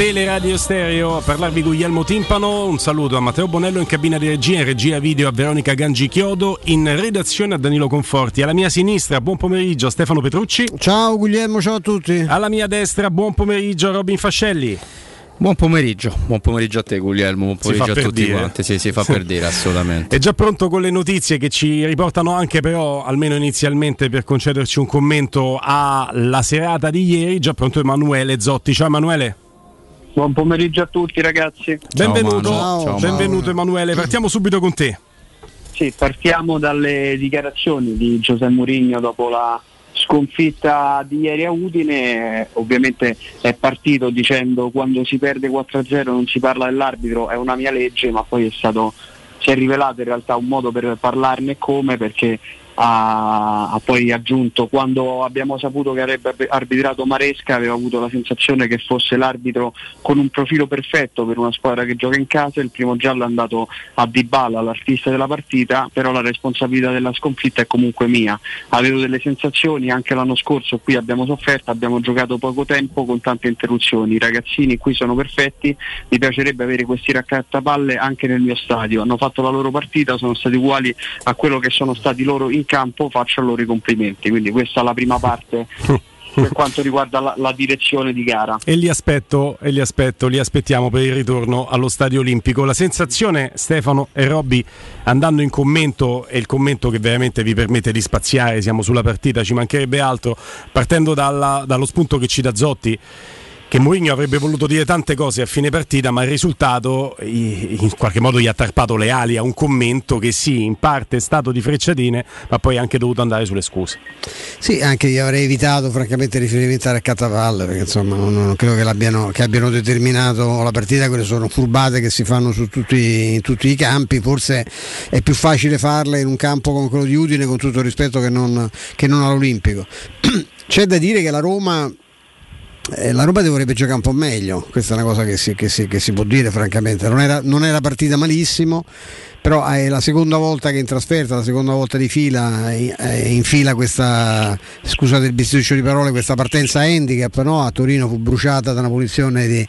Teleradio Stereo, a parlarvi Guglielmo Timpano, un saluto a Matteo Bonello in cabina di regia, in regia video a Veronica Gangi Chiodo, in redazione a Danilo Conforti, alla mia sinistra buon pomeriggio a Stefano Petrucci. Ciao Guglielmo, ciao a tutti. Alla mia destra buon pomeriggio a Robin Fascelli. Buon pomeriggio, buon pomeriggio a te Guglielmo, buon pomeriggio a tutti dire. quanti, sì, si fa per dire assolutamente. È già pronto con le notizie che ci riportano anche però, almeno inizialmente per concederci un commento alla serata di ieri, già pronto Emanuele Zotti. Ciao Emanuele. Buon pomeriggio a tutti ragazzi. Benvenuto, Ciao, Ciao, benvenuto Emanuele, partiamo subito con te. Sì, partiamo dalle dichiarazioni di Giuseppe Mourinho dopo la sconfitta di ieri a Udine. Ovviamente è partito dicendo quando si perde 4-0 non si parla dell'arbitro, è una mia legge, ma poi è stato, si è rivelato in realtà un modo per parlarne come perché ha, ha, poi aggiunto quando abbiamo saputo che avrebbe arbitrato Maresca aveva avuto la sensazione che fosse l'arbitro con un profilo perfetto per una squadra che gioca in casa, il primo giallo è andato a Dybala, l'artista della partita, però la responsabilità della sconfitta è comunque mia. Avevo delle sensazioni, anche l'anno scorso qui abbiamo sofferto, abbiamo giocato poco tempo con tante interruzioni, i ragazzini qui sono perfetti, mi piacerebbe avere questi raccattapalle anche nel mio stadio, hanno fatto la loro partita, sono stati uguali a quello che sono stati loro in campo faccio loro i complimenti. Quindi questa è la prima parte per quanto riguarda la, la, direzione di gara. E li aspetto, e li aspetto, li aspettiamo per il ritorno allo Stadio Olimpico. La sensazione, Stefano e Robby, andando in commento, e il commento che veramente vi permette di spaziare, siamo sulla partita, ci mancherebbe altro, partendo dalla, dallo spunto che ci dà Zotti che Mourinho avrebbe voluto dire tante cose a fine partita, ma il risultato in qualche modo gli ha tarpato le ali a un commento che sì, in parte è stato di frecciatine, ma poi ha anche dovuto andare sulle scuse. Sì, anche io avrei evitato francamente riferimento a Cattavalle, perché insomma non, non credo che, che, abbiano determinato la partita, quelle sono furbate che si fanno su tutti, in tutti i campi, forse è più facile farle in un campo come quello di Udine, con tutto il rispetto che non, che non all'Olimpico. C'è da dire che la Roma eh, la Roma dovrebbe giocare un po' meglio, questa è una cosa che si, che si, che si può dire francamente, non era, non era partita malissimo, però è la seconda volta che in trasferta, la seconda volta di fila, in fila questa, scusate il bisticcio di parole, questa partenza handicap, no? a Torino fu bruciata da una punizione di,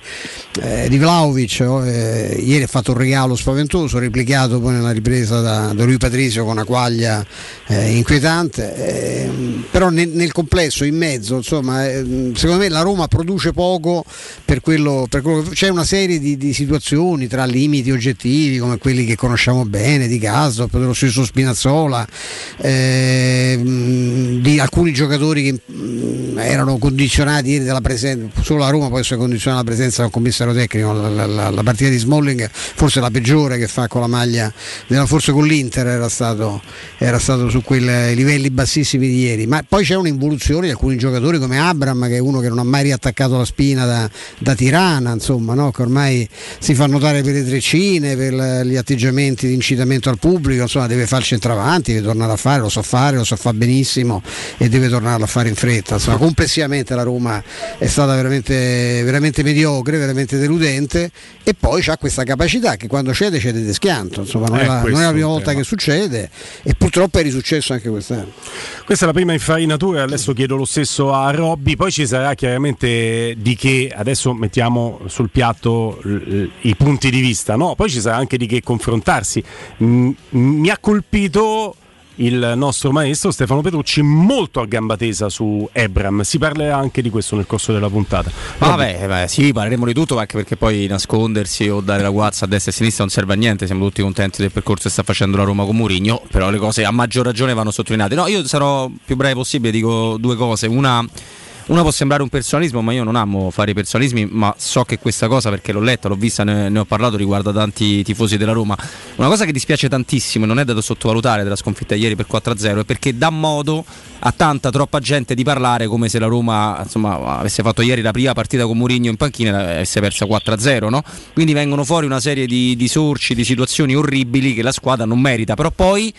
eh, di Vlaovic, eh, ieri ha fatto un regalo spaventoso, replicato poi nella ripresa da, da lui Patrizio con una quaglia eh, inquietante, eh, però nel, nel, complesso, in mezzo, insomma, eh, secondo me la Roma produce poco per quello, per quello c'è una serie di, di situazioni tra limiti oggettivi come quelli che conosciamo bene, di Caso, dello stesso Spinazzola, eh, di alcuni giocatori che mh, erano condizionati ieri dalla presenza, solo a Roma può essere condizionata la presenza del commissario tecnico, la, la, la, partita di Smalling forse la peggiore che fa con la maglia, della, forse con l'Inter era stato, era stato su quei livelli bassissimi di ieri, ma poi c'è un'involuzione di alcuni giocatori come Abram che è uno che non ha mai riattaccato la spina da, da Tirana, insomma, no? che ormai si fa notare per le treccine, per gli atteggiamenti incitamento al pubblico, insomma deve fare il centravanti, deve tornare a fare, lo so fare, lo so fare benissimo e deve tornare a fare in fretta. Insomma, complessivamente la Roma è stata veramente, veramente mediocre, veramente deludente e poi ha questa capacità che quando cede cede di schianto, insomma non, eh, è, la, non è la prima volta che succede e purtroppo è risuccesso anche quest'anno. Questa è la prima infarinatura, adesso chiedo lo stesso a Robby, poi ci sarà chiaramente di che adesso mettiamo sul piatto i punti di vista, no? poi ci sarà anche di che confrontarsi mi ha colpito il nostro maestro Stefano Petrucci molto a gamba tesa su Ebram. Si parlerà anche di questo nel corso della puntata. Vabbè, beh, sì, parleremo di tutto, anche perché poi nascondersi o dare la guazza a destra e a sinistra non serve a niente. Siamo tutti contenti del percorso che sta facendo la Roma con Murigno, però le cose a maggior ragione vanno sottolineate. No, io sarò più breve possibile, dico due cose. Una una può sembrare un personalismo, ma io non amo fare i personalismi, ma so che questa cosa, perché l'ho letta, l'ho vista, ne, ne ho parlato, riguarda tanti tifosi della Roma. Una cosa che dispiace tantissimo e non è da sottovalutare della sconfitta ieri per 4-0 è perché dà modo a tanta, troppa gente di parlare come se la Roma insomma, avesse fatto ieri la prima partita con Mourinho in panchina e avesse persa 4-0, no? Quindi vengono fuori una serie di, di sorci, di situazioni orribili che la squadra non merita, però poi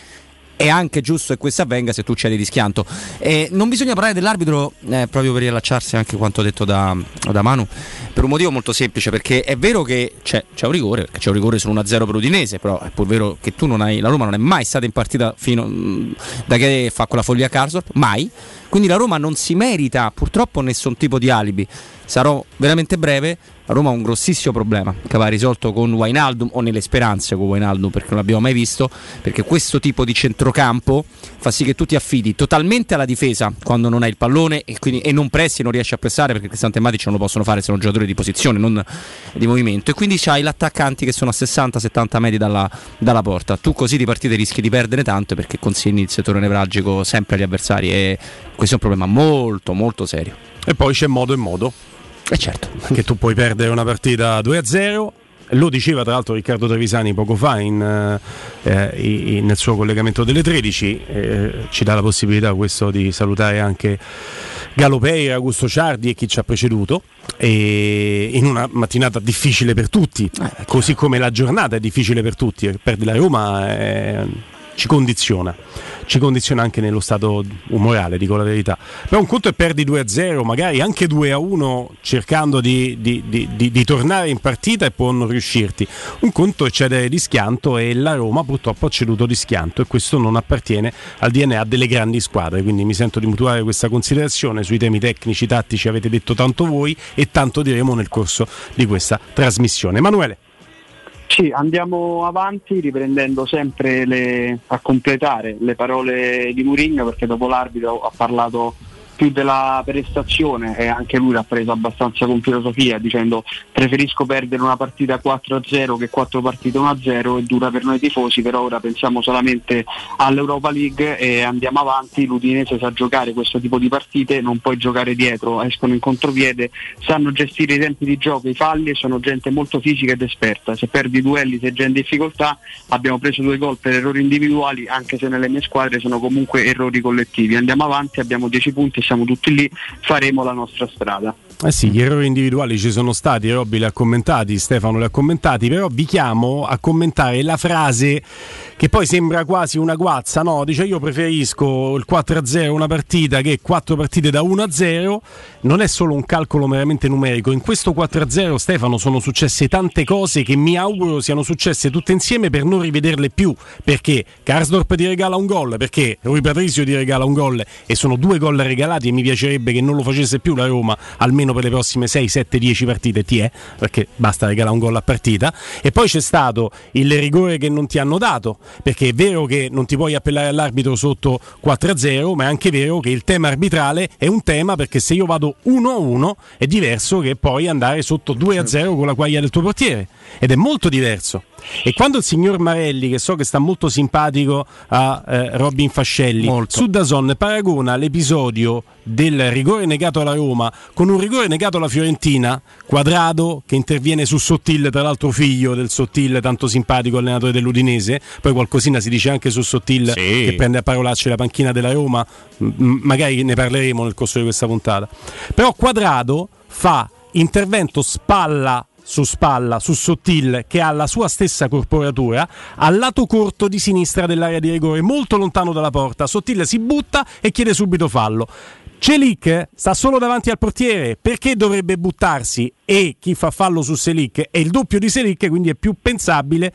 è anche giusto che questo avvenga se tu cedi di schianto. Eh, non bisogna parlare dell'arbitro eh, proprio per riallacciarsi anche a quanto detto da, da, Manu, per un motivo molto semplice, perché è vero che c'è, c'è un rigore, c'è un rigore su 1-0 per Udinese, però è pur vero che tu non hai, la Roma non è mai stata in partita fino mm, da che fa quella follia a Karsdorp, mai. Quindi la Roma non si merita purtroppo nessun tipo di alibi. Sarò veramente breve, la Roma ha un grossissimo problema che va risolto con Wainaldum o nelle speranze con Wainaldum perché non l'abbiamo mai visto, perché questo tipo di centrocampo fa sì che tu ti affidi totalmente alla difesa quando non hai il pallone e, quindi, e non pressi e non riesci a pressare perché Cristante Matic non lo possono fare se sono giocatori di posizione, non di movimento e quindi c'hai gli attaccanti che sono a 60-70 metri dalla, dalla, porta. Tu così di partite rischi di perdere tanto perché consegni il settore nevralgico sempre agli avversari e questo è un problema molto molto serio. E poi c'è modo e modo. Eh certo. Che tu puoi perdere una partita 2-0 lo diceva tra l'altro Riccardo Trevisani poco fa in, eh, in, nel suo collegamento delle 13, eh, ci dà la possibilità questo di salutare anche Galopei, Augusto Ciardi e chi ci ha preceduto, e in una mattinata difficile per tutti, eh, così come la giornata è difficile per tutti, perdi la Roma eh, ci condiziona ci condiziona anche nello stato umorale, dico la verità. Però un conto è perdi 2-0, magari anche 2-1 cercando di, di, di, di, tornare in partita e può non riuscirti. Un conto è cedere di schianto e la Roma purtroppo ha ceduto di schianto e questo non appartiene al DNA delle grandi squadre, quindi mi sento di mutuare questa considerazione sui temi tecnici, tattici, avete detto tanto voi e tanto diremo nel corso di questa trasmissione. Emanuele. Sì, andiamo avanti riprendendo sempre le, a completare le parole di Mourinho perché dopo l'arbitro ha parlato più della prestazione e anche lui l'ha preso abbastanza con filosofia dicendo preferisco perdere una partita 4-0 che 4 partite 1-0 è dura per noi tifosi però ora pensiamo solamente all'Europa League e andiamo avanti. l'Udinese sa giocare questo tipo di partite non puoi giocare dietro escono in contropiede sanno gestire i tempi di gioco i falli e sono gente molto fisica ed esperta. Se perdi duelli sei già in difficoltà abbiamo preso due gol per errori individuali anche se nelle mie squadre sono comunque errori collettivi. Andiamo avanti abbiamo 10 punti siamo tutti lì, faremo la nostra strada. Eh sì, gli errori individuali ci sono stati, Robby li ha commentati, Stefano li ha commentati, però vi chiamo a commentare la frase che poi sembra quasi una guazza, no? Dice io preferisco il 4-0 una partita che 4 partite da 1-0, non è solo un calcolo meramente numerico, in questo 4-0 Stefano sono successe tante cose che mi auguro siano successe tutte insieme per non rivederle più, perché Karsdorp ti regala un gol, perché Rui Patrizio ti regala un gol e sono due gol regalati e mi piacerebbe che non lo facesse più la Roma, almeno per le prossime 6, 7, 10 partite, ti è, perché basta regalare un gol a partita, e poi c'è stato il rigore che non ti hanno dato, perché è vero che non ti puoi appellare all'arbitro sotto 4-0, ma è anche vero che il tema arbitrale è un tema perché se io vado 1-1 è diverso che poi andare sotto 2-0 con la quaglia del tuo portiere ed è molto diverso. E quando il signor Marelli, che so che sta molto simpatico a eh, Robin Fascelli, molto. su Dazon paragona l'episodio del rigore negato alla Roma con un rigore negato alla Fiorentina, Quadrado che interviene su Sottil, tra l'altro figlio del Sottil, tanto simpatico allenatore dell'Udinese, poi qualcosina si dice anche su Sottil sì. che prende a parolacce la panchina della Roma, M- magari ne parleremo nel corso di questa puntata. Però Quadrado fa intervento spalla su spalla, su Sottil, che ha la sua stessa corporatura, al lato corto di sinistra dell'area di rigore, molto lontano dalla porta. Sottil si butta e chiede subito fallo. Celic sta solo davanti al portiere, perché dovrebbe buttarsi? E chi fa fallo su Selic è il doppio di Selic, quindi è più pensabile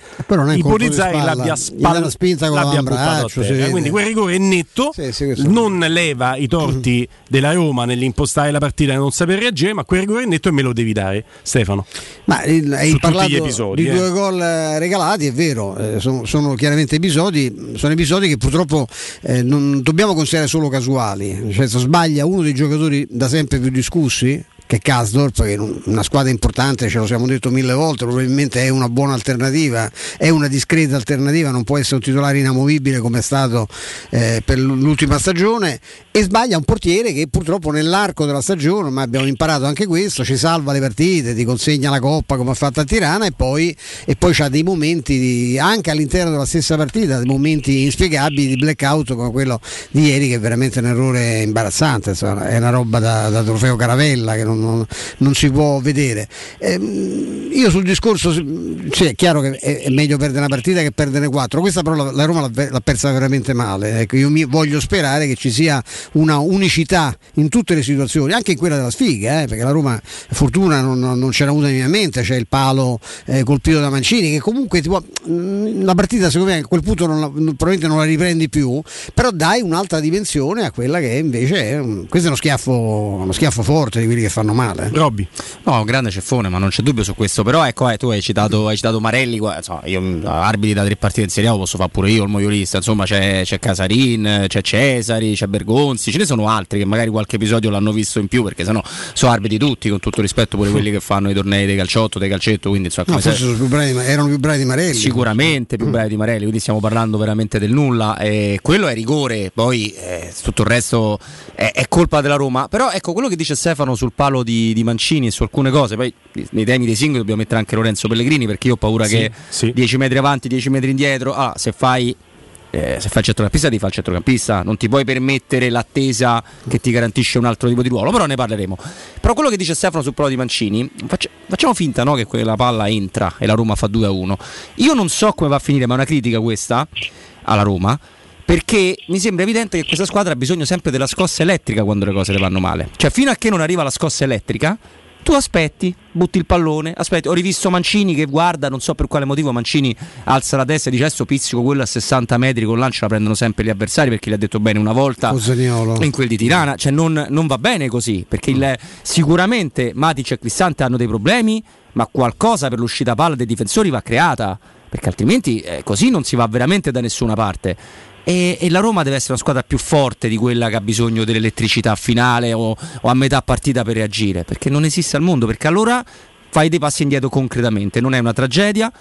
ipotizzare che l'abbia, spalla, spinta con l'abbia buttato sì, Quindi quel rigore è netto, sì, sì, non leva i torti mm. della Roma nell'impostare la partita e non saper reagire, ma quel rigore è netto e me lo devi dare, Stefano. Ma il, hai Su parlato episodi, di eh. due gol eh, regalati, è vero, eh, sono, sono, chiaramente episodi, sono episodi che purtroppo eh, non dobbiamo considerare solo casuali, cioè sbaglia Italia uno dei giocatori da sempre più discussi che Kasdorp, che è una squadra importante, ce lo siamo detto mille volte, probabilmente è una buona alternativa, è una discreta alternativa, non può essere un titolare inamovibile come è stato eh, per l'ultima stagione. E sbaglia un portiere che purtroppo nell'arco della stagione, ma abbiamo imparato anche questo, ci salva le partite, ti consegna la coppa come ha fatto a Tirana e poi, e poi ha dei momenti di, anche all'interno della stessa partita, dei momenti inspiegabili di blackout come quello di ieri che è veramente un errore imbarazzante, insomma, è una roba da, da trofeo Caravella che non non, non si può vedere. Eh, io sul discorso, sì, è chiaro che è, è, meglio perdere una partita che perdere quattro, questa però la, la Roma l'ha, l'ha, persa veramente male. Ecco, io mi voglio sperare che ci sia una unicità in tutte le situazioni, anche in quella della sfiga, eh, perché la Roma fortuna non, non c'era avuta mente, c'è il palo eh, colpito da Mancini che comunque può, mm, la partita secondo me a quel punto non la, probabilmente non la riprendi più, però dai un'altra dimensione a quella che invece è, questo è uno schiaffo, uno schiaffo forte di quelli che fanno male. Robby. No, un grande ceffone, ma non c'è dubbio su questo, però ecco, eh, tu hai citato, hai citato Marelli, insomma, io arbitri da tre partite in Serie A posso fare pure io il moiolista, insomma c'è, c'è Casarin, c'è Cesari, c'è Bergonzi, ce ne sono altri che magari qualche episodio l'hanno visto in più perché sennò sono arbitri tutti, con tutto rispetto pure quelli che fanno i tornei dei calciotto, dei calcetto, quindi insomma, no, forse più bravi, erano più bravi di Marelli. Sicuramente più bravi di Marelli, quindi stiamo parlando veramente del nulla. E quello è rigore, poi eh, tutto il resto è, è, colpa della Roma. Però ecco quello che dice Stefano sul palo di, di, Mancini e su alcune cose, poi nei temi dei singoli dobbiamo mettere anche Lorenzo Pellegrini perché io ho paura sì, che sì. 10 metri avanti, 10 metri indietro, ah, se fai eh, se fai il centrocampista ti fa il centrocampista, non ti puoi permettere l'attesa che ti garantisce un altro tipo di ruolo, però ne parleremo. Però quello che dice Stefano sul prolo di Mancini, faccia, facciamo finta no, che quella palla entra e la Roma fa 2 a 1. Io non so come va a finire, ma è una critica questa alla Roma. Perché mi sembra evidente che questa squadra ha bisogno sempre della scossa elettrica quando le cose le vanno male. Cioè, fino a che non arriva la scossa elettrica, tu aspetti, butti il pallone, aspetti. Ho rivisto Mancini che guarda, non so per quale motivo Mancini alza la testa e dice adesso pizzico quello a 60 metri con lancio la prendono sempre gli avversari perché gli ha detto bene una volta Cosaniolo. in quel di Tirana, cioè non, non va bene così, perché il, sicuramente Matic e Cristante hanno dei problemi, ma qualcosa per l'uscita palla dei difensori va creata, perché altrimenti eh, così non si va veramente da nessuna parte e, e, la Roma deve essere una squadra più forte di quella che ha bisogno dell'elettricità finale o, o a metà partita per reagire, perché non esiste al mondo, perché allora fai dei passi indietro concretamente, non è una tragedia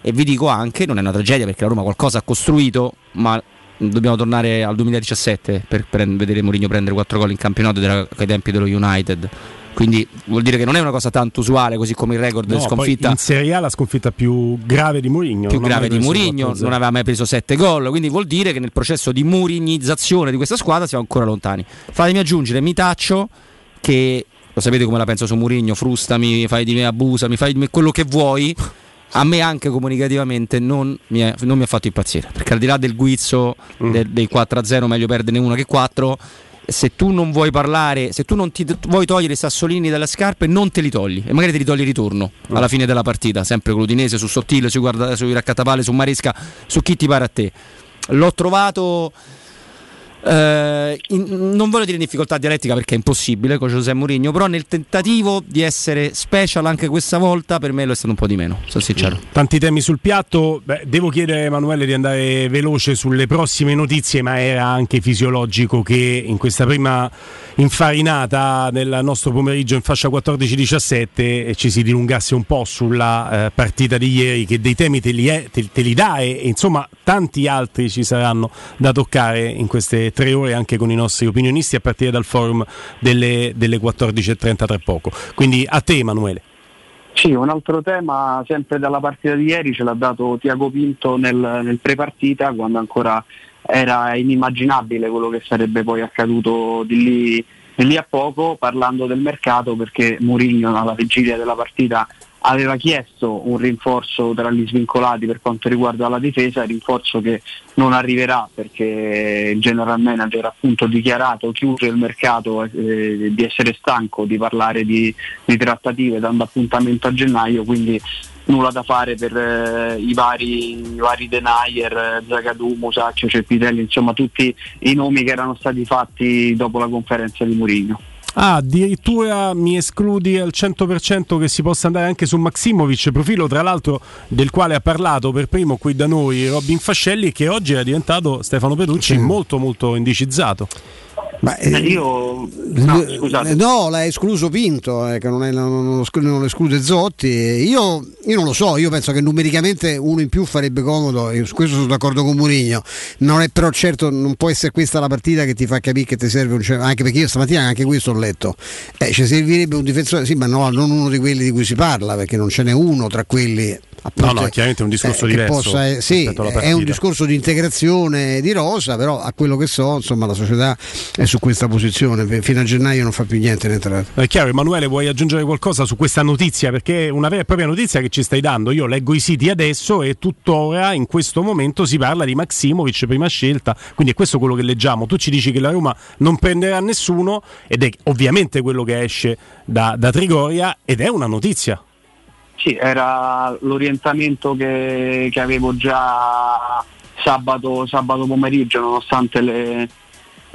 e vi dico anche, non è una tragedia perché la Roma qualcosa ha costruito, ma dobbiamo tornare al 2017 per, per vedere Mourinho prendere 4 gol in campionato ai tempi dello United quindi vuol dire che non è una cosa tanto usuale, così come il record no, di sconfitta. in Serie A la sconfitta più grave di Mourinho. Più grave di Mourinho, non aveva mai preso 7 gol, quindi vuol dire che nel processo di murignizzazione di questa squadra siamo ancora lontani. Fatemi aggiungere, mi taccio che lo sapete come la penso su Mourinho, frustami, fai di me, abusami, fai di me quello che vuoi. A me anche comunicativamente non mi, è, non mi ha fatto impazzire, perché al di là del guizzo mm. del, dei 4-0 meglio perderne una che 4 se tu non vuoi parlare, se tu non ti vuoi togliere i sassolini dalle scarpe, non te li togli e magari te li togli di ritorno mm. alla fine della partita, sempre con l'Udinese, su Sottile, sui, guarda, sui raccattapale, su Maresca, su chi ti pare a te. L'ho trovato eh, in, non voglio dire in difficoltà dialettica perché è impossibile con José Mourinho, però nel tentativo di essere special anche questa volta per me lo è stato un po' di meno, sono sincero. Tanti temi sul piatto, Beh, devo chiedere a Emanuele di andare veloce sulle prossime notizie, ma era anche fisiologico che in questa prima infarinata nel nostro pomeriggio in fascia 14-17 ci si dilungasse un po' sulla eh, partita di ieri che dei temi te li, è, te, te li dà e, e insomma tanti altri ci saranno da toccare in queste tre ore anche con i nostri opinionisti a partire dal forum delle, delle 14.30 tra poco. Quindi a te Emanuele. Sì, un altro tema sempre dalla partita di ieri ce l'ha dato Tiago Pinto nel, nel pre-partita quando ancora era inimmaginabile quello che sarebbe poi accaduto di lì, di lì a poco parlando del mercato perché Mourinho alla vigilia della partita aveva chiesto un rinforzo tra gli svincolati per quanto riguarda la difesa, rinforzo che non arriverà perché il general manager ha appunto dichiarato chiuso il mercato eh, di essere stanco di parlare di, di, trattative dando appuntamento a gennaio, quindi nulla da fare per eh, i, vari, i vari Denayer, Zagadou, Musaccio, Cepitelli, insomma tutti i nomi che erano stati fatti dopo la conferenza di Mourinho. Ah, addirittura mi escludi al 100% che si possa andare anche su Maximovic, profilo tra l'altro del quale ha parlato per primo qui da noi Robin Fascelli che oggi è diventato Stefano Petrucci sì. molto molto indicizzato. Ma, eh, io no, no, l'ha escluso Pinto, eh, che non, è, non, non, lo esclude Zotti. Io, io, non lo so, io penso che numericamente uno in più farebbe comodo, su questo sono d'accordo con Murigno. Non è però certo, non può essere questa la partita che ti fa capire che ti serve un anche perché io stamattina anche questo ho letto. Eh, ci servirebbe un difensore, sì, ma no, non uno di quelli di cui si parla, perché non ce n'è uno tra quelli no, no, chiaramente è un discorso eh, diverso. Possa, sì, è un discorso di integrazione di Rosa, però a quello che so, insomma, la società è su questa posizione. Fino a gennaio non fa più niente in entrata. È chiaro, Emanuele, vuoi aggiungere qualcosa su questa notizia? Perché è una vera e propria notizia che ci stai dando. Io leggo i siti adesso e tuttora in questo momento si parla di Maximovic prima scelta, quindi è questo quello che leggiamo. Tu ci dici che la Roma non prenderà nessuno ed è ovviamente quello che esce da, da Trigoria ed è una notizia. Sì, era l'orientamento che, che avevo già sabato, sabato pomeriggio, nonostante le,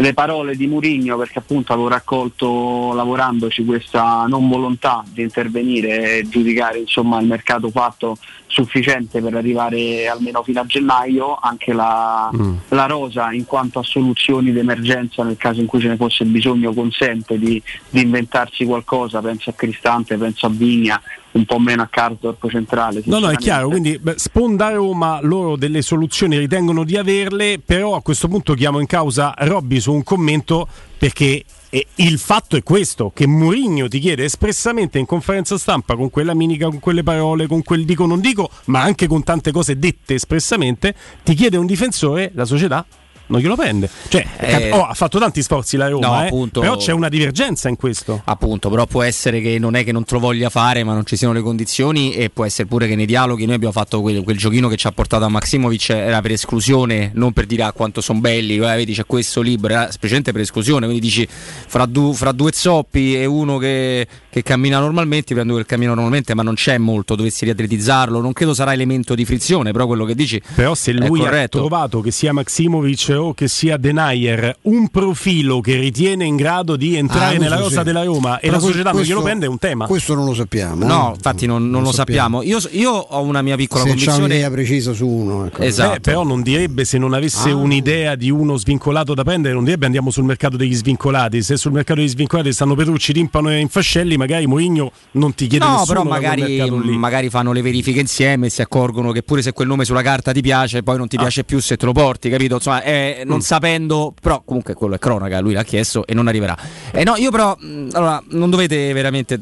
le parole di Murigno perché appunto avevo raccolto lavorandoci questa non volontà di intervenire e giudicare insomma, il mercato fatto sufficiente per arrivare almeno fino a gennaio, anche la, mm. la, Rosa in quanto a soluzioni d'emergenza nel caso in cui ce ne fosse bisogno consente di, di inventarsi qualcosa, penso a Cristante, penso a Vigna, un po' meno a Cardorp centrale. No, no, è chiaro, quindi beh, Sponda Roma loro delle soluzioni ritengono di averle, però a questo punto chiamo in causa Robby su un commento perché e il fatto è questo, che Mourinho ti chiede espressamente in conferenza stampa con quella minica, con quelle parole, con quel dico non dico, ma anche con tante cose dette espressamente, ti chiede un difensore, la società non glielo prende. Cioè, eh, oh, ha fatto tanti sforzi la Roma, no, eh, appunto, però c'è una divergenza in questo. Appunto, però può essere che non è che non te lo voglia fare, ma non ci siano le condizioni e può essere pure che nei dialoghi noi abbiamo fatto quel, quel giochino che ci ha portato a Maximovic era per esclusione, non per dire ah, quanto sono belli, eh, vedi c'è questo libro, era semplicemente per esclusione, quindi dici fra, du, fra due zoppi e uno che, che cammina normalmente, prendo quel cammino normalmente, ma non c'è molto, dovessi riatletizzarlo, non credo sarà elemento di frizione, però quello che dici Però se lui ha trovato che sia Maximovic o che sia Denayer un profilo che ritiene in grado di entrare ah, nella rosa sì. della Roma e Però la società questo, non glielo prende è un tema. Questo non lo sappiamo. No, eh? infatti non, non, non lo sappiamo. sappiamo. Io, io, ho una mia piccola se convinzione. un'idea precisa su uno. Ecco. Esatto. Eh, però non direbbe se non avesse ah. un'idea di uno svincolato da prendere, non direbbe andiamo sul mercato degli svincolati. Se sul mercato degli svincolati stanno Petrucci, Rimpano e Infascelli, magari Mourinho non ti chiede no, però magari, magari, fanno le verifiche insieme e si accorgono che pure se quel nome sulla carta ti piace, poi non ti ah. piace più se te lo porti, capito? Insomma, eh, non mm. sapendo però comunque quello è cronaca, lui l'ha chiesto e non arriverà. Eh no, io però, allora, non dovete veramente,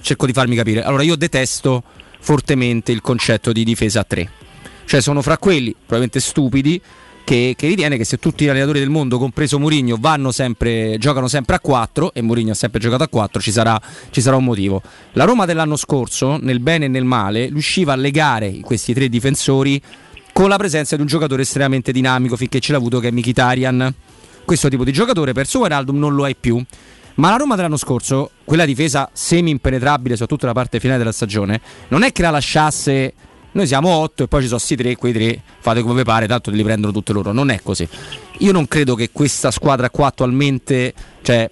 cerco di farmi capire, allora io detesto fortemente il concetto di difesa a 3, cioè sono fra quelli probabilmente stupidi che, che, ritiene che se tutti gli allenatori del mondo, compreso Mourinho, vanno sempre, giocano sempre a 4 e Mourinho ha sempre giocato a 4, ci sarà, ci sarà, un motivo. La Roma dell'anno scorso, nel bene e nel male, riusciva a legare questi tre difensori con la presenza di un giocatore estremamente dinamico finché ce l'ha avuto che è Mkhitaryan. Questo tipo di giocatore per su Wijnaldum non lo è più. Ma la Roma dell'anno scorso, quella difesa semi impenetrabile, soprattutto la parte finale della stagione, non è che la lasciasse noi siamo 8 e poi ci sono sti 3, quei 3, fate come vi pare, tanto li prendono tutte loro. Non è così. Io non credo che questa squadra qua attualmente, cioè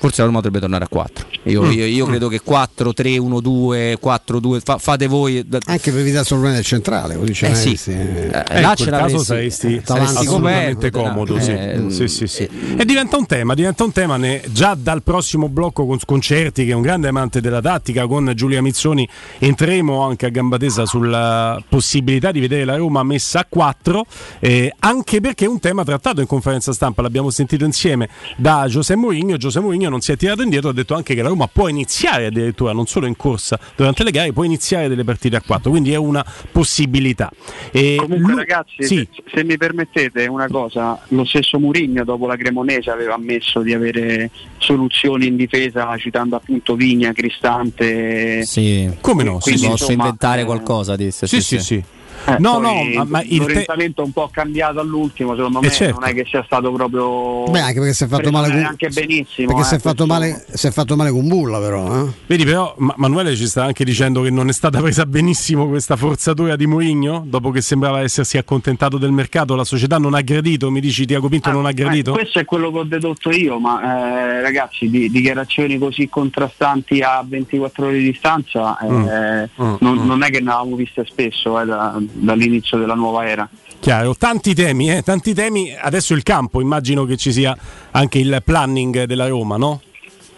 forse la Roma dovrebbe tornare a 4. Io, mm. io, io credo che 4, 3, 1, 2, 4, 2, fa, fate voi. Anche per evitare il problema del centrale, così eh, sì. eh, eh, là ce caso saresti, eh, saresti assolutamente comodo. Sì. Eh, sì, sì, sì. E diventa un tema, diventa un tema ne, già dal prossimo blocco con Sconcerti, che è un grande amante della tattica, con Giulia Mizzoni entreremo anche a gamba tesa sulla possibilità di vedere la Roma messa a 4, eh, anche perché è un tema trattato in conferenza stampa, l'abbiamo sentito insieme da Giuseppe Mourinho. Giuseppe Mourinho non si è tirato indietro, ha detto anche che la Roma può iniziare addirittura, non solo in corsa durante le gare, può iniziare delle partite a 4, quindi è una possibilità. E Comunque lui... ragazzi, sì. se, se, mi permettete una cosa, lo stesso Murigno dopo la Cremonese aveva ammesso di avere soluzioni in difesa citando appunto Vigna, Cristante. Sì, come no, si posso inventare eh, qualcosa, disse. sì, sì. sì. sì. Eh, no, no, ma, ma il l'orientamento te... un po' cambiato all'ultimo, secondo eh, me certo. non è che sia stato proprio Beh, anche perché si è fatto male con anche benissimo. Perché eh, si, è fatto male, si è fatto male con Bulla però, eh? Vedi però Manuele ci sta anche dicendo che non è stata presa benissimo questa forzatura di Mourinho, dopo che sembrava essersi accontentato del mercato, la società non ha gradito, mi dici Tiago Pinto ah, non ha gradito? questo è quello che ho dedotto io, ma eh, ragazzi, di, dichiarazioni così contrastanti a 24 ore di distanza mm. mm. non, mm. non, è che ne avevamo viste spesso da, dall'inizio della nuova era. Chiaro, tanti temi, eh? tanti temi, adesso il campo, immagino che ci sia anche il planning della Roma, no?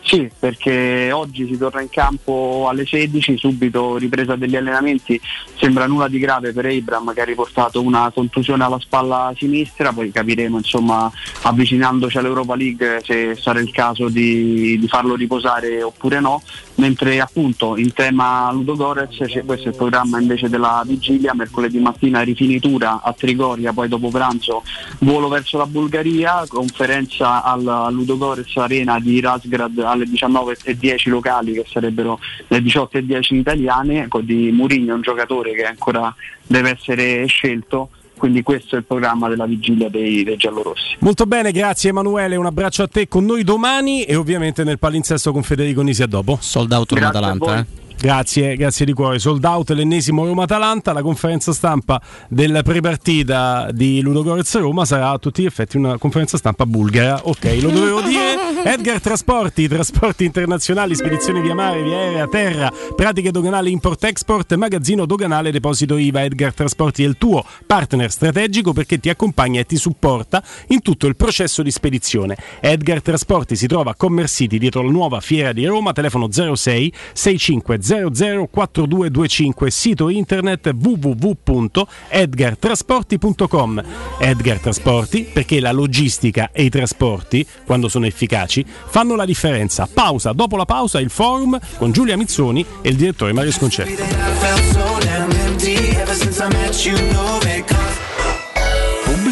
Sì, perché oggi si torna in campo alle 16, subito ripresa degli allenamenti, sembra nulla di grave per Abram che ha riportato una contusione alla spalla sinistra, poi capiremo insomma avvicinandoci all'Europa League se sarà il caso di, di farlo riposare oppure no, mentre appunto in tema Ludogorez c'è questo è il programma invece della vigilia, mercoledì mattina rifinitura a Trigoria, poi dopo pranzo volo verso la Bulgaria, conferenza al Ludogorez Arena di Razgrad alle 19.10 locali che sarebbero le 18.10 italiane, di Murigno, un giocatore che ancora deve essere scelto quindi questo è il programma della vigilia dei, dei giallorossi. Molto bene, grazie Emanuele, un abbraccio a te con noi domani e ovviamente nel palinsesto con Federico Nisi a dopo. Sold out Atalanta, eh? Grazie, grazie di cuore. Sold out l'ennesimo Roma-Atalanta. La conferenza stampa del prepartita di Ludogorez Roma sarà a tutti gli effetti una conferenza stampa bulgara. Ok, lo dovevo dire. Edgar Trasporti, trasporti internazionali, spedizioni via mare, via aerea, terra, pratiche doganali import-export, magazzino doganale, deposito IVA. Edgar Trasporti è il tuo partner strategico perché ti accompagna e ti supporta in tutto il processo di spedizione. Edgar Trasporti si trova a Commerce City dietro la nuova fiera di Roma, telefono 06 65 004225, sito internet www.edgartrasporti.com. Edgar Trasporti perché la logistica e i trasporti, quando sono efficaci, fanno la differenza. Pausa, dopo la pausa il forum con Giulia Mizzoni e il direttore Mario Sconcerti.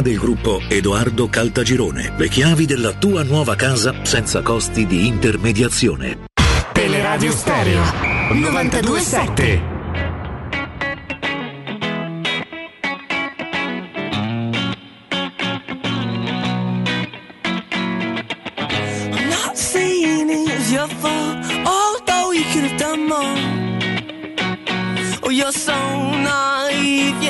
del gruppo Edoardo Caltagirone. Le chiavi della tua nuova casa senza costi di intermediazione. Teleradio Stereo 927 I'm not saying it's your fault, although you could have done more. Oh, you're so naive,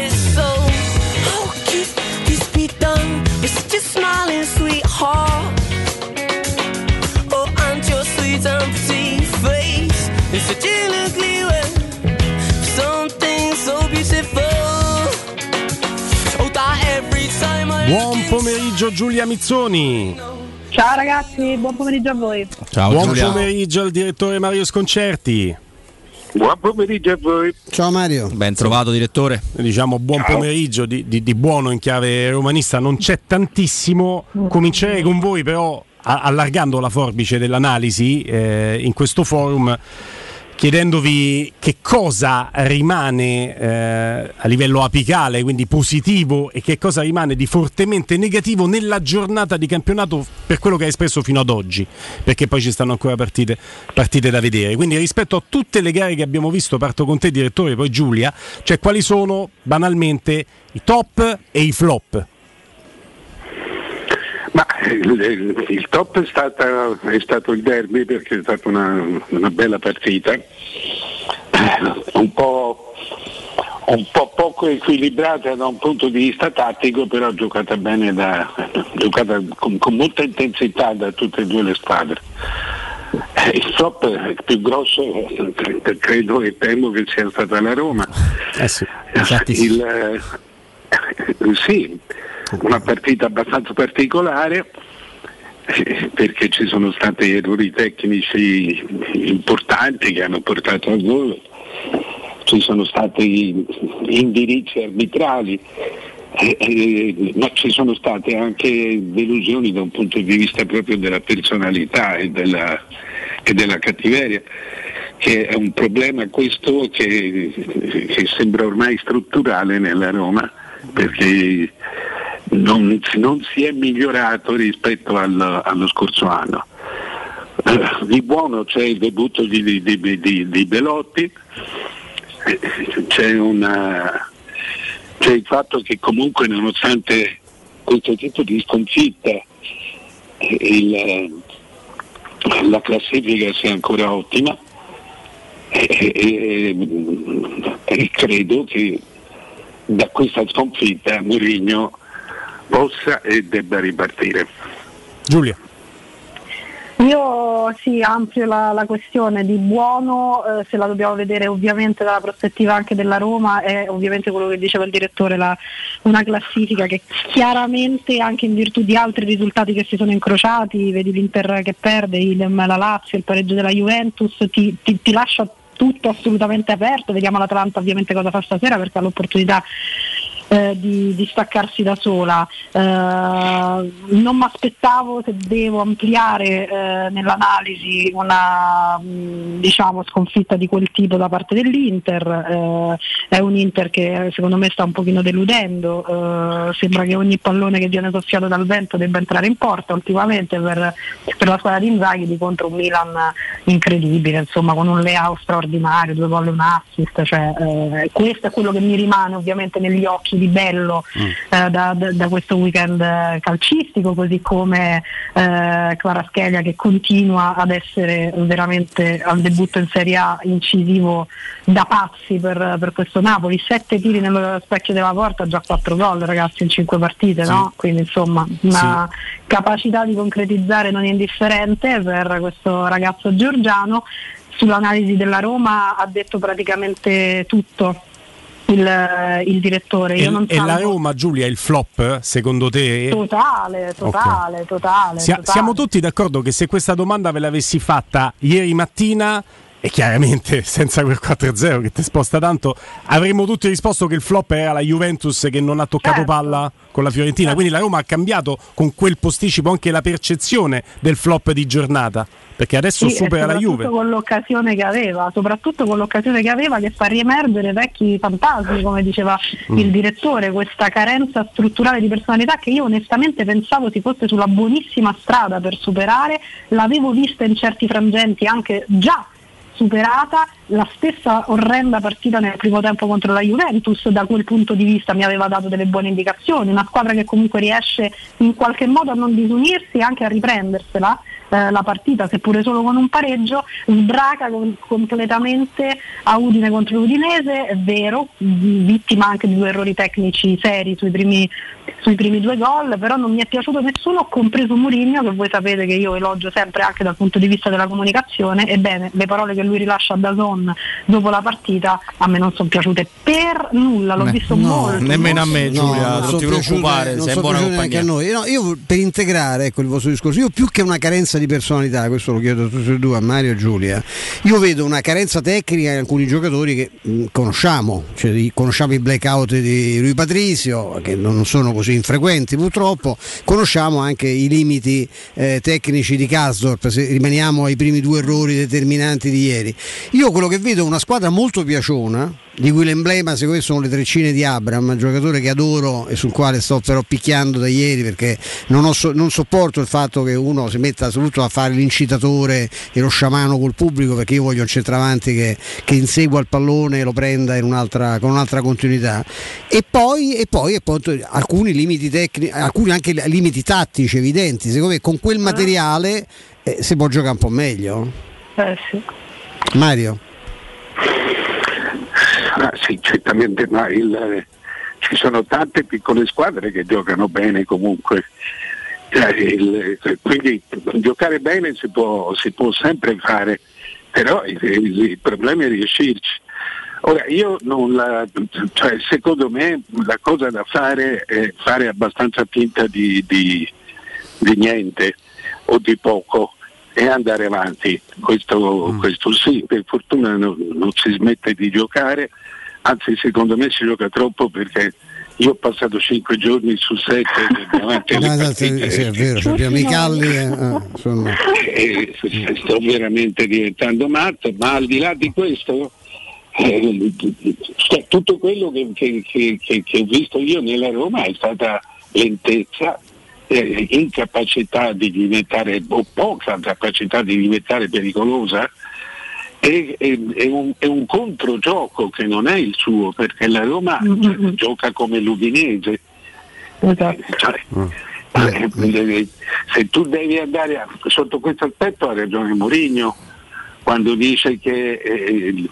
a smiling sweetheart? Oh, and your sweet empty face is such an ugly way. Something so beautiful. Oh, that every time I. Buon pomeriggio Giulia Mizzoni. Ciao ragazzi, buon pomeriggio a voi. Buon Giulia. pomeriggio al direttore Mario Sconcerti. Buon pomeriggio a voi. Ciao Mario. Ben trovato direttore. Diciamo buon pomeriggio di, di- di buono in chiave romanista, non c'è tantissimo. Comincerei con voi però a- allargando la forbice dell'analisi eh, in questo forum chiedendovi che cosa rimane eh, a livello apicale, quindi positivo, e che cosa rimane di fortemente negativo nella giornata di campionato per quello che ha espresso fino ad oggi, perché poi ci stanno ancora partite, partite da vedere. Quindi rispetto a tutte le gare che abbiamo visto, parto con te direttore, poi Giulia, cioè quali sono banalmente i top e i flop? Ma il, il- il top è, stata- è stato il derby perché è stata una, una bella partita, Eh, un po', un po' poco equilibrata da un punto di vista tattico, però giocata bene, da, giocata con, con molta intensità da tutte e due le squadre. Eh, Il flop più grosso eh, credo e temo che sia stata la Roma. Il, eh, sì, una partita abbastanza particolare eh, perché ci sono stati errori tecnici importanti che hanno portato al gol, ci sono stati indirizzi arbitrali, eh, eh, ma ci sono state anche delusioni da un punto di vista proprio della personalità e della, e della cattiveria che è un problema questo che, che sembra ormai strutturale nella Roma perché non, non si è migliorato rispetto al- allo scorso anno. Eh, Di buono c'è il debutto di, di- di- di- Belotti, eh, c'è, una- c'è il fatto che comunque nonostante questo tipo di sconfitta eh, il- la classifica sia ancora ottima e, e- e credo che da questa sconfitta Mourinho possa e debba ripartire. Giulia. Io sì, ampio la, la questione di buono, eh, se la dobbiamo vedere ovviamente dalla prospettiva anche della Roma, è ovviamente quello che diceva il direttore, la- una classifica che chiaramente anche in virtù di altri risultati che si sono incrociati, vedi l'Inter che perde, il, la Lazio, il pareggio della Juventus, ti, ti- ti lascia tutto assolutamente aperto, vediamo l'Atalanta ovviamente cosa fa stasera perché ha l'opportunità eh, di, di staccarsi da sola. Eh, non mi aspettavo se devo ampliare eh, nell'analisi una mh, diciamo, sconfitta di quel tipo da parte dell'Inter. Eh, è un Inter che secondo me sta un pochino deludendo. eh, sembra che ogni pallone che viene soffiato dal vento debba entrare in porta ultimamente per, per la squadra di Inzaghi di contro un Milan incredibile, insomma con un layout straordinario, due gol e un assist. Cioè, eh, questo è quello che mi rimane ovviamente negli occhi di bello eh, da, da- questo weekend eh, calcistico, così come eh, Kvaratskhelia che continua ad essere veramente al debutto in Serie A incisivo da pazzi per, per questo Napoli, sette tiri nello specchio della porta, già quattro gol ragazzi in cinque partite, no? quindi insomma una capacità di concretizzare non indifferente per questo ragazzo georgiano. Sull'analisi della Roma ha detto praticamente tutto il, il direttore. Io E, e la Roma, Giulia, è il flop secondo te? Totale, totale, totale. Sia- totale. siamo tutti d'accordo che se questa domanda ve l'avessi fatta ieri mattina e chiaramente senza quel 4-0 che ti sposta tanto, avremmo tutti risposto che il flop era la Juventus che non ha toccato Certo. palla con la Fiorentina, quindi la Roma ha cambiato con quel posticipo anche la percezione del flop di giornata, perché adesso Sì, supera la Juve. con l'occasione che aveva, soprattutto con l'occasione che aveva che fa riemergere vecchi fantasmi, come diceva Mm. il direttore, questa carenza strutturale di personalità che io onestamente pensavo si fosse sulla buonissima strada per superare, l'avevo vista in certi frangenti anche già superata la stessa orrenda partita nel primo tempo contro la Juventus da quel punto di vista mi aveva dato delle buone indicazioni una squadra che comunque riesce in qualche modo a non disunirsi e anche a riprendersela eh, la partita seppure solo con un pareggio sbraca con- completamente a Udine contro l'Udinese è vero vittima anche di due errori tecnici seri sui primi, sui primi due gol però non mi è piaciuto nessuno compreso Mourinho che voi sapete che io elogio sempre anche dal punto di vista della comunicazione ebbene le parole che lui rilascia a Dazon dopo la partita a me non sono piaciute per nulla l'ho Beh, visto no, molto nemmeno a me, Giulia, non non sono ti preoccupare, non sei buona compagnia. a noi. No, io per integrare ecco, il vostro discorso, io più che una carenza di personalità, questo lo chiedo a tutti e due, a Mario e Giulia, io vedo una carenza tecnica in alcuni giocatori che mh, conosciamo, cioè, conosciamo i blackout di Rui Patrizio, che non sono così infrequenti purtroppo, conosciamo anche i limiti eh, tecnici di Kasdorp, se rimaniamo ai primi due errori determinanti di ieri. Io quello che vedo è una squadra molto piaciona, di cui l'emblema secondo me sono le treccine di Abram, un giocatore che adoro e sul quale sto però picchiando da ieri perché non, so- non sopporto il fatto che uno si metta soprattutto a fare l'incitatore e lo sciamano col pubblico perché io voglio un centravanti che, che insegua il pallone e lo prenda in un'altra, con un'altra continuità e poi, e poi appunto, alcuni limiti tecnici, alcuni anche limiti tattici evidenti, secondo me con quel materiale eh, si può giocare un po' meglio. Eh, sì. Mario. Ah, sì, certamente, ma il- eh, ci sono tante piccole squadre che giocano bene comunque. Cioè, il- eh, quindi giocare bene si può, si può sempre fare, però il, il- il problema è riuscirci. Ora, io non la, cioè, secondo me la cosa da fare è fare abbastanza finta di, di- di niente o di poco e andare avanti. Questo, questo sì, per fortuna non, non si smette di giocare, anzi secondo me si gioca troppo perché io ho passato cinque giorni su sette davanti alle No, partite. sì, è vero, abbiamo i calli eh, eh, sono- E sto veramente diventando matto, ma al di là di questo, eh, tutto quello che- che- che- che ho visto io nella Roma è stata lentezza, eh, incapacità di diventare, o poca capacità di diventare pericolosa. E, e- è un, è un controgioco che non è il suo perché la Roma cioè, gioca come l'Udinese. Cioè, eh, eh, se tu devi andare a- sotto questo aspetto ha ragione Mourinho quando dice che eh,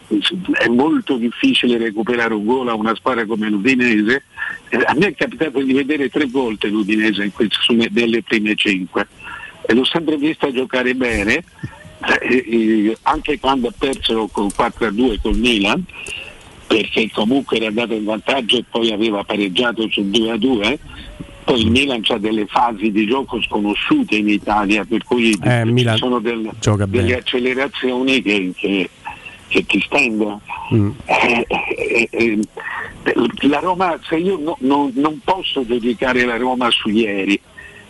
è molto difficile recuperare un gol a una squadra come l'Udinese, eh, a me è capitato di vedere tre volte l'Udinese in queste, nelle prime cinque e l'ho sempre vista giocare bene, eh, eh, anche quando ha perso con 4-2 col Milan, perché comunque era andato in vantaggio e poi aveva pareggiato sul 2-2. Poi il Milan ha delle fasi di gioco sconosciute in Italia, per cui Eh, ci sono del- delle bene. accelerazioni che, che- che ti stendono. Mm. Eh, eh, eh, la Roma, se io no- no- non posso giudicare la Roma su ieri,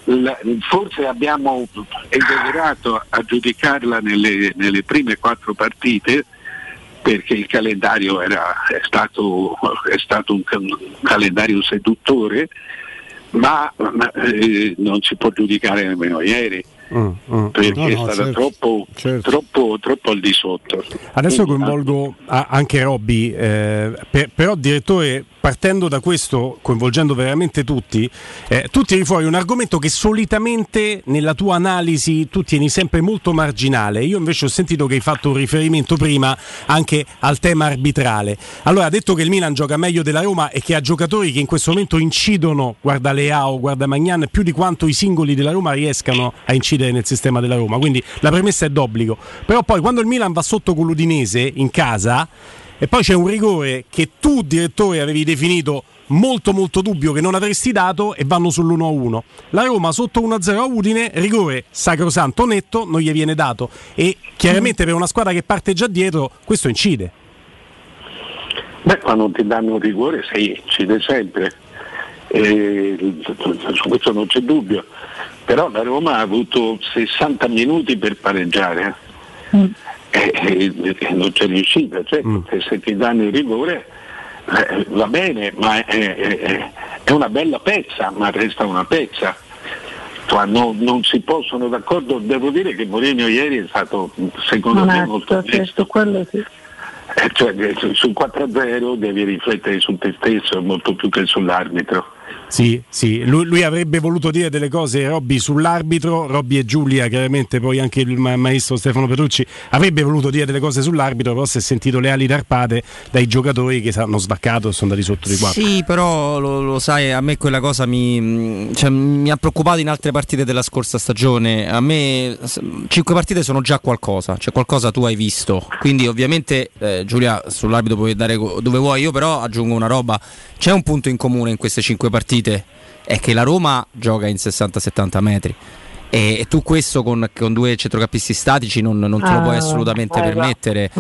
la- forse abbiamo esagerato a giudicarla nelle, nelle prime quattro partite perché il calendario era, è, stato, è stato un, un calendario seduttore, ma, ma, eh, non si può giudicare nemmeno ieri Mm, mm. perché No, è no, stata certo. troppo, troppo, troppo al di sotto. Adesso Quindi, coinvolgo a- anche Robby, eh, per- però direttore, partendo da questo, coinvolgendo veramente tutti, eh, tu tiri fuori un argomento che solitamente nella tua analisi tu tieni sempre molto marginale. Io invece ho sentito che hai fatto un riferimento prima anche al tema arbitrale. Allora, detto che il Milan gioca meglio della Roma e che ha giocatori che in questo momento incidono, guarda Leao, guarda Magnan, più di quanto i singoli della Roma riescano a incidere nel sistema della Roma. Quindi la premessa è d'obbligo. Però poi quando il Milan va sotto con l'Udinese in casa e poi c'è un rigore che tu, direttore, avevi definito molto molto dubbio che non avresti dato e vanno sull'1-1. La Roma sotto 1-0 a Udine, rigore sacrosanto netto, non gli viene dato e chiaramente per una squadra che parte già dietro questo incide. Beh, quando ti danno un rigore sei, incide sempre, E su questo non c'è dubbio, però la Roma ha avuto 60 minuti per pareggiare e, e- e non c'è riuscita, cioè, se- se ti danno il rigore eh, va bene, ma è, è- è una bella pezza, ma resta una pezza. Cioè, non, non si possono d'accordo, devo dire che Mourinho ieri è stato secondo me molto Onesto, sì. Eh, cioè, eh, su- sul 4-0 devi riflettere su te stesso molto più che sull'arbitro. Sì, sì, lui, lui avrebbe voluto dire delle cose Robby sull'arbitro, Robby e Giulia, chiaramente poi anche il ma- maestro Stefano Petrucci avrebbe voluto dire delle cose sull'arbitro, però si è sentito le ali tarpate dai giocatori che hanno sbaccato e sono andati sotto di quattro. Sì, però lo, lo sai, a me quella cosa mi, cioè, mi ha preoccupato in altre partite della scorsa stagione. A me cinque partite sono già qualcosa, cioè qualcosa tu hai visto. Quindi ovviamente eh, Giulia sull'arbitro puoi dare dove vuoi, io però aggiungo una roba. C'è un punto in comune in queste cinque partite, è che la Roma gioca in 60-70 metri. E, tu questo con, con due centrocampisti statici non, non te lo Ah, puoi assolutamente eh, permettere.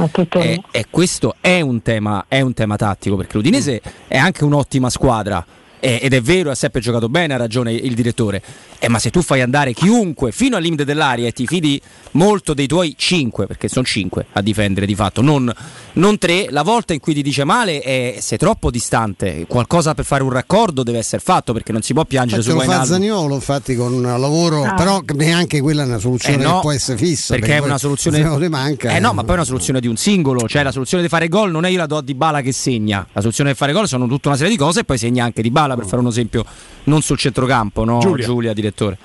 E, e questo è un, tema, è un tema tattico perché l'Udinese è anche un'ottima squadra. Eh, ed è vero, ha sempre giocato bene, ha ragione il direttore. Eh, ma se tu fai andare chiunque fino al limite dell'aria e ti fidi molto dei tuoi 5, perché sono 5 a difendere di fatto, non, non 3, la volta in cui ti dice male è sei troppo distante. Qualcosa per fare un raccordo deve essere fatto perché non si può piangere Infatti su Wijnaldum. Zaniolo infatti con un lavoro, Ah. però neanche quella è una soluzione Eh no, che può essere fissa. perché è poi una soluzione se manca. Eh no, ma poi è una soluzione di un singolo, cioè la soluzione di fare gol non è io la do a Dybala che segna. La soluzione di fare gol sono tutta una serie di cose e poi segna anche Dybala per fare un esempio non sul centrocampo, no? Giulia. Giulia direttore.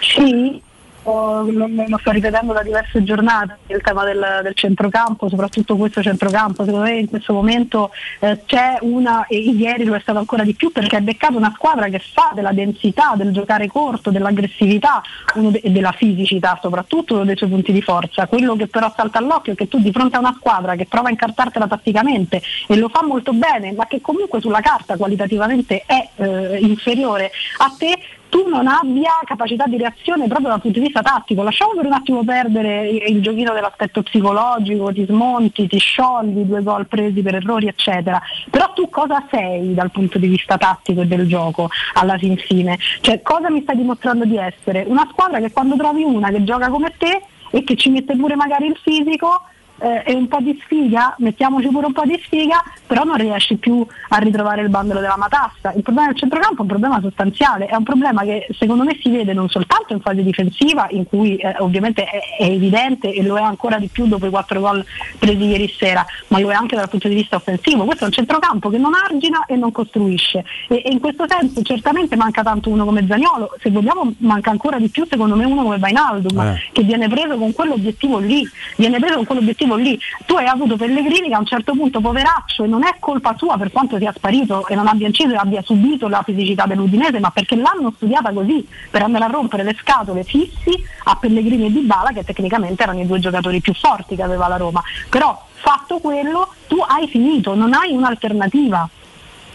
Sì, ho- lo, lo sto ripetendo da diverse giornate, il tema del, del centrocampo, soprattutto questo centrocampo, secondo me in questo momento eh, c'è una, e ieri lo è stato ancora di più perché è beccato una squadra che fa della densità, del giocare corto, dell'aggressività de- e della fisicità soprattutto uno dei suoi punti di forza. Quello che però salta all'occhio è che tu di fronte a una squadra che prova a incartartela tatticamente e lo fa molto bene, ma che comunque sulla carta qualitativamente è eh, inferiore a te, tu non abbia capacità di reazione proprio dal punto di vista tattico. Lasciamo per un attimo perdere il giochino dell'aspetto psicologico, ti smonti, ti sciogli, due gol presi per errori, eccetera. Però tu cosa sei dal punto di vista tattico e del gioco alla fin fine? Cioè cosa mi stai dimostrando di essere? Una squadra che quando trovi una che gioca come te e che ci mette pure magari il fisico, eh, e un po' di sfiga, mettiamoci pure un po' di sfiga, però non riesci più a ritrovare il bandolo della matassa. Il problema del centrocampo è un problema sostanziale, è un problema che secondo me si vede non soltanto in fase difensiva, in cui eh, ovviamente è, è evidente e lo è ancora di più dopo i quattro gol presi ieri sera, ma lo è anche dal punto di vista offensivo. Questo è un centrocampo che non argina e non costruisce e, e in questo senso certamente manca tanto uno come Zagnolo, se vogliamo manca ancora di più secondo me uno come Vainaldum Eh. che viene preso con quell'obiettivo lì, viene preso con quell'obiettivo lì. Tu hai avuto Pellegrini che a un certo punto poveraccio e non è colpa sua per quanto sia sparito e non abbia inciso e abbia subito la fisicità dell'Udinese, ma perché l'hanno studiata così per andare a rompere le scatole fissi a Pellegrini e Dybala che tecnicamente erano i due giocatori più forti che aveva la Roma. Però fatto quello tu hai finito, non hai un'alternativa.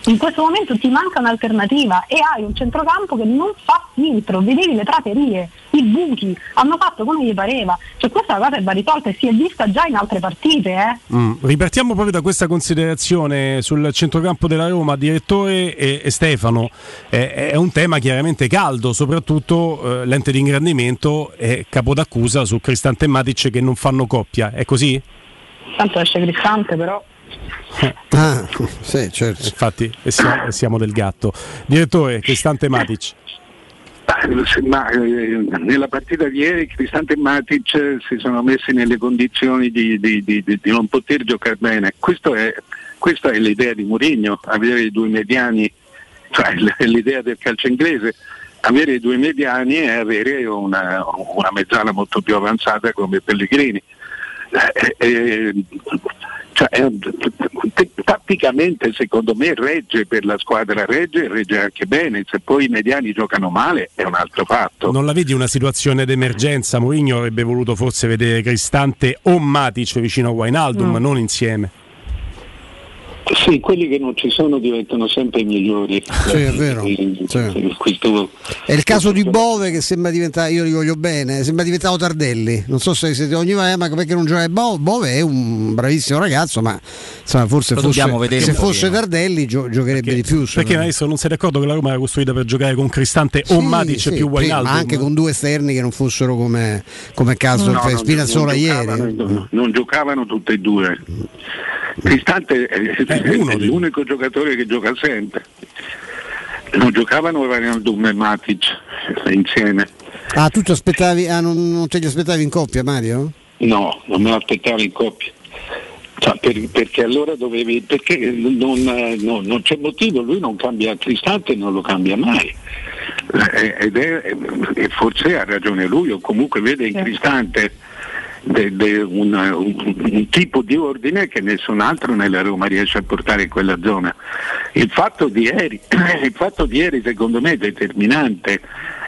In questo momento ti manca un'alternativa e hai un centrocampo che non fa filtro, vedevi le praterie, i buchi, hanno fatto come gli pareva. Cioè questa cosa va risolta e si è vista già in altre partite. Eh. Mm, Ripartiamo proprio da questa considerazione sul centrocampo della Roma, direttore e, e Stefano. Eh, è un tema chiaramente caldo, soprattutto eh, l'ente di ingrandimento è capo d'accusa su Cristante e Matic che non fanno coppia. È così? Tanto esce Cristante però. Ah, sì, certo. Infatti, siamo, siamo del gatto. Direttore, Cristante Matic. Ma eh, nella partita di ieri Cristante e Matic eh, si sono messi nelle condizioni di, di- di- di- non poter giocare bene. Questo è- questa è l'idea di Mourinho, avere i due mediani, cioè l'idea del calcio inglese. Avere i due mediani e avere una, una mezzala molto più avanzata come Pellegrini. Eh, eh, cioè, è un- t- tatticamente secondo me regge per la squadra, regge e regge anche bene, se poi i mediani giocano male è un altro fatto. Non la vedi una situazione d'emergenza? Mourinho avrebbe voluto forse vedere Cristante o Matic vicino a Wijnaldum, Mm. non insieme. Sì, quelli che non ci sono diventano sempre i migliori. Sì, è vero. Questo- È il caso di Bove che sembra diventare, io li voglio bene, sembra diventato Tardelli. Non so se siete ogni ma perché non gioca Bo- Bove è un bravissimo ragazzo, ma insomma, forse fosse, dobbiamo vedere se fosse pochino. Tardelli gio- giocherebbe di più. Perché adesso non sei d'accordo che la Roma era costruita per giocare con Cristante o Sì, Matic sì, più sì, Wijnaldum? ma anche con due esterni che non fossero come, come caso No, per no, Spinazzola non ieri. giocavano- Non giocavano tutte e due. Cristante è, è l'unico giocatore che gioca sempre. Non giocavano Wijnaldum e Matic insieme. Ah, tu ti aspettavi, ah, non, non te li aspettavi in coppia, Mario? No, non me l'aspettavo in coppia. Cioè, per- perché allora dovevi. Perché non, eh, no, non c'è motivo, lui non cambia Cristante e non lo cambia mai. Eh, Ed è, e forse ha ragione lui, o comunque vede in Cristante de- de- un, un- un tipo di ordine che nessun altro nella Roma riesce a portare in quella zona. Il fatto di ieri, fatto di ieri secondo me è determinante,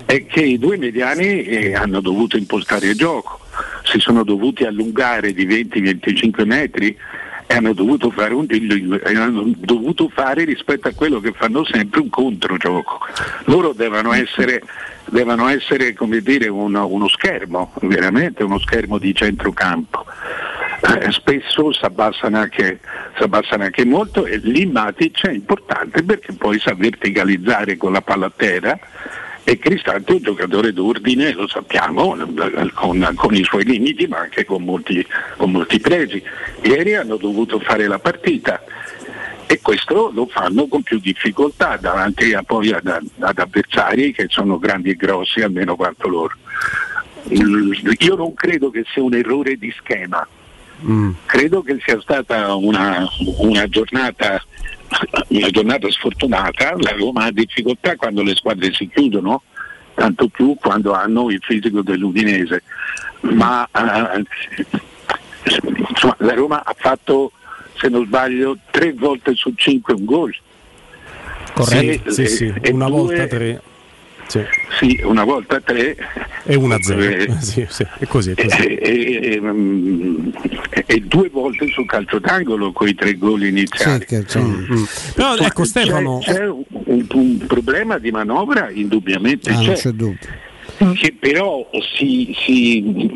è che i due mediani eh, hanno dovuto impostare il gioco, si sono dovuti allungare di 20-25 metri e hanno dovuto, fare un, hanno dovuto fare rispetto a quello che fanno sempre un controgioco. Loro devono essere, devono essere come dire, uno, uno schermo, veramente uno schermo di centrocampo. Eh, spesso si abbassano anche, anche molto e lì Matic è importante perché poi sa verticalizzare con la palla a terra e Cristante è un giocatore d'ordine, lo sappiamo, con, con i suoi limiti ma anche con molti, con molti pregi. Ieri hanno dovuto fare la partita e questo lo fanno con più difficoltà davanti a, poi ad, ad avversari che sono grandi e grossi almeno quanto loro. Mm, Io non credo che sia un errore di schema, credo che sia stata una, una giornata una giornata sfortunata, la Roma ha difficoltà quando le squadre si chiudono, tanto più quando hanno il fisico dell'Udinese, ma eh, insomma, la Roma ha fatto, se non sbaglio, tre volte su cinque un gol. Corretto, Se- sì, sì, e una due- volta tre. Sì. Sì, una volta tre. E una zero. Eh, Sì, sì, è così, è così. e, e- e, mm, e due volte sul calcio d'angolo con i tre gol iniziali. Mm. Però Cioè, ecco Stefano, c'è, c'è un, un problema di manovra indubbiamente Ah, non c'è, c'è dubbio. che però si, si-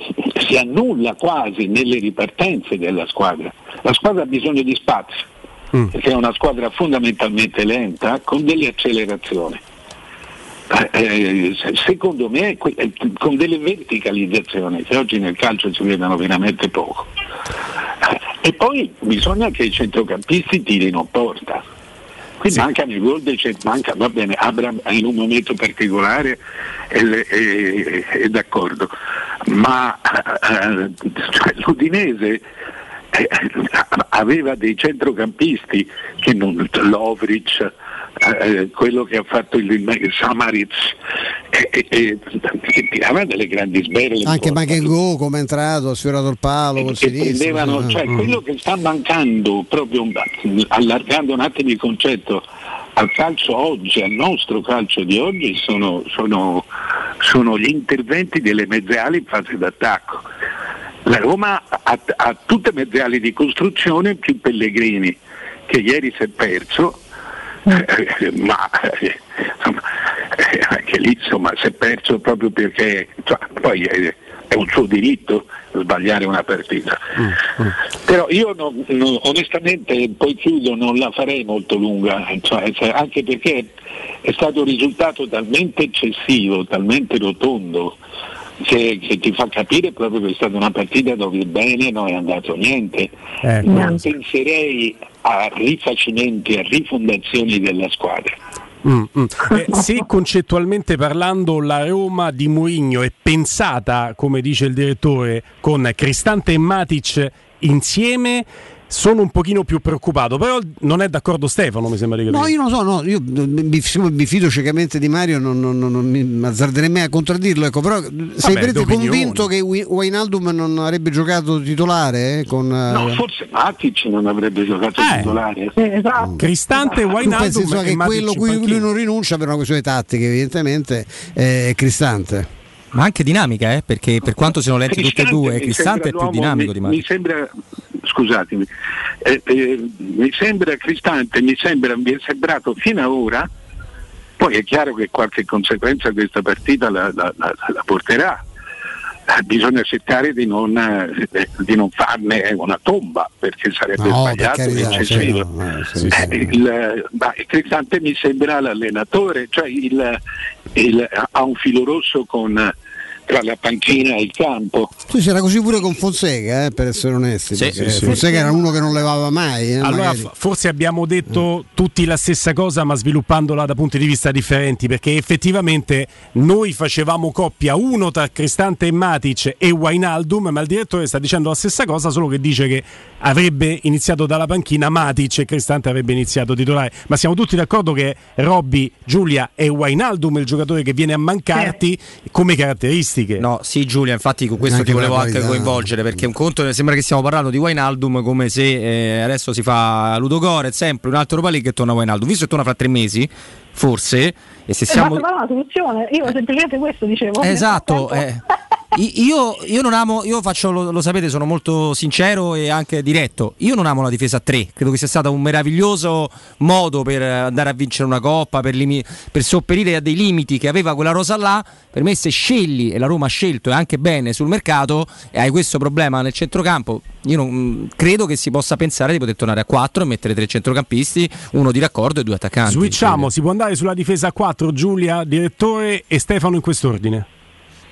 si annulla quasi nelle ripartenze della squadra. La squadra ha bisogno di spazio, Mm. perché è una squadra fondamentalmente lenta con delle accelerazioni. Eh, eh, se- secondo me eh, con delle verticalizzazioni che oggi nel calcio si vedono veramente poco. E poi bisogna che i centrocampisti tirino porta. Qui mancano i gol dei cent- manca, va bene, Abram in un momento particolare è, è- è d'accordo, ma eh, cioè, l'Udinese eh, aveva dei centrocampisti che non Lovric, eh, quello che ha fatto il, il Samaritz, eh, eh, eh, che tirava delle grandi sberle. Anche Magengo come è entrato, ha sfiorato il palo col prendevano, cioè Mm. quello che sta mancando proprio allargando un attimo il concetto al calcio oggi, al nostro calcio di oggi sono, sono- sono gli interventi delle mezze ali in fase d'attacco. La Roma ha, ha tutte mezze ali di costruzione più Pellegrini che ieri si è perso, eh, ma eh, insomma, eh, anche lì insomma, si è perso proprio perché insomma, poi è, è un suo diritto sbagliare una partita. Però io non- non- onestamente poi chiudo, non la farei molto lunga, cioè, anche perché è stato un risultato talmente eccessivo, talmente rotondo, che, che ti fa capire proprio che è stata una partita dove bene non è andato niente. Ecco. Non penserei a rifacimenti, a rifondazioni della squadra. Mm, mm. Eh, se concettualmente parlando la Roma di Mourinho è pensata, come dice il direttore, con Cristante e Matic insieme, sono un pochino più preoccupato. Però non è d'accordo Stefano, mi sembra di capire. No, io non so, no, io mi, siccome mi fido ciecamente di Mario, non, non- non- non mi azzarderei mai a contraddirlo. Ecco, però sei Vabbè, convinto che Wijnaldum non avrebbe giocato titolare? eh, con, No, eh, forse Matic non avrebbe giocato titolare. esatto. Cristante, tu pensi Wijnaldum insomma, che Matic quello cui lui non rinuncia per una questione tattica, evidentemente, è Cristante. Ma anche dinamica, eh, perché per quanto siano lenti tutte e due, Cristante è più dinamico di mi, Matic. mi sembra, scusatemi, eh, eh, mi sembra Cristante, mi sembra, mi è sembrato fino ad ora, poi è chiaro che qualche conseguenza questa partita la, la- la- la porterà. Eh, Bisogna cercare di non, eh, di non farne una tomba perché sarebbe No, sbagliato e eccessivo. sì, no, eh, sì, Eh, il, ma il Cristante mi sembra l'allenatore, cioè il- il- ha un filo rosso con, tra la panchina e il campo. Tu c'era così pure con Fonseca, eh, per essere onesti. Sì, sì, sì. Fonseca era uno che non levava mai. eh, Allora, f- forse abbiamo detto tutti la stessa cosa, ma sviluppandola da punti di vista differenti, perché effettivamente noi facevamo coppia uno tra Cristante e Matic e Wijnaldum, ma il direttore sta dicendo la stessa cosa, solo che dice che avrebbe iniziato dalla panchina Matic e Cristante avrebbe iniziato titolare. Ma siamo tutti d'accordo che Robby, Giulia e Wijnaldum il giocatore che viene a mancarti come caratteristiche. No, sì, Giulia, infatti con questo Anche ti volevo anche coinvolgere perché un conto sembra che stiamo parlando di Wijnaldum come se eh, adesso si fa Ludo Gorez, sempre un altro Europa League e torna Wijnaldum. Visto che torna fra tre mesi, forse, e se siamo... Esatto, però una soluzione, io semplicemente questo dicevo. Esatto, eh, io, io non amo, io faccio, lo, lo sapete, sono molto sincero e anche diretto. Io non amo la difesa a 3, credo che sia stato un meraviglioso modo per andare a vincere una coppa, per, limi- per sopperire a dei limiti che aveva quella rosa là. Per me, se scegli, e la Roma ha scelto e anche bene sul mercato, e hai questo problema nel centrocampo, io non, credo che si possa pensare di poter tornare a 4 e mettere tre centrocampisti, uno di raccordo e due attaccanti. Switchiamo, si può andare sulla difesa a 4, Giulia, direttore e Stefano in quest'ordine.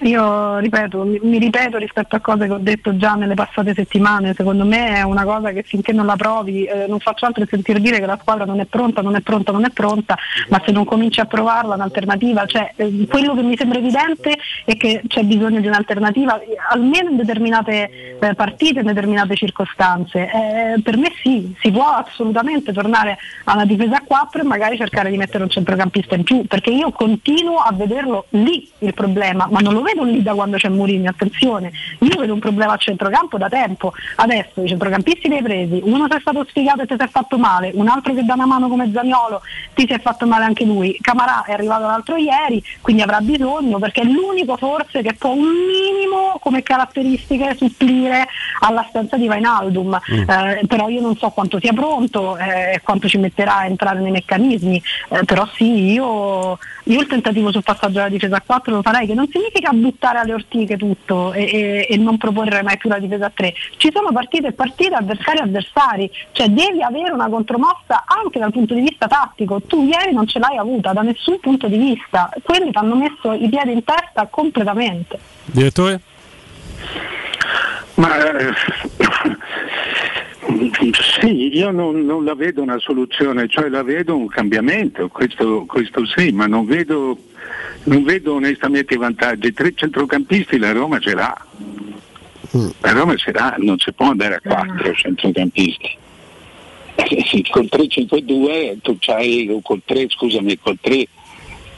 Io ripeto, mi, ripeto rispetto a cose che ho detto già nelle passate settimane, secondo me è una cosa che finché non la provi eh, non faccio altro che sentir dire che la squadra non è pronta, non è pronta, non è pronta, ma se non cominci a provarla un'alternativa, cioè eh, quello che mi sembra evidente è che c'è bisogno di un'alternativa, eh, almeno in determinate eh, partite, in determinate circostanze. Eh, per me sì, si può assolutamente tornare a una difesa a 4 e magari cercare di mettere un centrocampista in più, perché io continuo a vederlo lì il problema, ma non lo vedo lì da quando c'è Mourinho, attenzione, io vedo un problema a centrocampo da tempo, adesso i centrocampisti li hai presi, uno si è stato sfigato e ti si è fatto male, un altro che dà una mano come Zaniolo ti si è fatto male anche lui, Camarà è arrivato l'altro ieri, quindi avrà bisogno perché è l'unico forse che può un minimo come caratteristiche supplire all'assenza di Vainaldum, Eh, però io non so quanto sia pronto eh, e quanto ci metterà a entrare nei meccanismi, Eh, però sì, io, io il tentativo sul passaggio alla difesa a 4 lo farei, che non significa buttare alle ortiche tutto e, e- e non proporre mai più la difesa a 3. Ci sono partite e partite, avversari e avversari, cioè devi avere una contromossa anche dal punto di vista tattico. Tu ieri non ce l'hai avuta da nessun punto di vista, quelli ti hanno messo i piedi in testa completamente. Direttore? Ma eh, Sì, io non, non la vedo una soluzione, cioè la vedo un cambiamento, questo, questo sì, ma non vedo, non vedo onestamente i vantaggi. Tre centrocampisti la Roma ce l'ha. La Roma ce l'ha, non si può andare a quattro centrocampisti. Eh, sì, col 3-5-2 tu c'hai, o col 3, scusami, col 3,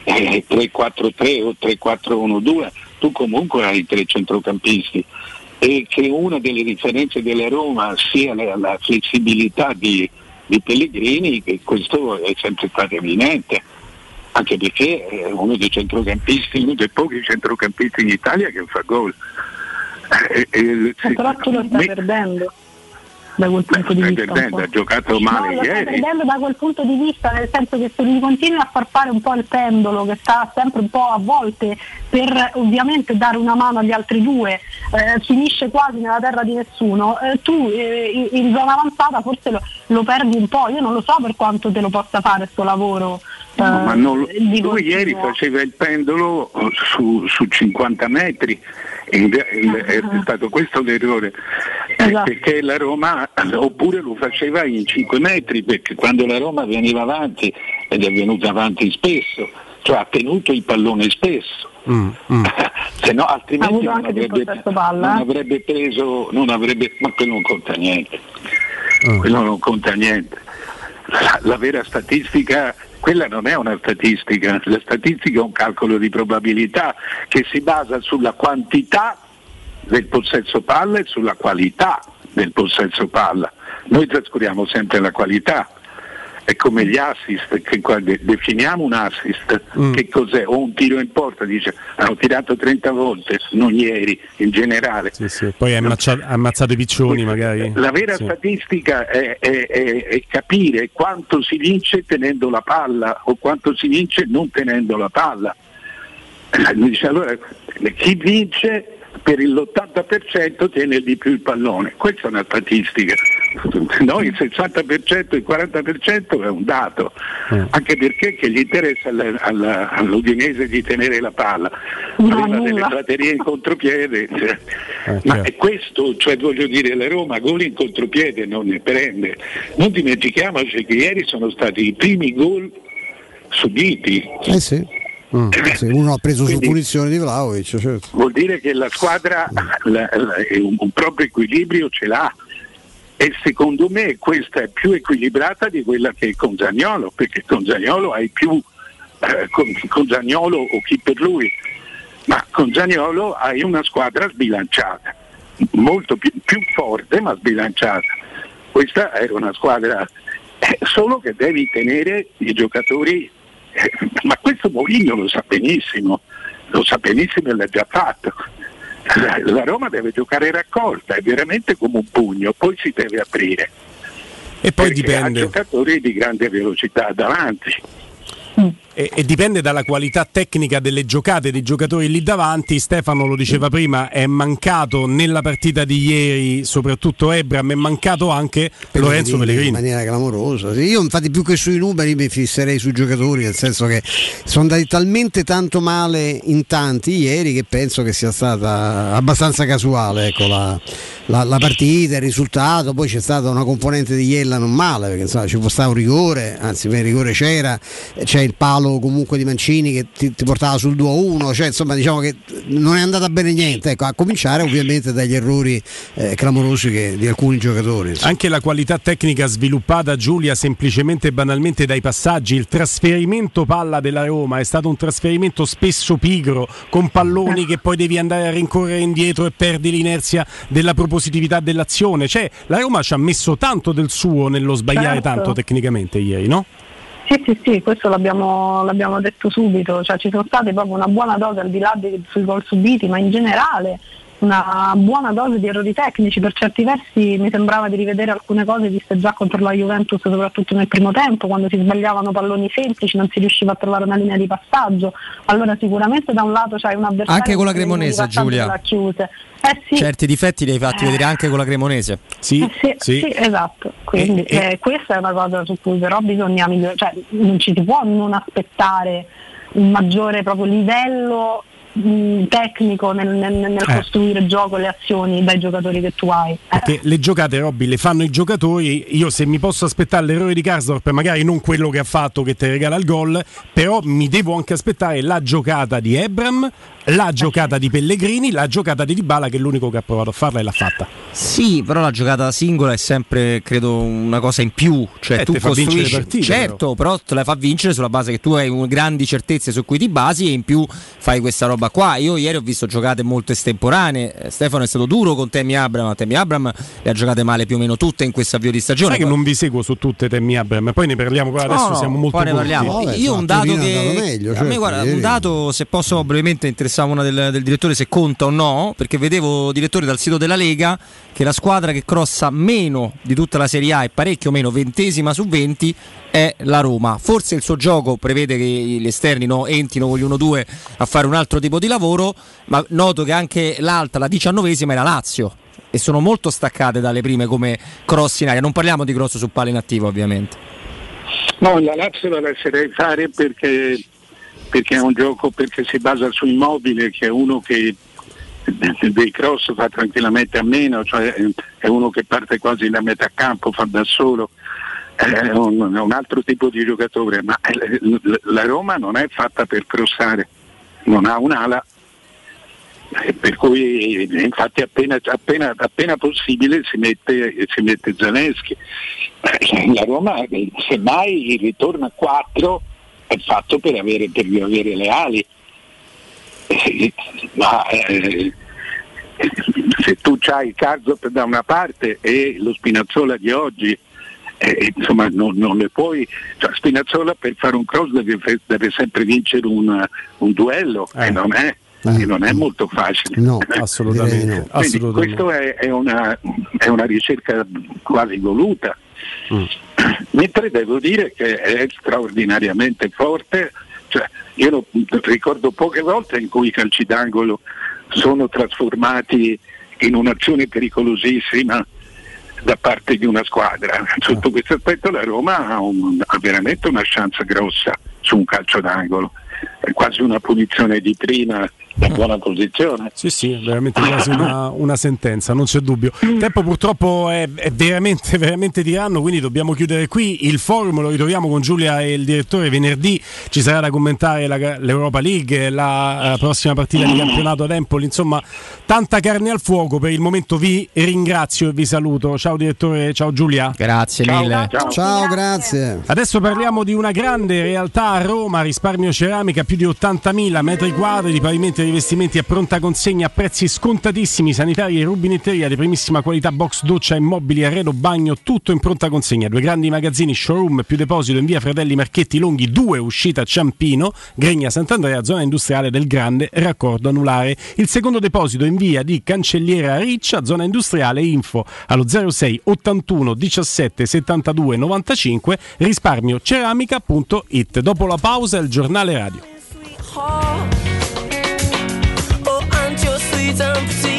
eh, 3-4-3 o 3-4-1-2, tu comunque hai tre centrocampisti e che una delle differenze della Roma sia la, la flessibilità di, di Pellegrini, che questo è sempre stato evidente, anche perché è uno dei centrocampisti, uno dei pochi centrocampisti in Italia che fa gol. Eh, eh, Eh, Però tu lo stai perdendo da quel punto di stai vista. perdendo, ha giocato male No, ieri. perdendo da quel punto di vista, nel senso che se gli continui a far fare un po' il pendolo, che sta sempre un po' a volte per ovviamente dare una mano agli altri due, eh, finisce quasi nella terra di nessuno, eh, tu eh, in- zona avanzata forse lo, lo perdi un po', io non lo so per quanto te lo possa fare sto lavoro. Eh, No, ma non- di lui ieri faceva il pendolo su, su 50 metri. Il- è stato questo l'errore. Eh, Esatto. perché la Roma oppure lo faceva in 5 metri perché quando la Roma veniva avanti ed è venuta avanti spesso cioè ha tenuto il pallone spesso. Se no altrimenti non avrebbe, palla, non eh? avrebbe preso non avrebbe ma quello non conta niente. Quello non conta niente. La, la vera statistica, quella non è una statistica, la statistica è un calcolo di probabilità che si basa sulla quantità del possesso palla e sulla qualità del possesso palla. Noi trascuriamo sempre la qualità. È come gli assist, che definiamo un assist, che cos'è? O un tiro in porta, dice hanno tirato 30 volte, non ieri, in generale. Sì, sì. Poi ha ammazzato, ammazzato i piccioni magari. La vera Sì. statistica è, è- è- è capire quanto si vince tenendo la palla o quanto si vince non tenendo la palla. Eh, allora, chi vince per l'80% tiene di più il pallone, questa è una statistica. Noi il 60% e il 40% è un dato, anche perché che gli interessa alla- alla- all'Udinese di tenere la palla. Prima delle praterie in contropiede, cioè, ma è questo, cioè voglio dire, la Roma gol in contropiede non ne prende. Non dimentichiamoci che ieri sono stati i primi gol subiti. Eh sì. Mm, sì, uno ha preso su punizione di Vlaovic, certo. Vuol dire che la squadra la- la- è un, un proprio equilibrio ce l'ha. E secondo me questa è più equilibrata di quella che è con Zagnolo, perché con Zagnolo hai più eh, con, con Zaniolo o chi per lui, ma con Zagnolo hai una squadra sbilanciata, molto più, più forte ma sbilanciata. Questa era una squadra eh, solo che devi tenere i giocatori, eh, ma questo Mourinho lo sa benissimo, lo sa benissimo e l'ha già fatto. La- Roma deve giocare raccolta, è veramente come un pugno, poi si deve aprire. E poi Perché dipende. Ha giocatori di grande velocità davanti. E, e dipende dalla qualità tecnica delle giocate dei giocatori lì davanti. Stefano lo diceva prima, è mancato nella partita di ieri, soprattutto Ebram, è mancato anche Lorenzo in Pellegrini. maniera clamorosa. Io infatti più che sui numeri mi fisserei sui giocatori, nel senso che sono andati talmente tanto male in tanti ieri che penso che sia stata abbastanza casuale ecco, la, la- la partita, il risultato, poi c'è stata una componente di Iella non male, perché insomma, ci può stare un rigore, anzi il rigore c'era, c'è il palo comunque di Mancini che ti, ti portava sul 2-1, cioè insomma diciamo che non è andata bene niente, ecco, a cominciare ovviamente dagli errori eh, clamorosi che- di alcuni giocatori. insomma. Anche la qualità tecnica sviluppata Giulia semplicemente e banalmente dai passaggi, il trasferimento palla della Roma è stato un trasferimento spesso pigro, con palloni che poi devi andare a rincorrere indietro e perdi l'inerzia della propositività dell'azione. Cioè, la Roma ci ha messo tanto del suo nello sbagliare Certo. tanto tecnicamente ieri, no? Sì, sì, sì, questo l'abbiamo, l'abbiamo detto subito, cioè ci sono state proprio una buona dose al di là dei, sui gol subiti, ma in generale una buona dose di errori tecnici, per certi versi mi sembrava di rivedere alcune cose viste già contro la Juventus, soprattutto nel primo tempo, quando si sbagliavano palloni semplici, non si riusciva a trovare una linea di passaggio. Allora sicuramente da un lato c'hai un avversario Anche con la Cremonese, Giulia. Eh sì, Certi difetti li hai fatti Eh. vedere anche con la Cremonese. Sì, eh sì, sì, esatto. Quindi eh, questa è una cosa su cui però bisogna migliorare, cioè non ci si può non aspettare un maggiore proprio livello mh, tecnico nel, nel- nel Eh. costruire gioco le azioni dai giocatori che tu hai. Eh, Perché le giocate, Robby, le fanno i giocatori. Io se mi posso aspettare l'errore di Karsdorp, magari non quello che ha fatto che ti regala il gol, però mi devo anche aspettare la giocata di Ebram, la giocata di Pellegrini, la giocata di Dybala che è l'unico che ha provato a farla e l'ha fatta. Sì, però la giocata singola è sempre, credo, una cosa in più. Cioè, Eh, tu costruisci. le partite, certo, però. te la fa vincere sulla base che tu hai un- grandi certezze su cui ti basi e in più fai questa roba qua. Io ieri ho visto giocate molto estemporanee. Eh, Stefano è stato duro con Temi Abram, ma Temi Abram le ha giocate male più o meno tutte in questo avvio di stagione. Sai che non vi seguo su tutte Temmi Abram, poi ne parliamo, poi adesso No, no, siamo molto poi ne parliamo. Io un dato che a me guarda, un dato se posso probabilmente interessava una del, del direttore se conta o no, perché vedevo direttore dal sito della Lega che la squadra che crossa meno di tutta la Serie A e parecchio meno, ventesima su 20 è la Roma. Forse il suo gioco prevede che gli esterni no, entrino con gli 1-2 a fare un altro tipo di lavoro, ma noto che anche l'alta, la diciannovesima è la Lazio e sono molto staccate dalle prime come cross in aria. Non parliamo di cross su palla inattivo ovviamente. No, la Lazio la lascerei fare perché, perché è un gioco perché si basa su immobile, che è uno che dei cross fa tranquillamente a meno, cioè è uno che parte quasi da metà campo, fa da solo, è un, un altro tipo di giocatore, ma eh, la Roma non è fatta per crossare, non ha un'ala, eh, per cui eh, infatti appena, appena- appena possibile si mette, si mette Zaleschi. Eh, La Roma eh, semmai il ritorno a 4 è fatto per avere, per avere le ali. Eh, ma eh, se tu hai il Karzop da una parte e lo Spinazzola di oggi, eh, insomma non, non le puoi, cioè, Spinazzola per fare un cross deve, deve sempre vincere un, un duello e non è, e non è molto facile. No, assolutamente. Assolutamente. questo è, è una, è una ricerca quasi voluta. Mentre devo dire che è straordinariamente forte, cioè, io lo- ricordo poche volte in cui i calci d'angolo sono trasformati in un'azione pericolosissima da parte di una squadra. Sotto questo aspetto la Roma ha, un- ha veramente una chance grossa su un calcio d'angolo, è quasi una punizione di prima buona posizione. Sì, sì, è veramente quasi una, una sentenza, non c'è dubbio. Il tempo purtroppo è, è veramente, veramente tiranno, quindi dobbiamo chiudere qui. Il forum lo ritroviamo con Giulia e il direttore venerdì. Ci sarà da commentare la- l'Europa League, la eh, prossima partita di campionato ad Empoli. Insomma, tanta carne al fuoco. Per il momento vi ringrazio e vi saluto. Ciao direttore, ciao Giulia. Grazie mille. Ciao, grazie. Adesso parliamo di una grande realtà a Roma, risparmio ceramica, più di 80.000 metri quadri di pavimenti e rivestimenti a pronta consegna a prezzi scontatissimi, sanitari e rubinetteria di primissima qualità, box, doccia, immobili, arredo, bagno, tutto in pronta consegna. Due grandi magazzini, showroom più deposito in via Fratelli Marchetti Longhi 2, uscita Ciampino, Gregna Sant'Andrea, zona industriale del Grande Raccordo Anulare. Il secondo deposito in via di Cancelliera Riccia, zona industriale info allo 06 81 17 72 95 risparmioceramica.it. Dopo la pausa il giornale radio. Oh, and your sweet empty face. Pubblicità.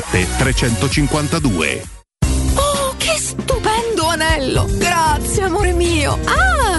352. Oh, che stupendo anello! Grazie, amore mio! Ah,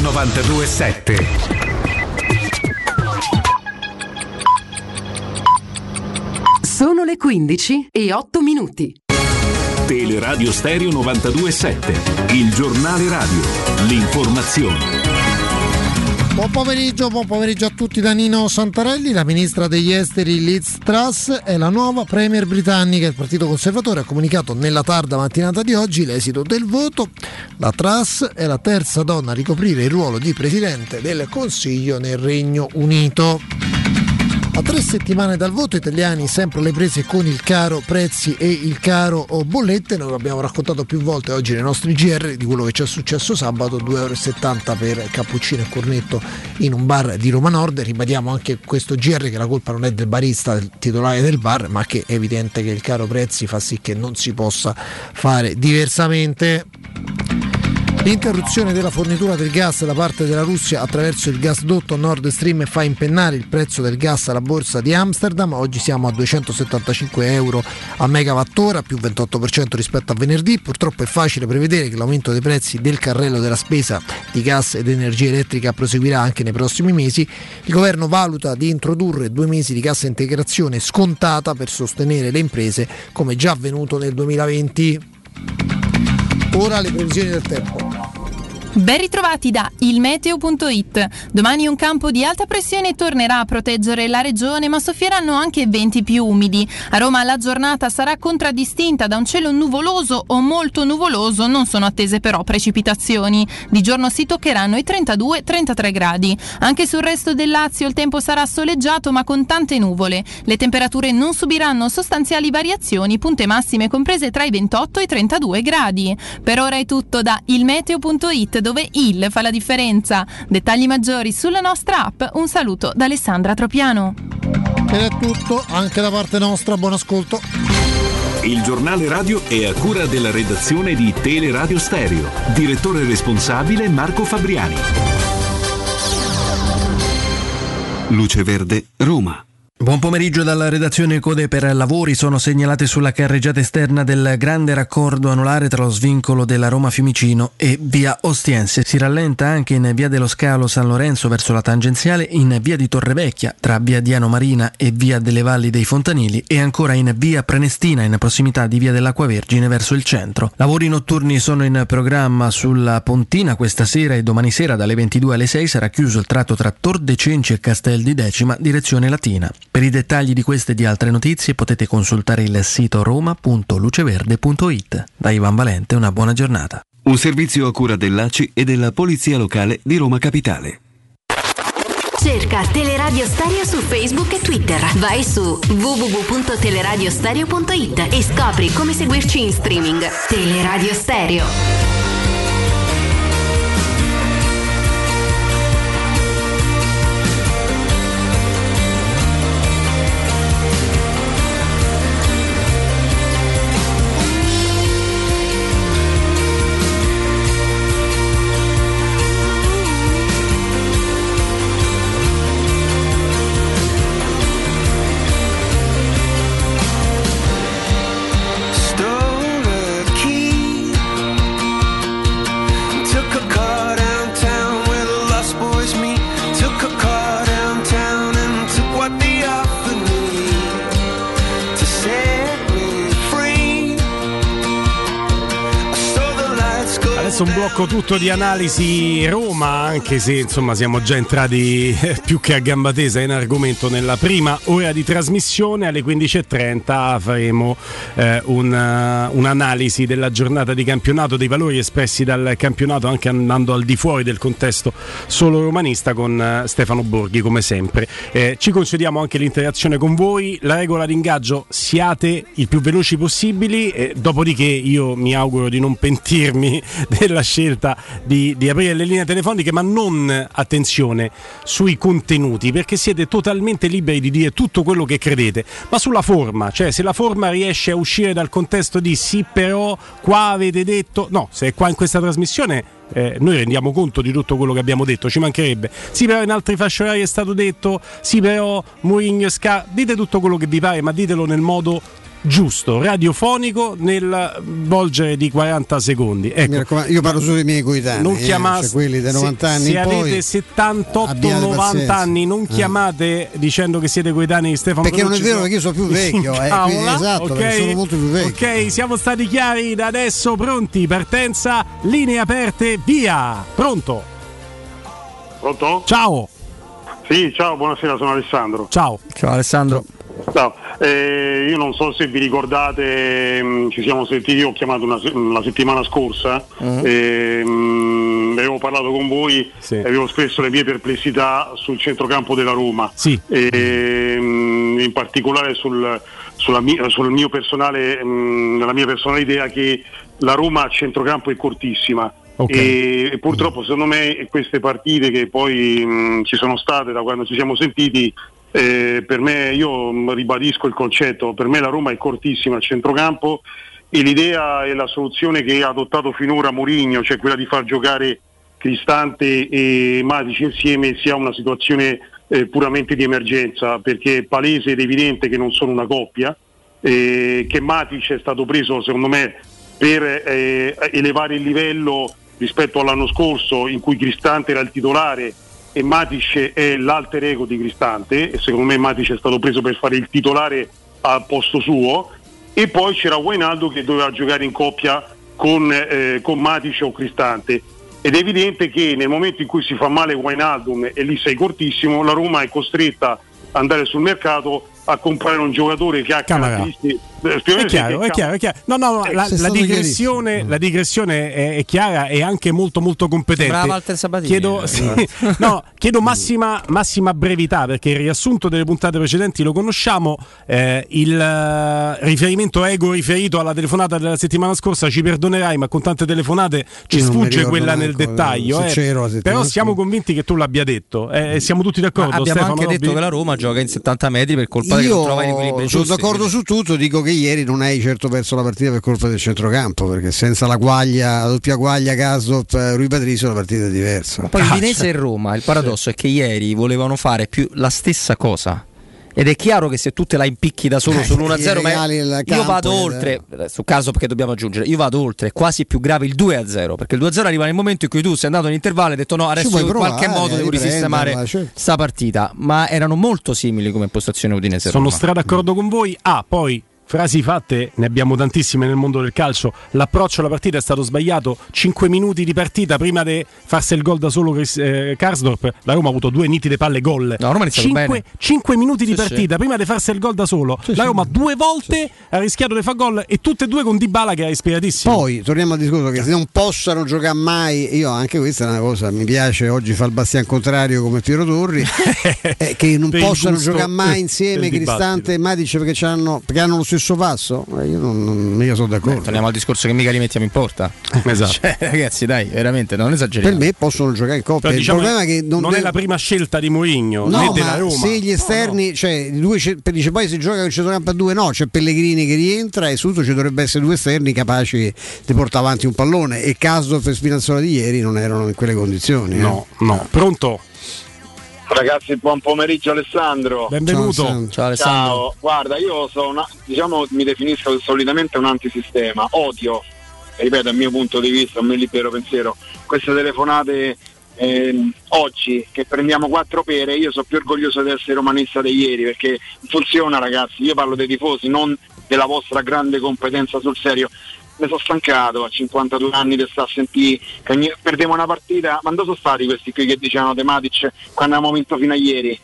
927. Sono le 15 e 8 minuti. Teleradio Stereo 927, il giornale radio, l'informazione. Buon pomeriggio, buon pomeriggio a tutti da Nino Santarelli. La ministra degli esteri Liz Truss è la nuova premier britannica. Il Partito Conservatore ha comunicato nella tarda mattinata di oggi l'esito del voto. La Truss è la terza donna a ricoprire il ruolo di presidente del Consiglio nel Regno Unito. A tre settimane dal voto italiani sempre alle prese con il caro prezzi e il caro bollette, noi abbiamo raccontato più volte oggi nei nostri GR di quello che ci è successo sabato, 2,70 euro per cappuccino e cornetto in un bar di Roma Nord, ribadiamo anche questo GR che la colpa non è del barista, del titolare del bar, ma che è evidente che il caro prezzi fa sì che non si possa fare diversamente. L'interruzione della fornitura del gas da parte della Russia attraverso il gasdotto Nord Stream fa impennare il prezzo del gas alla borsa di Amsterdam. Oggi siamo a 275 euro a megawattora, più 28% rispetto a venerdì. Purtroppo è facile prevedere che l'aumento dei prezzi del carrello della spesa di gas ed energia elettrica proseguirà anche nei prossimi mesi. Il governo valuta di introdurre due mesi di cassa integrazione scontata per sostenere le imprese, come già avvenuto nel 2020. Ora le previsioni del tempo. Ben ritrovati da ilmeteo.it. Domani un campo di alta pressione tornerà a proteggere la regione, ma soffieranno anche venti più umidi. A Roma la giornata sarà contraddistinta da un cielo nuvoloso o molto nuvoloso, non sono attese però precipitazioni. Di giorno si toccheranno i 32-33 gradi. Anche sul resto del Lazio il tempo sarà soleggiato ma con tante nuvole. Le temperature non subiranno sostanziali variazioni, punte massime comprese tra i 28 e i 32 gradi. Per ora è tutto da ilmeteo.it dove il fa la differenza. Dettagli maggiori sulla nostra app. Un saluto da Alessandra Tropiano. Ed è tutto, anche da parte nostra, buon ascolto. Il giornale radio è a cura della redazione di Teleradio Stereo. Direttore responsabile Marco Fabriani. Luce Verde, Roma. Buon pomeriggio dalla redazione Code per lavori sono segnalate sulla carreggiata esterna del grande raccordo anulare tra lo svincolo della Roma Fiumicino e via Ostiense. Si rallenta anche in via dello Scalo San Lorenzo verso la tangenziale, in via di Torrevecchia tra via Diano Marina e via delle Valli dei Fontanili e ancora in via Prenestina in prossimità di via dell'Acqua Vergine verso il centro. Lavori notturni sono in programma sulla Pontina questa sera e domani sera dalle 22 alle 6 sarà chiuso il tratto tra Tor de Cenci e Castel di Decima direzione Latina. Per i dettagli di queste e di altre notizie potete consultare il sito roma.luceverde.it. Da Ivan Valente una buona giornata. Un servizio a cura dell'ACI e della Polizia Locale di Roma Capitale. Cerca Teleradio Stereo su Facebook e Twitter. Vai su www.teleradiostereo.it e scopri come seguirci in streaming. Teleradio Stereo. Tutto di analisi Roma, anche se insomma siamo già entrati eh, più che a gamba tesa in argomento nella prima ora di trasmissione. Alle 15.30 faremo eh, un, eh, un'analisi della giornata di campionato, dei valori espressi dal campionato, anche andando al di fuori del contesto solo romanista con eh, Stefano Borghi, come sempre. Eh, ci concediamo anche l'interazione con voi. La regola d'ingaggio siate il più veloci possibili, eh, dopodiché io mi auguro di non pentirmi della scelta di, di aprire le linee telefoniche, ma non attenzione sui contenuti, perché siete totalmente liberi di dire tutto quello che credete, ma sulla forma, cioè se la forma riesce a uscire dal contesto di sì, però qua avete detto, no, se è qua in questa trasmissione eh, noi rendiamo conto di tutto quello che abbiamo detto, ci mancherebbe. Sì, però in altri fasce orarie è stato detto, sì, però Mourinho Sca, dite tutto quello che vi pare, ma ditelo nel modo giusto, radiofonico nel volgere di 40 secondi. Ecco. Io parlo solo dei miei coetanei, Non eh, chiamate cioè quelli dei 90 se, anni se in poi, avete 78 abbiate 90 pazienza. anni, non Eh. chiamate dicendo che siete coetanei di Stefano Perché non è vero, perché io sono più vecchio, eh, quindi esatto, ok? perché sono molto più vecchio. Ok, siamo stati chiari da adesso, pronti, partenza, linee aperte, via, pronto. Pronto? Ciao. Sì, ciao, buonasera, sono Alessandro. Ciao. Ciao Alessandro. Ciao. Eh, io non so se vi ricordate, mh, ci siamo sentiti, io ho chiamato una, la settimana scorsa, Mm. e, mh, avevo parlato con voi Sì. e avevo espresso le mie perplessità sul centrocampo della Roma. Sì. E, mh, in particolare sul, sulla mia- sul mio personale, mh, la mia personale idea che la Roma a centrocampo è cortissima. Ok. E, e purtroppo secondo me queste partite che poi mh, ci sono state da quando ci siamo sentiti eh, per me io ribadisco il concetto per me la Roma è cortissima a centrocampo e l'idea e la soluzione che ha adottato finora Mourinho cioè quella di far giocare Cristante e Matic insieme sia una situazione eh, puramente di emergenza perché è palese ed evidente che non sono una coppia eh, che Matic è stato preso secondo me per eh, elevare il livello rispetto all'anno scorso in cui Cristante era il titolare e Matic è l'alter ego di Cristante e secondo me Matic è stato preso per fare il titolare al posto suo. E poi c'era Wainaldo che doveva giocare in coppia con, eh, con Matic o Cristante. Ed è evidente che nel momento in cui si fa male Wainaldum e lì sei cortissimo la Roma è costretta ad andare sul mercato a comprare un giocatore che ha caratteristiche È spiegami chiaro, che è chiaro, è chiaro. No, no, no, Eh, la, la digressione, la digressione è, è chiara e anche molto molto competente. Sembrava Walter Sabatini. Chiedo, sì, no, chiedo massima, massima brevità perché il riassunto delle puntate precedenti lo conosciamo. eh, il eh, riferimento ego riferito alla telefonata della settimana scorsa ci perdonerai, ma con tante telefonate ci sfugge quella nel dettaglio. se eh. Però siamo convinti che tu l'abbia detto eh, siamo tutti Ma d'accordo. abbiamo Stefano anche detto Robbi? che la Roma gioca in 70 metri per colpa che Io non trova gli equilibri sono giusti. d'accordo su tutto, dico che ieri non hai certo perso la partita per colpa del centrocampo, perché senza la guaglia, la doppia guaglia Gasdorp, eh, Rui Patricio la partita è diversa. Poi Ah, Udinese cioè. e Roma, il paradosso è che ieri volevano fare più la stessa cosa. Ed è chiaro che se tu te la impicchi da solo Eh, sull'1-0, gli ma io campo, vado eh. oltre, eh, su caso perché dobbiamo aggiungere, io vado oltre, è quasi più grave il 2-0, perché il 2-0 arriva nel momento in cui tu sei andato in intervallo e hai detto no, adesso in qualche provare modo devo risistemare certo. sta partita, ma erano molto simili come postazione Udinese e Sono stra d'accordo con voi. Ah, poi frasi fatte, ne abbiamo tantissime nel mondo del calcio. L'approccio alla partita è stato sbagliato. 5 minuti di partita prima di farsi il gol da solo Chris- eh, Karsdorp. La Roma ha avuto due nitide palle gol. No, Roma ha iniziato 5, bene. minuti di Sì, partita prima di farsi il gol da solo. Sì, la sì. Roma due volte ha rischiato di fare gol e tutte e due con Dybala che era ispiratissimo. Poi torniamo al discorso che se non possano giocare mai, io anche questa è una cosa, mi piace oggi fa il bastian contrario come Piero Torri, eh, che non possano giocare mai insieme. Cristante e Matic perché, c'hanno- perché hanno lo stesso passo. Eh, io non, non mica sono d'accordo. Torniamo al discorso che mica li mettiamo in porta. Esatto. Cioè, ragazzi, dai, veramente, non esageriamo. Per me possono giocare in coppia. Però, il diciamo, problema è che non, non è la prima scelta di Mourinho né No, della ma Roma. se gli esterni, cioè i due ce- per- dice poi si gioca con il centrocampo a due, no, c'è Pellegrini che rientra e subito ci dovrebbe essere due esterni capaci di portare avanti un pallone e Casdorf e Spinazzola di ieri non erano in quelle condizioni. eh. No, no. Pronto? Ragazzi, buon pomeriggio Alessandro. Benvenuto. Ciao Alessandro. Ciao, guarda, io sono una- diciamo mi definisco solitamente un antisistema, odio, ripeto, dal mio punto di vista, un mio libero pensiero, queste telefonate ehm, oggi che prendiamo quattro pere, io sono più orgoglioso di essere romanista di ieri perché funziona ragazzi, io parlo dei tifosi, non della vostra grande competenza sul serio. Mi sono stancato a 52 anni di stare a sentire che ogni- perdevo una partita, ma dove sono stati questi qui che dicevano Tematic quando abbiamo vinto fino a ieri?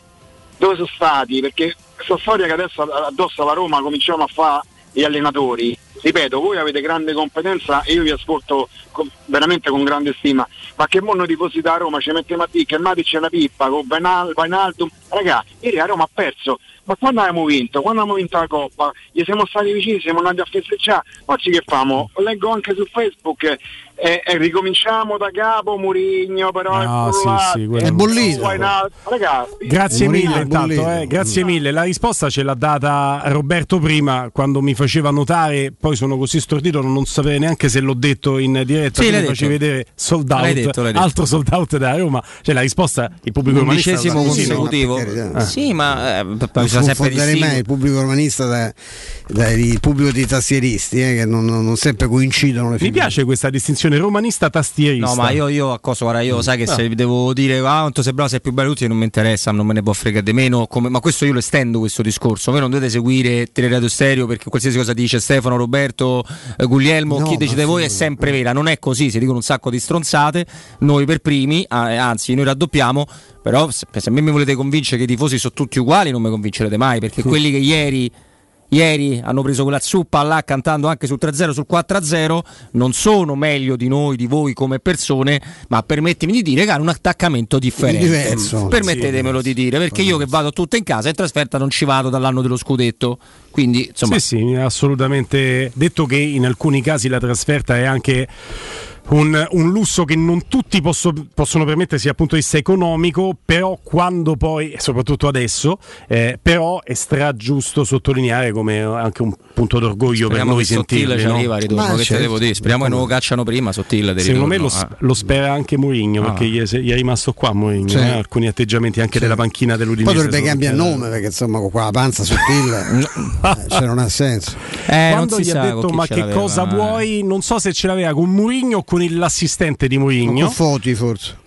dove sono stati? Perché questa storia che adesso addosso alla Roma cominciamo a fare gli allenatori, ripeto, voi avete grande competenza e io vi ascolto con- veramente con grande stima, ma che mondo tifosi da Roma ci mettiamo a dire che Matic è una pippa con Vainal- Vainaldum, ragazzi, ieri la Roma ha perso, ma quando abbiamo vinto? Quando abbiamo vinto la Coppa? Gli siamo stati vicini, siamo andati a festeggiare, oggi che famo? Leggo anche su Facebook e, e ricominciamo da capo Murigno però No, è sì, sì, è bollito. Grazie Mourinho mille intanto, eh, grazie mille. La risposta ce l'ha data Roberto prima quando mi faceva notare, poi sono così stordito non, sapere neanche se l'ho detto in diretta, Sì, l'hai mi facevi detto. vedere sold L'hai out, detto, l'hai detto. altro sold out da Roma. Cioè la risposta il pubblico romanista Undicesimo no? consecutivo. Eh. Sì, ma eh, bisogna sempre mai il pubblico romanista da- dal pubblico dei tastieristi eh, che non, non- non sempre coincidono le Mi piace questa distinzione romanista tastierista. No, ma io, io a cosa, guarda, io sai che se devo dire ah, quanto sei bravo, sei più bello di tutti, non mi interessa, non me ne può fregare di meno. come- ma questo io lo estendo questo discorso. Voi non dovete seguire Teleradio Stereo perché qualsiasi cosa dice Stefano, Roberto. Eh, Guglielmo, No, chi decide voi è sempre vera. Non è così, si dicono un sacco di stronzate, noi per primi, ah, eh, anzi noi raddoppiamo, però se, se a me mi volete convincere che i tifosi sono tutti uguali non mi convincerete mai, perché quelli che ieri... Ieri hanno preso quella zuppa là cantando anche sul 3-0, sul 4-0, non sono meglio di noi, di voi come persone, ma permettimi di dire che hanno un attaccamento differente. Diverso. Permettetemelo di dire, perché io che vado tutto in casa in trasferta non ci vado dall'anno dello scudetto. Quindi, insomma, Sì, sì, assolutamente. Detto che in alcuni casi la trasferta è anche un, un lusso che non tutti posso- possono permettersi dal punto di vista economico, però quando poi, soprattutto adesso, eh, però è stra giusto sottolineare come anche un punto d'orgoglio per speriamo noi che Sottil sentirli. ci no? arriva ritorno, che certo. devo dire? Speriamo che non lo cacciano prima Sottil di Secondo me ritorno. lo, ah. lo spera anche Mourinho Ah. perché gli è, gli è rimasto qua Mourinho, Sì. eh, alcuni atteggiamenti anche della panchina dell'Udinese. Poi dovrebbe cambiare chiari. nome perché insomma con quella panza sottile eh, cioè non ha senso. Eh, Quando non si gli ha detto ma che cosa eh." vuoi, non so se ce l'aveva con Mourinho o con il- l'assistente di Con Mourinho, Foti forse.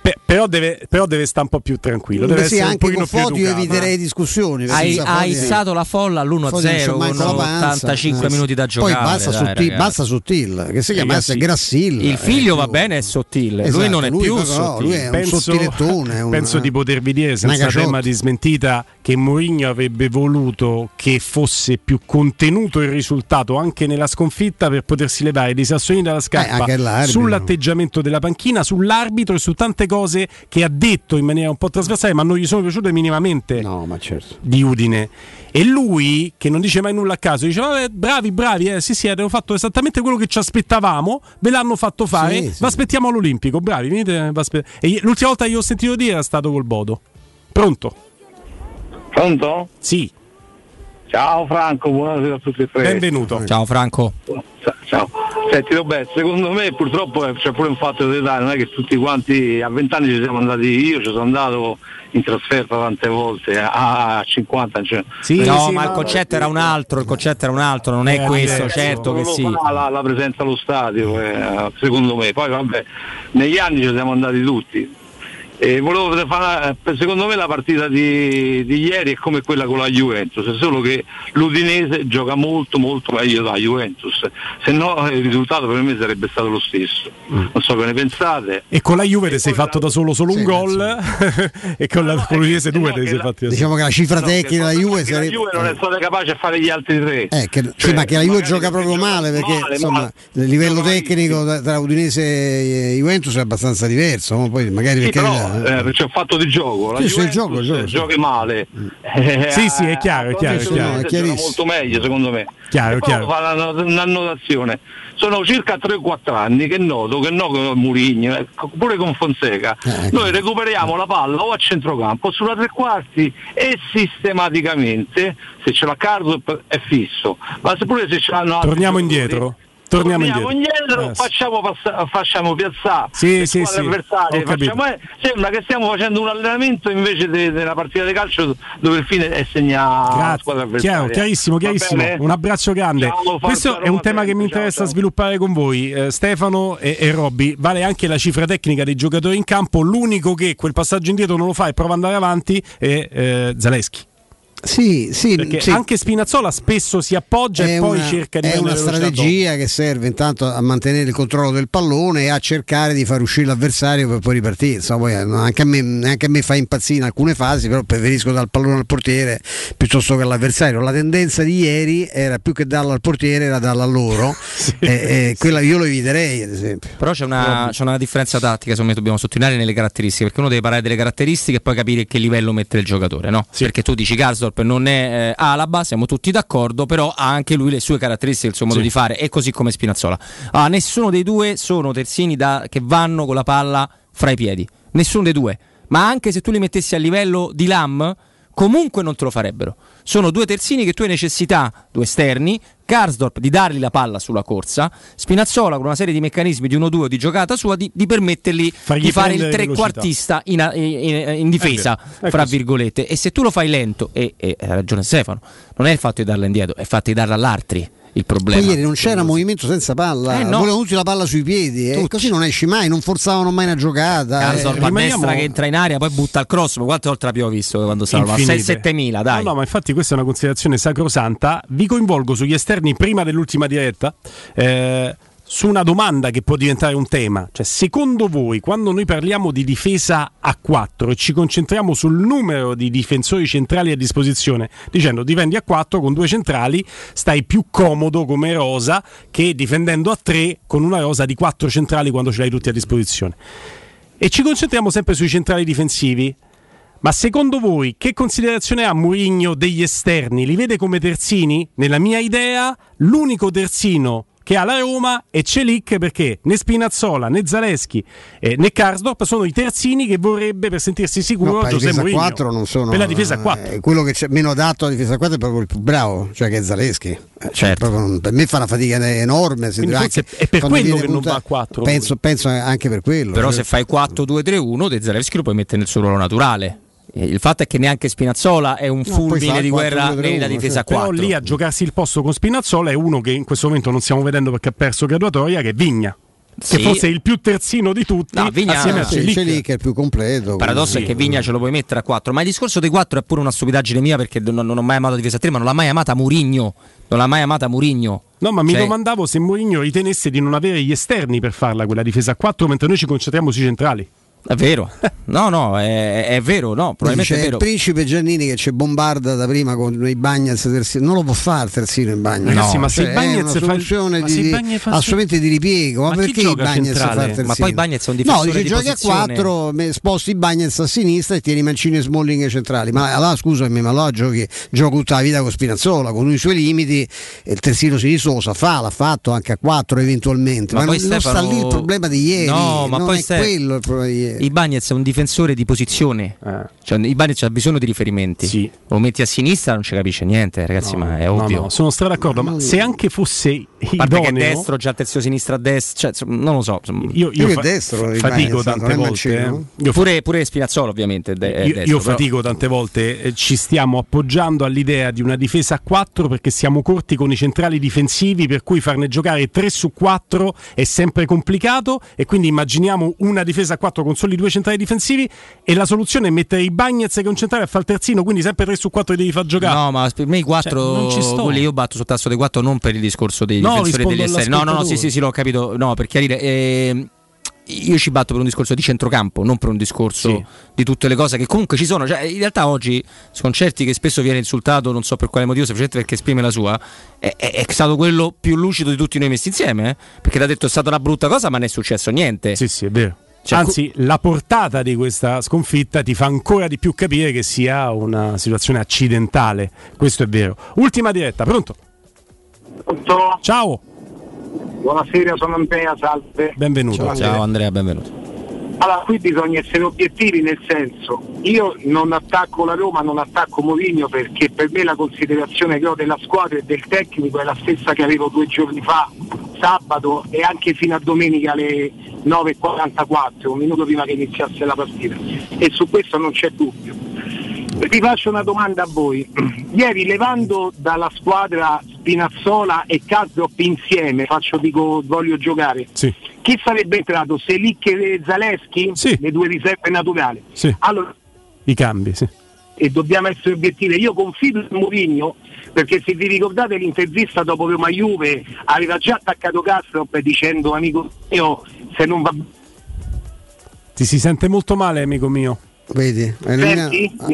Pe- però, deve, però deve stare un po' più tranquillo, deve sì, essere un anche pochino con io eviterei discussioni. perché Hai, ha issato la folla Foti non all'1-0 c'ha con manco la panza. 85 Eh, minuti da giocare. Poi basta, dai, Sottil, ragazzi. basta Sottil, che si chiama Ragazzi, essere Grassil. Il figlio eh, va più- bene, è sottile. lui Esatto, non è lui più sottile. lui è un sottilettone. un- penso di potervi dire senza tema di smentita che Mourinho avrebbe voluto che fosse più contenuto il risultato anche nella sconfitta per potersi levare dei sassolini dalla Eh, scarpa l'arbitro. sull'atteggiamento della panchina, sull'arbitro e su tante cose che ha detto in maniera un po' trasversale ma non gli sono piaciute minimamente No, ma certo. di Udine. E lui, che non dice mai nulla a caso, dice: Vabbè, bravi, bravi, eh, sì, sì, hanno fatto esattamente quello che ci aspettavamo, ve l'hanno fatto fare. Sì, Vi sì. aspettiamo all'Olimpico, bravi, venite. E l'ultima volta che io ho sentito dire era stato col Bodo. Pronto? Pronto? Sì, Ciao Franco, buonasera a tutti e tre. benvenuto. Ciao Franco. Ciao. Senti Roberto, secondo me purtroppo eh, c'è pure un fatto di età, non è che tutti quanti a 20 anni ci siamo andati, io ci sono andato in trasferta tante volte, a 50 cioè, Sì, no, sì, ma il concetto era un altro, il concetto era un altro, non è Eh, questo, eh, certo che non lo sì. fa la, la presenza allo stadio, eh, secondo me. Poi vabbè, negli anni ci siamo andati tutti. E volevo fare, secondo me la partita di, di ieri è come quella con la Juventus, è solo che l'Udinese gioca molto molto meglio della Juventus, se no il risultato per me sarebbe stato lo stesso. Non so che ne pensate. E con la Juve ti sei fatto da solo solo un Sì, gol e con la con l'Udinese due te li sei fatti da Diciamo che la cifra No, tecnica della Juve che la sarebbe. Juve non è stata capace a fare gli altri tre. Eh, che- sì, Cioè, ma che la Juve gioca proprio gioca male perché male, insomma, male. il livello tecnico tra, Udinese e Juventus è abbastanza diverso. ma Poi magari Sì, perché però eh, c'è un fatto di gioco, la Sì, Juventus gioco, gioco, gioca male. Eh, Sì, sì, è chiaro, è chiaro, è attualmente chiaro. È gioca chiarissimo. molto meglio secondo me. Chiaro, chiaro. fa una- un'annotazione. Sono circa 3-4 anni che noto che no con Murigno, eh, pure con Fonseca, Eh, noi recuperiamo la palla o a centrocampo o sulla tre quarti e sistematicamente se ce l'ha Cardo è fisso, ma se pure se ce l'hanno altri Torniamo indietro. Torniamo Torniamo indietro. indietro, Eh, facciamo, passa- facciamo piazzare Sì, sì, sì, facciamo- eh, sembra che stiamo facendo un allenamento invece de- della partita di calcio dove il fine è segnare la squadra Grazie, avversaria. chiaro, chiarissimo, chiarissimo. Un abbraccio grande. Ciao, Questo è un tema che mi interessa ciao, ciao. sviluppare con voi, eh, Stefano e, e Robby. Vale anche la cifra tecnica dei giocatori in campo. L'unico che quel passaggio indietro non lo fa e prova ad andare avanti è eh, Zaleschi. Sì, sì, Perché sì. anche Spinazzola spesso si appoggia è e poi una, cerca di è una strategia che serve intanto a mantenere il controllo del pallone e a cercare di far uscire l'avversario per poi ripartire. Insomma, poi, eh, anche, a me, anche a me fa impazzire in alcune fasi, però preferisco dal pallone al portiere piuttosto che all'avversario. La tendenza di ieri era più che darlo al portiere, era darla a loro. e, e quella io lo eviterei, ad esempio. Però c'è una, c'è una differenza tattica, secondo me dobbiamo sottolineare nelle caratteristiche, perché uno deve parlare delle caratteristiche e poi capire che livello mette il giocatore, no? Perché tu dici Garsdorp non è eh, Alaba, siamo tutti d'accordo, però ha anche lui le sue caratteristiche, il suo modo Sì. di fare, e così come Spinazzola. Ah, nessuno dei due sono terzini da- che vanno con la palla fra i piedi, nessuno dei due. Ma anche se tu li mettessi a livello di Lam, comunque non te lo farebbero. Sono due terzini che tu hai necessità, due esterni, Karsdorp di dargli la palla sulla corsa, Spinazzola con una serie di meccanismi di 1-2 o di giocata sua di, di permettergli Fargli di fare il trequartista in, in- in difesa, è fra virgolette. E se tu lo fai lento, e, e ha ragione Stefano, non è il fatto di darla indietro, è il fatto di darla all'altri. Il problema. Poi ieri non c'era movimento senza palla, Eh, no. volevano tutti la palla sui piedi, e Tutti. così non esci mai, non forzavano mai una giocata. Caso eh, a destra che entra in aria, poi butta il cross. Ma quante volte l'abbiamo visto quando stava? Ma Infinite. 6-7 dai. No, no, ma infatti questa è una considerazione sacrosanta. Vi coinvolgo sugli esterni prima dell'ultima diretta. eh, su una domanda che può diventare un tema, cioè secondo voi quando noi parliamo di difesa a 4 e ci concentriamo sul numero di difensori centrali a disposizione, dicendo difendi a 4 con due centrali, stai più comodo come rosa che difendendo a 3 con una rosa di 4 centrali quando ce l'hai tutti a disposizione. E ci concentriamo sempre sui centrali difensivi. Ma secondo voi che considerazione ha Mourinho degli esterni? Li vede come terzini? Nella mia idea, l'unico terzino che ha la Roma è Celic perché né Spinazzola né Zaleschi eh, né Karsdorp sono i terzini che vorrebbe per sentirsi sicuro No, per la Giuseppe Mourinho. 4 non sono. Per la difesa a 4. eh, quello che c'è meno adatto alla difesa a 4 è proprio il più bravo, cioè che è Zaleschi. Eh, cioè, Certo. proprio per me fa una fatica enorme. se anche- è per quello che non va a 4. Penso, penso anche per quello. Però cioè- se fai 4-2-3-1, De Zalewski lo puoi mettere nel suo ruolo naturale. Eh, Il fatto è che neanche Spinazzola è un puoi fulmine di guerra 4-2-3-1, nella difesa a Però 4. lì a giocarsi il posto con Spinazzola è uno che in questo momento non stiamo vedendo perché ha perso graduatoria, che è Vigna. Sì. Che forse è il più terzino di tutti No, Vigna- assieme a Sì, Celic. Celic è il più completo. Il paradosso quindi- è che Vigna ce lo puoi mettere a 4, ma il discorso dei 4 è pure una stupidaggine mia perché non, non ho mai amato difesa a 3, ma non l'ha mai amata Murigno. Non l'ha mai amata Murigno. No, ma mi Cioè, domandavo se Mourinho ritenesse di non avere gli esterni per farla quella difesa a 4 mentre noi ci concentriamo sui centrali. È vero. No, no, è, è vero, no, probabilmente c'è è vero. il principe Giannini che ci bombarda da prima con i Bagnets terzino. non lo può fare il terzino in bagno Ragazzi, ma se Cioè, i è una fa il- di, se i Bagnez fa- assolutamente di ripiego ma, Ma chi perché i gioca Bagnets fa terzino Ma poi Bagnez è un no difensore dice di giochi a posizione. 4 me- sposti i Bagnets a sinistra e tieni Mancini e Smalling centrali ma allora scusami ma allora giochi gioco tutta la vita con Spinazzola con i suoi limiti e il terzino sinistro lo sa fa l'ha fatto anche a 4 eventualmente ma, Ma non, poi non Stefano- sta lì il problema di ieri No, ma non poi è Ste- quello il problema di ieri I Bagnez è un difensore di posizione. Cioè, i Bagnez ha bisogno di riferimenti. Lo metti a sinistra non ci capisce niente, ragazzi, ma è No, ovvio. no, sono stra d'accordo, ma se anche fosse a parte che idoneo, destro, già terzio sinistra a destra, cioè, non lo so. insomma. io, io fa- fatico tante volte. eh. Io pure, pure Spinazzola, ovviamente. de- io, destro, io però- fatico tante volte, eh, ci stiamo appoggiando all'idea di una difesa a 4 perché siamo corti con i centrali difensivi, per cui farne giocare 3 su 4 è sempre complicato e quindi immaginiamo una difesa a 4 con soli due centrali difensivi e la soluzione è mettere i Bagnets che è un centrale a fare il terzino, quindi sempre 3 su 4 li devi far giocare. No, ma per me i quattro Cioè, quelli io batto sul tasto dei quattro non per il discorso dei No, difensori e degli esterni. No, no, no, sì, sì, sì, l'ho capito. No, per chiarire. ehm, io ci batto per un discorso di centrocampo, non per un discorso Sì. di tutte le cose che comunque ci sono. Cioè, in realtà oggi Sconcerti, che spesso viene insultato, non so per quale motivo, semplicemente perché esprime la sua, è, è- è stato quello più lucido di tutti noi messi insieme. eh? Perché ti ha detto è stata una brutta cosa, ma non è successo niente. Sì, sì, è vero. Cioè, Anzi, la portata di questa sconfitta ti fa ancora di più capire che sia una situazione accidentale. Questo è vero. Ultima diretta, pronto? Ciao, Buonasera, sono Andrea, salve. benvenuto. Ciao Andrea, benvenuto. Allora, qui bisogna essere obiettivi nel senso, io non attacco la Roma, non attacco Mourinho perché per me la considerazione che ho della squadra e del tecnico è la stessa che avevo due giorni fa, sabato e anche fino a domenica alle 9.44, un minuto prima che iniziasse la partita. E su questo non c'è dubbio. Vi faccio una domanda a voi. Ieri levando dalla squadra Spinazzola e Kazdrop insieme, faccio dico voglio giocare, Sì. chi sarebbe entrato? Selic e Zaleschi? Le due riserve naturali. Sì. Allora, I cambi, sì. e dobbiamo essere obiettivi. Io confido in Mourinho perché se vi ricordate l'intervista dopo Roma Juve aveva già attaccato Kastrop dicendo amico mio se non va Ti si sente molto male, amico mio. Vedi? Mi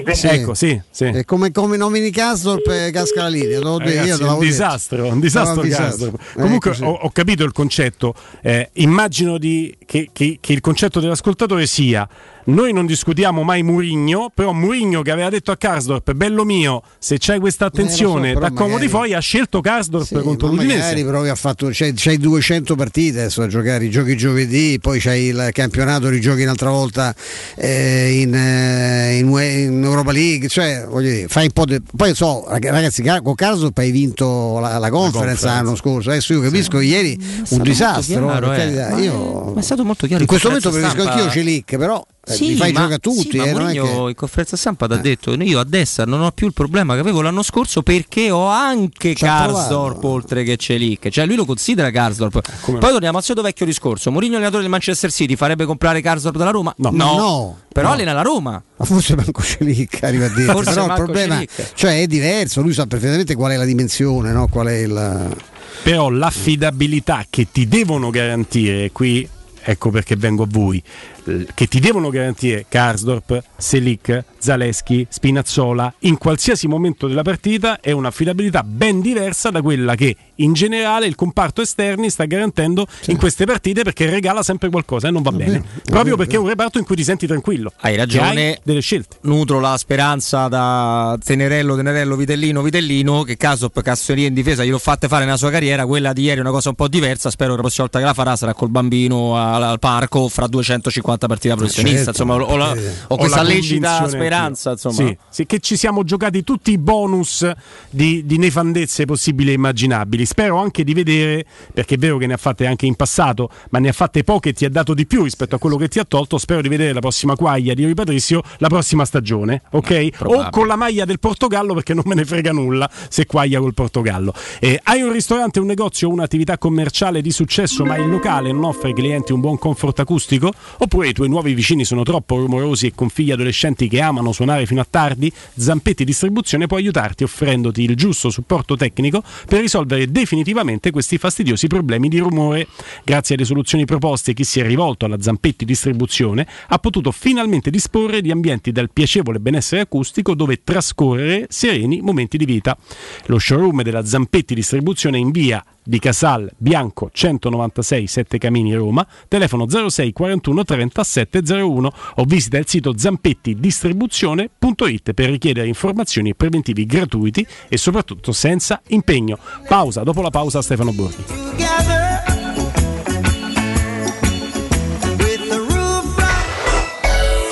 Ah, senti? Ecco, sì, sì. È come, come nomini Casdorp e casca la linea. Ragazzi, io te un disastro, un disastro, un disastro. Comunque Eh, così. ho, ho capito il concetto. Eh, immagino di- che, che- che il concetto dell'ascoltatore sia: noi non discutiamo mai Murigno, però Murigno che aveva detto a Karsdorp, bello mio, se c'hai questa attenzione, Eh, so, t'accomodi magari- fuori, ha scelto Karsdorp contro Ma l'Udinese. magari però che ha fatto c'hai, c'hai 200 partite adesso a giocare, giochi giovedì, poi c'hai il campionato, rigiochi un'altra volta eh, in, eh, in UE in Europa League, cioè voglio dire, fai un po' di... Poi so, rag- ragazzi, con Caso hai vinto la, la conference conference. l'anno scorso, adesso io capisco ieri un disastro, chiaro, per eh. Ma- io- ma è stato molto chiaro in in questo momento conferenza preferisco stampa. anch'io Celic, però eh, li fai ma, giocare tutti. sì, ma eh, non è Mourinho che- in conferenza stampa ti ha detto io a destra non ho più il problema che avevo l'anno scorso perché ho anche Karsdorp oltre che Celic cioè lui lo considera Karsdorp poi torniamo al solito vecchio discorso Mourinho allenatore del Manchester City farebbe comprare Karsdorp dalla Roma? no, No. però No. allena la Roma Ma forse manco Celic arriva a dire. Forse Però il manco problema Celic. cioè, è diverso, lui sa perfettamente qual è la dimensione, no? qual è il. Però l'affidabilità che ti devono garantire qui, ecco perché vengo a voi, eh, che ti devono garantire Karsdorp, Selic, Zaleschi, Spinazzola. In qualsiasi momento della partita è un'affidabilità ben diversa da quella che in generale il comparto esterni sta garantendo in queste partite perché regala sempre qualcosa e non va bene. Proprio perché è un reparto in cui ti senti tranquillo. hai ragione hai delle scelte. nutro la speranza da Tenerello, Tenerello, Vitellino, Vitellino che caso Cassonia in difesa gliel'ho fatte fare nella sua carriera quella di ieri è una cosa un po' diversa spero che la prossima volta che la farà sarà col bambino al, al parco fra 250 partite da professionista certo. insomma ho, ho la- ho Ho questa la lecita speranza insomma Sì, sì, che ci siamo giocati tutti i bonus di, di nefandezze possibili e immaginabili. Spero anche di vedere, perché è vero che ne ha fatte anche in passato, ma ne ha fatte poche e ti ha dato di più rispetto a quello che ti ha tolto. Spero di vedere la prossima quaglia di Rui Patricio la prossima stagione, ok? o probabile. con la maglia del Portogallo, perché non me ne frega nulla se quaglia col Portogallo. Eh, hai un ristorante, un negozio o un'attività commerciale di successo, ma il locale non offre ai clienti un buon comfort acustico? Oppure i tuoi nuovi vicini sono troppo rumorosi e con figli adolescenti che amano suonare fino a tardi? Zampetti Distribuzione può aiutarti offrendoti il giusto supporto tecnico per risolvere definitivamente questi fastidiosi problemi di rumore. Grazie alle soluzioni proposte, chi si è rivolto alla Zampetti Distribuzione ha potuto finalmente disporre di ambienti dal piacevole benessere acustico dove trascorrere sereni momenti di vita. Lo showroom della Zampetti Distribuzione in via di Casal Bianco 196 7 Camini Roma, telefono 06 41 30 701 o visita il sito zampettidistribuzione.it per richiedere informazioni e preventivi gratuiti e soprattutto senza impegno. Pausa, dopo la pausa Stefano Borghi.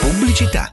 Pubblicità.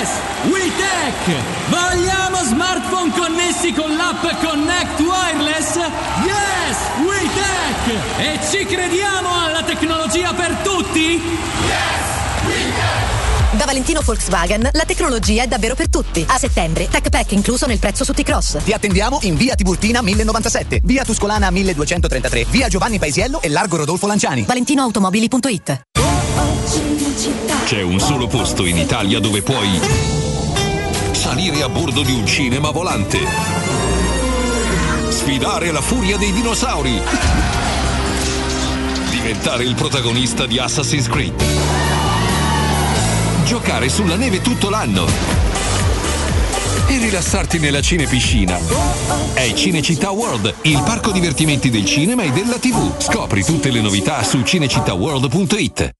Yes! WeTech! Vogliamo smartphone connessi con l'app Connect Wireless? Yes! WeTech! E ci crediamo alla tecnologia per tutti? Da Valentino Volkswagen la tecnologia è davvero per tutti. A settembre, Tech Pack incluso nel prezzo su T-Cross. Ti attendiamo in via Tiburtina 1097, via Tuscolana 1233, via Giovanni Paesiello e largo Rodolfo Lanciani. ValentinoAutomobili.it C'è un solo posto in Italia dove puoi salire a bordo di un cinema volante, sfidare la furia dei dinosauri, diventare il protagonista di Assassin's Creed, giocare sulla neve tutto l'anno e rilassarti nella cinepiscina. È Cinecittà World, il parco divertimenti del cinema e della TV. Scopri tutte le novità su cinecittàworld.it.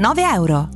299 euro.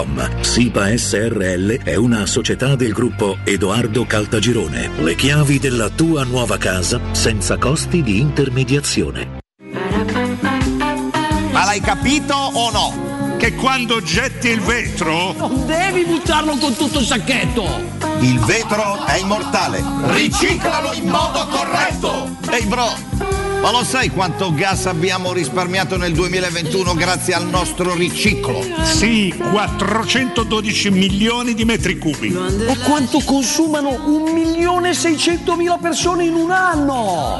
www.keicalt.com. SIPA SRL è una società del gruppo Edoardo Caltagirone. Le chiavi della tua nuova casa senza costi di intermediazione. Ma l'hai capito o no? Che quando getti il vetro, Non devi buttarlo con tutto il sacchetto! il vetro è immortale. Riciclalo in modo corretto! Ehi bro, ma lo sai quanto gas abbiamo risparmiato nel 2021 grazie al nostro riciclo? Sì, 412 milioni di metri cubi. E quanto consumano un milione e seicentomila persone in un anno!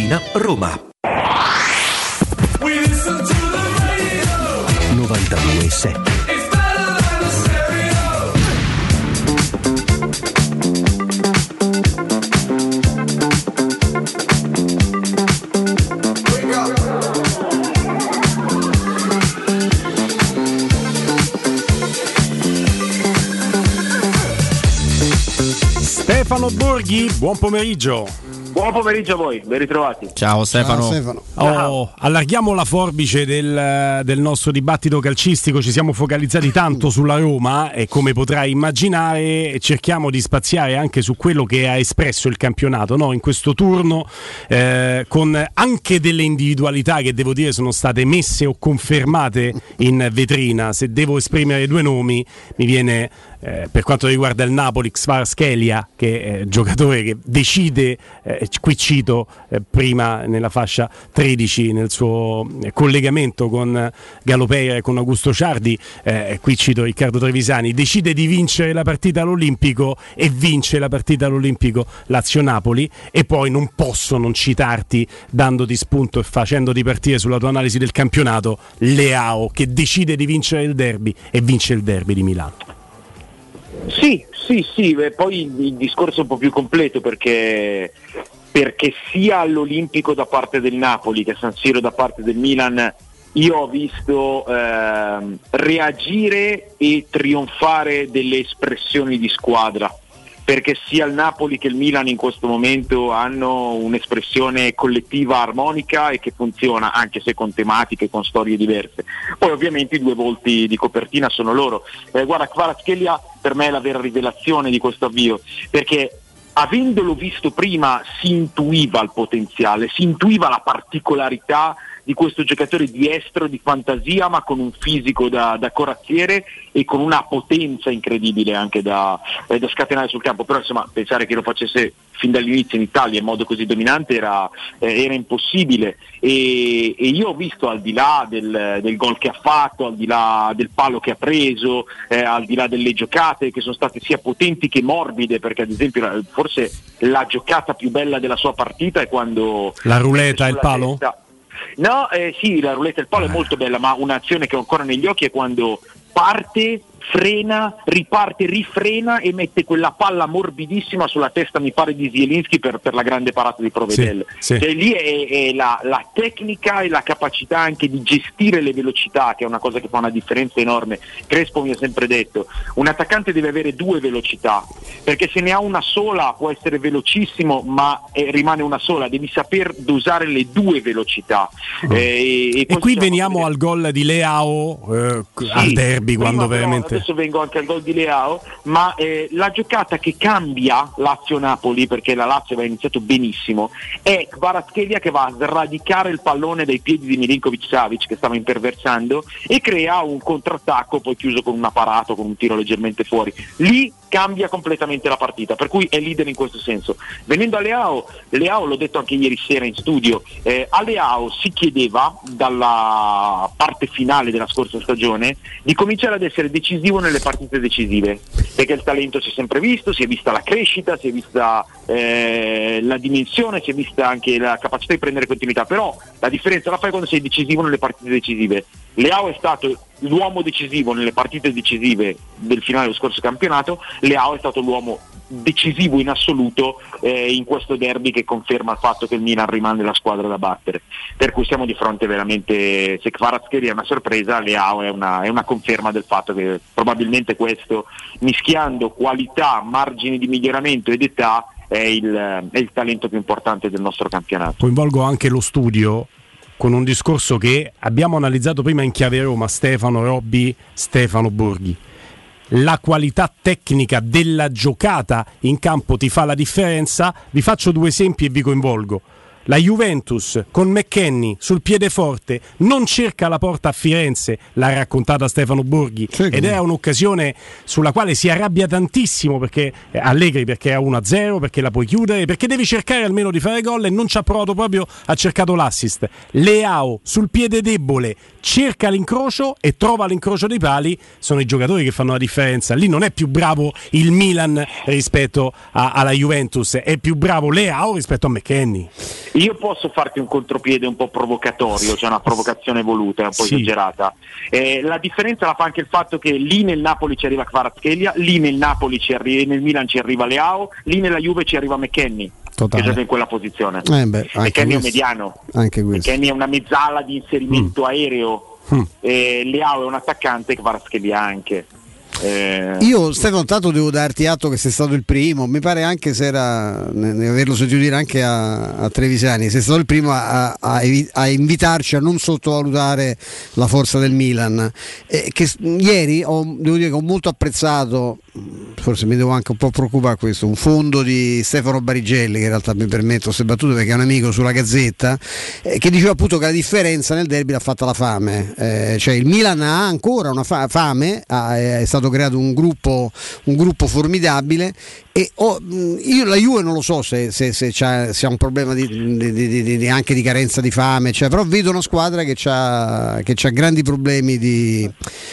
Tiburtina, Roma. 92.7 Stefano Borghi, buon pomeriggio. Buon pomeriggio a voi, ben ritrovati. Ciao Stefano. Oh, allarghiamo la forbice del, del nostro dibattito calcistico, ci siamo focalizzati tanto sulla Roma e come potrai immaginare cerchiamo di spaziare anche su quello che ha espresso il campionato no? in questo turno eh, con anche delle individualità che devo dire sono state messe o confermate in vetrina. Se devo esprimere due nomi mi viene eh, per quanto riguarda il Napoli, Kvaratskhelia, che è giocatore che decide, eh, qui cito eh, prima nella fascia 13 nel suo eh, collegamento con Galopeira e con Augusto Ciardi, eh, qui cito Riccardo Trevisani, decide di vincere la partita all'Olimpico e vince la partita all'Olimpico Lazio-Napoli e poi non posso non citarti dandoti spunto e facendoti partire sulla tua analisi del campionato Leao che decide di vincere il derby e vince il derby di Milano. Sì, sì, sì, beh, poi il discorso è un po' più completo perché, perché sia all'Olimpico da parte del Napoli che a San Siro da parte del Milan io ho visto ehm, reagire e trionfare delle espressioni di squadra perché sia il Napoli che il Milan in questo momento hanno un'espressione collettiva armonica e che funziona anche se con tematiche, con storie diverse. Poi ovviamente i due volti di copertina sono loro. Eh, guarda, Kvaratskhelia per me è la vera rivelazione di questo avvio, perché avendolo visto prima si intuiva il potenziale, si intuiva la particolarità di questo giocatore di estro, di fantasia, ma con un fisico da, da corazziere e con una potenza incredibile anche da, eh, da scatenare sul campo. Però insomma pensare che lo facesse fin dall'inizio in Italia in modo così dominante era, eh, era impossibile e, e, io ho visto al di là del, del, gol che ha fatto, al di là del palo che ha preso, eh, al di là delle giocate che sono state sia potenti che morbide, perché ad esempio forse la giocata più bella della sua partita è quando... La ruleta e il palo? Testa, No, eh, sì, la ruletta del palo è molto bella, ma un'azione che ho ancora negli occhi è quando parte, frena, riparte, rifrena e mette quella palla morbidissima sulla testa, mi pare, di Zielinski per, per la grande parata di Provedel. Sì, sì. Cioè, lì è, è la, la tecnica e la capacità anche di gestire le velocità, che è una cosa che fa una differenza enorme. Crespo mi ha sempre detto, un attaccante deve avere due velocità, perché se ne ha una sola può essere velocissimo, ma eh, rimane una sola, devi saper dosare le due velocità. Mm. Eh, e, e qui veniamo al gol di Leao eh, al derby quando veramente... Però, adesso vengo anche al gol di Leao, ma eh, la giocata che cambia Lazio-Napoli, perché la Lazio aveva iniziato benissimo, è Kvaratskhelia che va a sradicare il pallone dai piedi di Milinkovic-Savic che stava imperversando e crea un contrattacco poi chiuso con una parata, con un tiro leggermente fuori. Lì cambia completamente la partita, per cui è leader in questo senso. Venendo a Leao, Leao l'ho detto anche ieri sera in studio, eh, a Leao si chiedeva dalla parte finale della scorsa stagione di cominciare ad essere decisivo nelle partite decisive, perché il talento si è sempre visto, si è vista la crescita, si è vista eh, la dimensione, si è vista anche la capacità di prendere continuità, però la differenza la fai quando sei decisivo nelle partite decisive. Leao è stato l'uomo decisivo nelle partite decisive del finale dello scorso campionato, Leao è stato l'uomo decisivo in assoluto eh, in questo derby che conferma il fatto che il Milan rimane la squadra da battere. Per cui siamo di fronte veramente, se Kvaratskhelia è una sorpresa, Leao è una, è una conferma del fatto che probabilmente questo, mischiando qualità, margini di miglioramento ed età, è il, è il talento più importante del nostro campionato. Coinvolgo anche lo studio con un discorso che abbiamo analizzato prima in chiave Roma, Stefano Robbi, Stefano Borghi. La qualità tecnica della giocata in campo ti fa la differenza. Vi faccio due esempi e vi coinvolgo. La Juventus con McKenny sul piede forte non cerca la porta a Firenze, l'ha raccontata Stefano Borghi ed era un'occasione sulla quale si arrabbia tantissimo perché eh, Allegri perché è 1-0, perché la puoi chiudere, perché devi cercare almeno di fare gol e non ci ha provato proprio, ha cercato l'assist. Leao sul piede debole cerca l'incrocio e trova l'incrocio dei pali, sono i giocatori che fanno la differenza. Lì non è più bravo il Milan rispetto a- alla Juventus, è più bravo Leao rispetto a McKenny. Io posso farti un contropiede un po' provocatorio, cioè una provocazione voluta, un po' Sì. esagerata. Eh, la differenza la fa anche il fatto che lì nel Napoli ci arriva Kvaratskhelia, lì nel Napoli ci arri- nel Milan ci arriva Leao, lì nella Juve ci arriva McKenny. Totale. Che gioca in quella posizione. Eh beh, McKenny è un mediano, Anche. McKenny è una mezzala di inserimento aereo, Mm. eh, Leao è un attaccante, Kvaratskhelia anche. Eh, Io Stefano tanto devo darti atto che sei stato il primo, mi pare anche se era ne- averlo sentito dire anche a, a Trevisani, sei stato il primo a, a a invitarci a non sottovalutare la forza del Milan. Eh, che ieri ho, devo dire che ho molto apprezzato, forse mi devo anche un po' preoccupare questo, un fondo di Stefano Barigelli, che in realtà mi permetto queste battute perché è un amico sulla Gazzetta, eh, che diceva appunto che la differenza nel derby l'ha fatta la fame, Eh, cioè il Milan ha ancora una fa- fame, ha- è stato creato un gruppo, un gruppo formidabile e mh, io la Juve non lo so se, se, se se ha un problema di- di- di- anche di carenza di fame, cioè, però vedo una squadra che ha grandi problemi di,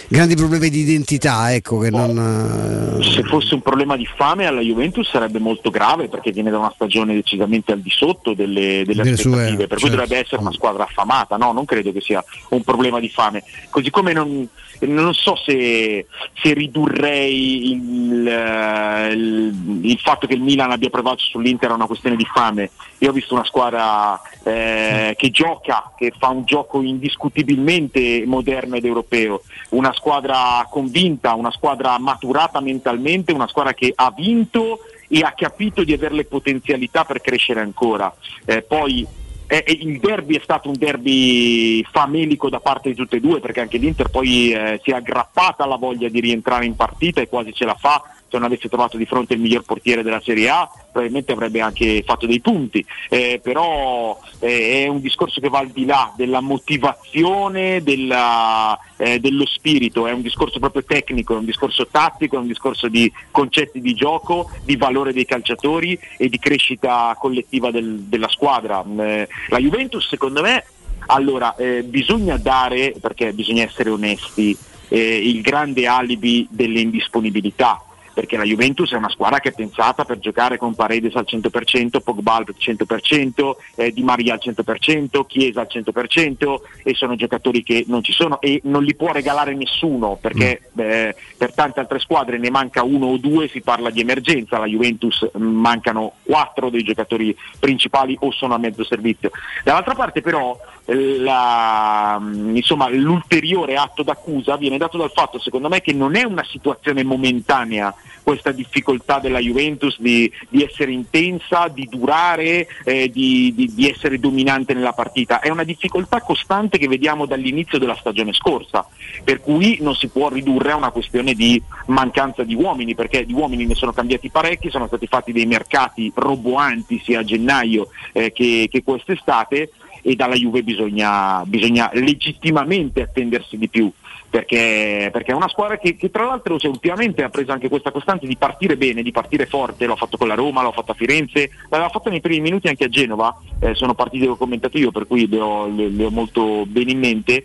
grandi problemi di identità, ecco, che non... se fosse un problema di fame alla Juventus sarebbe molto grave perché viene da una stagione decisamente al di sotto delle, delle Delle sue, aspettative, per cui certo. dovrebbe essere una squadra affamata, no? Non credo che sia un problema di fame. Così come non, non so se, se ridurrei il, eh, il- il fatto che il Milan abbia provato sull'Inter a una questione di fame. Io ho visto una squadra eh, che gioca, che fa un gioco indiscutibilmente moderno ed europeo, una squadra convinta, una squadra maturata mentalmente, una squadra che ha vinto e ha capito di avere le potenzialità per crescere ancora. Eh, poi eh, il derby è stato un derby famelico da parte di tutte e due perché anche l'Inter poi eh, si è aggrappata alla voglia di rientrare in partita e quasi ce la fa se non avesse trovato di fronte il miglior portiere della Serie A, probabilmente avrebbe anche fatto dei punti, eh, però eh, è un discorso che va al di là della motivazione, della, eh, dello spirito, è un discorso proprio tecnico, è un discorso tattico, è un discorso di concetti di gioco, di valore dei calciatori e di crescita collettiva del- della squadra. Eh, la Juventus secondo me allora, eh, bisogna dare, perché bisogna essere onesti, eh, il grande alibi delle indisponibilità, perché la Juventus è una squadra che è pensata per giocare con Paredes al 100%, Pogba al 100%, eh, Di Maria al 100%, Chiesa al 100% e sono giocatori che non ci sono e non li può regalare nessuno perché eh, per tante altre squadre ne manca uno o due, si parla di emergenza, alla Juventus mh, mancano quattro dei giocatori principali o sono a mezzo servizio. Dall'altra parte però la- mh, insomma, l'ulteriore atto d'accusa viene dato dal fatto secondo me che non è una situazione momentanea questa difficoltà della Juventus di, di essere intensa, di durare, eh, di, di- di essere dominante nella partita. È una difficoltà costante che vediamo dall'inizio della stagione scorsa, per cui non si può ridurre a una questione di mancanza di uomini, perché di uomini ne sono cambiati parecchi, sono stati fatti dei mercati roboanti sia a gennaio eh, che, che quest'estate e dalla Juve bisogna, bisogna legittimamente attendersi di più perché, perché è una squadra che, che tra l'altro cioè, ultimamente ha preso anche questa costante di partire bene, di partire forte, l'ho fatto con la Roma, l'ho fatto a Firenze, l'aveva fatto nei primi minuti anche a Genova, eh, sono partite che ho commentato io per cui le ho, le- le ho molto bene in mente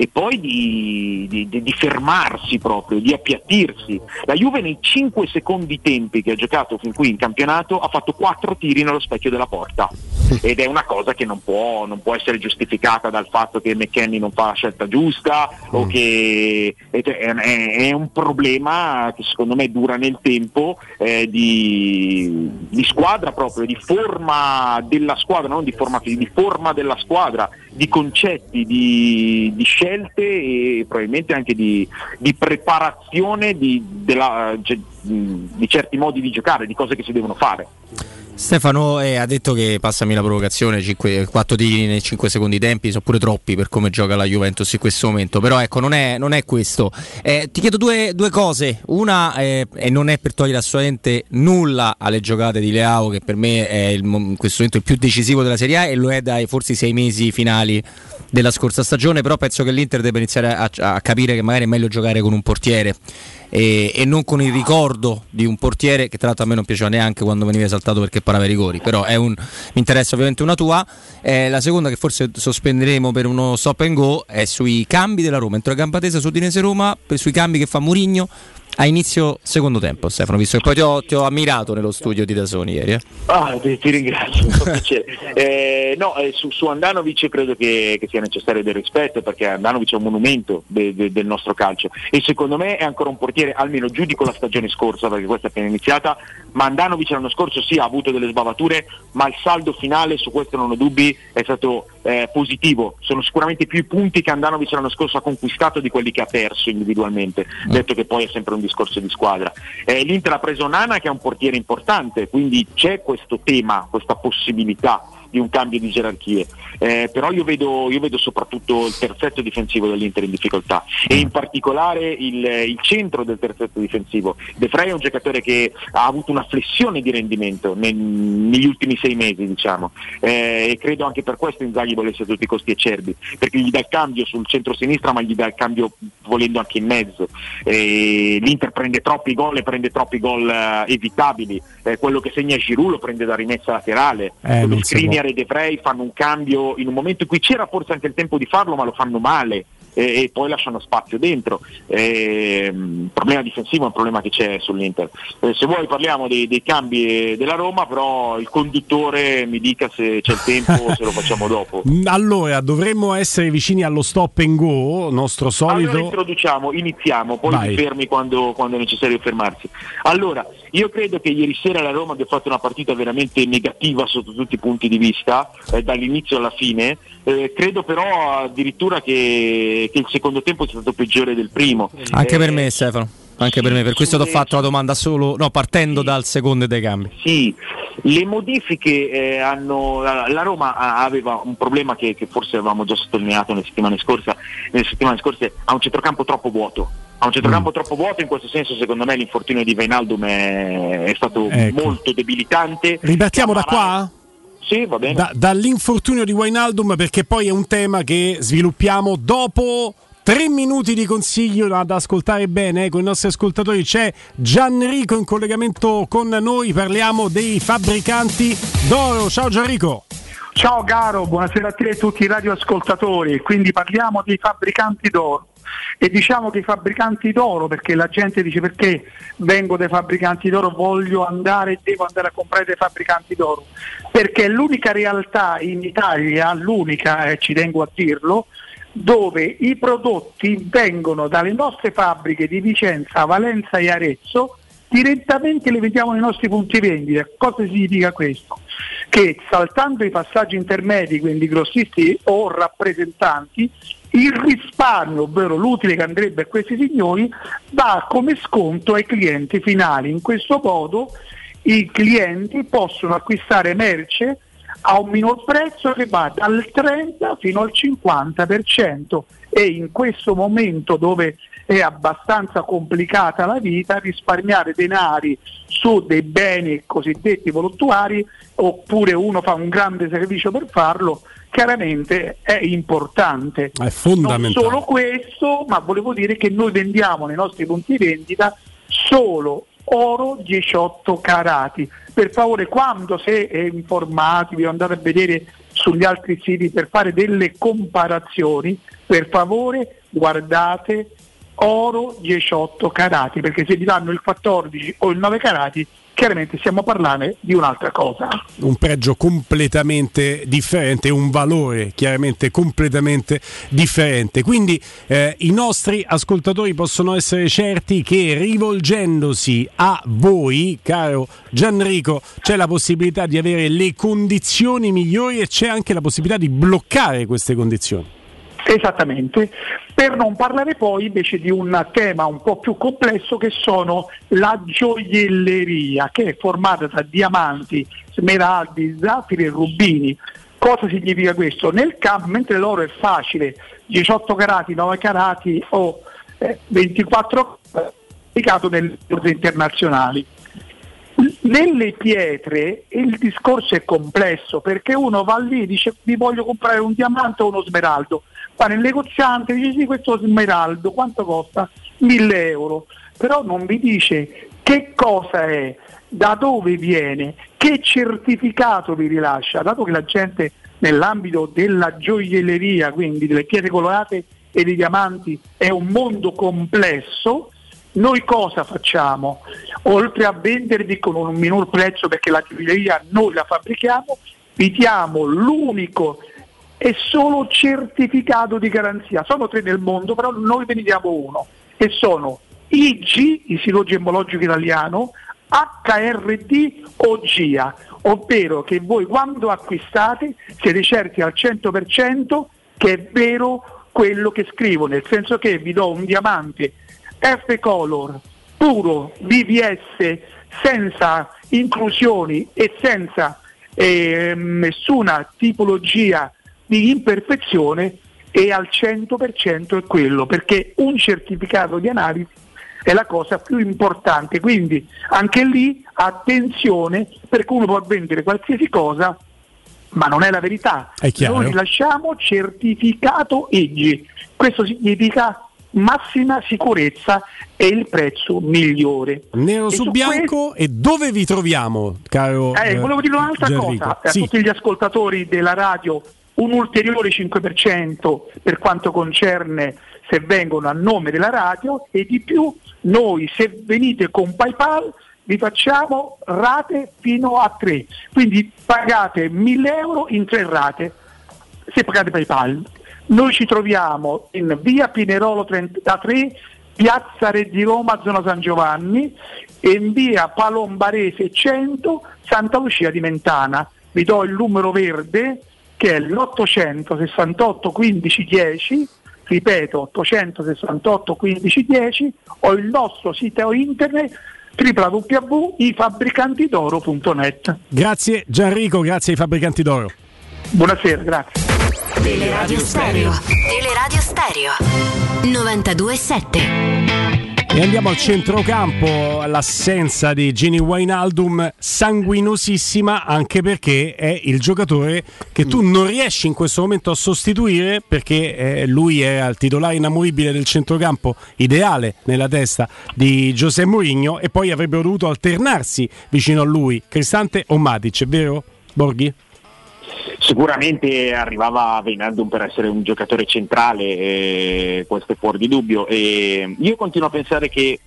e poi di, di- di- fermarsi proprio, di appiattirsi. La Juve nei 5 secondi tempi che ha giocato fin qui in campionato ha fatto 4 tiri nello specchio della porta. Ed è una cosa che non può, non può essere giustificata dal fatto che McKenny non fa la scelta giusta o che è, è- è un problema che secondo me dura nel tempo eh, di, di squadra proprio, di forma della squadra, non di forma fisica, di forma della squadra, di concetti, di, di scelte e probabilmente anche di, di preparazione di, della- di certi modi di giocare, di cose che si devono fare. Stefano eh, ha detto che, passami la provocazione, 4 tiri nei 5 secondi tempi sono pure troppi per come gioca la Juventus in questo momento, però ecco non è, non è questo. Eh, ti chiedo due, due cose, una eh, e non è per togliere assolutamente nulla alle giocate di Leao che per me è il in questo momento il più decisivo della Serie A e lo è dai forse sei mesi finali della scorsa stagione, però penso che l'Inter debba iniziare a, a capire che magari è meglio giocare con un portiere e, e non con il ricordo di un portiere che tra l'altro a me non piaceva neanche quando veniva esaltato perché parava i rigori, però un, mi interessa ovviamente una tua. Eh, la seconda che forse sospenderemo per uno stop and go è sui cambi della Roma, entro la gamba tesa su Udinese Roma, per- sui cambi che fa Murigno a inizio secondo tempo Stefano, visto che poi ti ho, ti ho ammirato nello studio di Dasoni ieri. eh. Ah, ti, ti ringrazio. Eh, no, eh, su, su Andanovic credo che, che sia necessario del rispetto perché Andanovic è un monumento de- de- del nostro calcio e secondo me è ancora un portiere, almeno giudico la stagione scorsa perché questa è appena iniziata, ma Andanovic l'anno scorso sì ha avuto delle sbavature, ma il saldo finale su questo non ho dubbi è stato eh, positivo. Sono sicuramente più i punti che Andanovic l'anno scorso ha conquistato di quelli che ha perso individualmente, detto che poi è sempre un discorso di squadra. Eh, L'Inter ha preso Nana che è un portiere importante, quindi c'è questo tema, questa possibilità di un cambio di gerarchie. Eh, però io vedo, io vedo soprattutto il terzetto difensivo dell'Inter in difficoltà e in particolare il, il centro del terzetto difensivo. De Frey è un giocatore che ha avuto una flessione di rendimento nel- negli ultimi sei mesi, diciamo, eh, e credo anche per questo Inzaghi volesse a tutti i costi Acerbi, perché gli dà il cambio sul centro-sinistra ma gli dà il cambio volendo anche in mezzo. Eh, L'Inter prende troppi gol e prende troppi gol eh, evitabili, Eh, quello che segna Giroud lo prende da rimessa laterale, Eh, può. Skriniar e De Vrij fanno un cambio in un momento in cui c'era forse anche il tempo di farlo ma lo fanno male e, e poi lasciano spazio dentro. Eh, il problema difensivo è un problema che c'è sull'Inter. Eh, se vuoi parliamo dei, dei cambi eh, della Roma, però il conduttore mi dica se c'è il tempo o se lo facciamo dopo. Allora, dovremmo essere vicini allo stop and go, nostro solito. Allora introduciamo, iniziamo, poi Vai. ti fermi quando, quando è necessario fermarsi. Allora, io credo che ieri sera la Roma abbia fatto una partita veramente negativa sotto tutti i punti di vista, eh, dall'inizio alla fine. Eh, credo però addirittura che, che il secondo tempo sia stato peggiore del primo. Anche Eh, per me Stefano, anche per me, per questo ti ho fatto la domanda solo, no, partendo dal secondo dei cambi. Sì, Le modifiche eh, hanno. La Roma aveva un problema che, che, forse avevamo già sottolineato nelle settimane scorse, nelle settimane scorse ha un centrocampo troppo vuoto. Ha un centrocampo mm. troppo vuoto, in questo senso secondo me l'infortunio di Veinaldum è, è stato ecco. molto debilitante. Ribattiamo da qua? Sì, va bene. Da, dall'infortunio di Wijnaldum perché poi è un tema che sviluppiamo dopo Tre minuti di consiglio ad ascoltare bene eh, con i nostri ascoltatori. C'è Gianrico in collegamento con noi. Parliamo dei fabbricanti d'oro. Ciao Gianrico. Ciao caro, buonasera a te e a tutti i radioascoltatori. Quindi parliamo dei fabbricanti d'oro. E diciamo che i fabbricanti d'oro, perché la gente dice perché vengo dai fabbricanti d'oro, voglio andare e devo andare a comprare dei fabbricanti d'oro, perché è l'unica realtà in Italia, l'unica, eh, ci tengo a dirlo, dove i prodotti vengono dalle nostre fabbriche di Vicenza, Valenza e Arezzo direttamente li vendiamo nei nostri punti vendita. Cosa significa questo? Che saltando i passaggi intermedi, quindi grossisti o rappresentanti, il risparmio, ovvero l'utile che andrebbe a questi signori, va come sconto ai clienti finali. In questo modo i clienti possono acquistare merce a un minor prezzo che va dal 30 fino al 50% e in questo momento dove è abbastanza complicata la vita risparmiare denari su dei beni cosiddetti voluttuari oppure uno fa un grande servizio per farlo chiaramente è importante. È fondamentale. Non solo questo, ma volevo dire che noi vendiamo nei nostri punti vendita solo oro 18 carati. Per favore, quando se informatevi o andate a vedere sugli altri siti per fare delle comparazioni, per favore guardate oro 18 carati, perché se vi danno il 14 o il 9 carati chiaramente stiamo parlando di un'altra cosa. Un pregio completamente differente, un valore chiaramente completamente differente. Quindi eh, i nostri ascoltatori possono essere certi che rivolgendosi a voi, caro Gianrico, c'è la possibilità di avere le condizioni migliori e c'è anche la possibilità di bloccare queste condizioni. Esattamente, per non parlare poi invece di un tema un po' più complesso che sono la gioielleria, che è formata da diamanti, smeraldi, zaffiri e rubini. Cosa significa questo? Nel campo, mentre l'oro è facile, 18 carati, 9 carati o eh, 24 carati, applicato nelle borse internazionali. Nelle pietre il discorso è complesso perché uno va lì e dice vi voglio comprare un diamante o uno smeraldo va nel negoziante dice sì questo smeraldo quanto costa? 1000 euro però non vi dice che cosa è, da dove viene, che certificato vi rilascia, dato che la gente nell'ambito della gioielleria, quindi delle pietre colorate e dei diamanti, è un mondo complesso, noi cosa facciamo? Oltre a vendervi con un minor prezzo perché la gioielleria noi la fabbrichiamo, vi diamo l'unico è solo certificato di garanzia. Sono tre nel mondo, però noi ve ne diamo uno e sono IG, Istituto Gemmologico Italiano, HRD o GIA, ovvero che voi quando acquistate siete certi al 100% che è vero quello che scrivo, nel senso che vi do un diamante F Color puro BVS senza inclusioni e senza eh, nessuna tipologia di imperfezione e al 100% è quello, perché un certificato di analisi è la cosa più importante, quindi anche lì attenzione perché uno può vendere qualsiasi cosa ma non è la verità. È Noi rilasciamo certificato EGI, questo significa massima sicurezza e il prezzo migliore. Nero su, su bianco questo... e dove vi troviamo, caro? Eh, volevo dire un'altra Gianrico. cosa a sì. tutti gli ascoltatori della radio un ulteriore 5% per quanto concerne se vengono a nome della radio e di più noi se venite con PayPal vi facciamo rate fino a 3, quindi pagate 1000 euro in 3 rate se pagate PayPal. Noi ci troviamo in via Pinerolo 33, piazza Re di Roma, zona San Giovanni e in via Palombarese 100, Santa Lucia di Mentana. Vi do il numero verde che è l'868 15 10, ripeto 868 15 10, o il nostro sito internet www.ifabbricantidoro.net. Grazie Gianrico, grazie ai fabbricanti d'oro. Buonasera, grazie. Teleradio Stereo. Teleradio Stereo. 92.7. E andiamo al centrocampo, l'assenza di Gini Wijnaldum sanguinosissima anche perché è il giocatore che tu non riesci in questo momento a sostituire perché eh, lui è il titolare inamovibile del centrocampo ideale nella testa di José Mourinho e poi avrebbero dovuto alternarsi vicino a lui Cristante o Matic, è vero Borghi? Sicuramente arrivava Wijnaldum per essere un giocatore centrale, eh, questo è fuori di dubbio. E io continuo a pensare che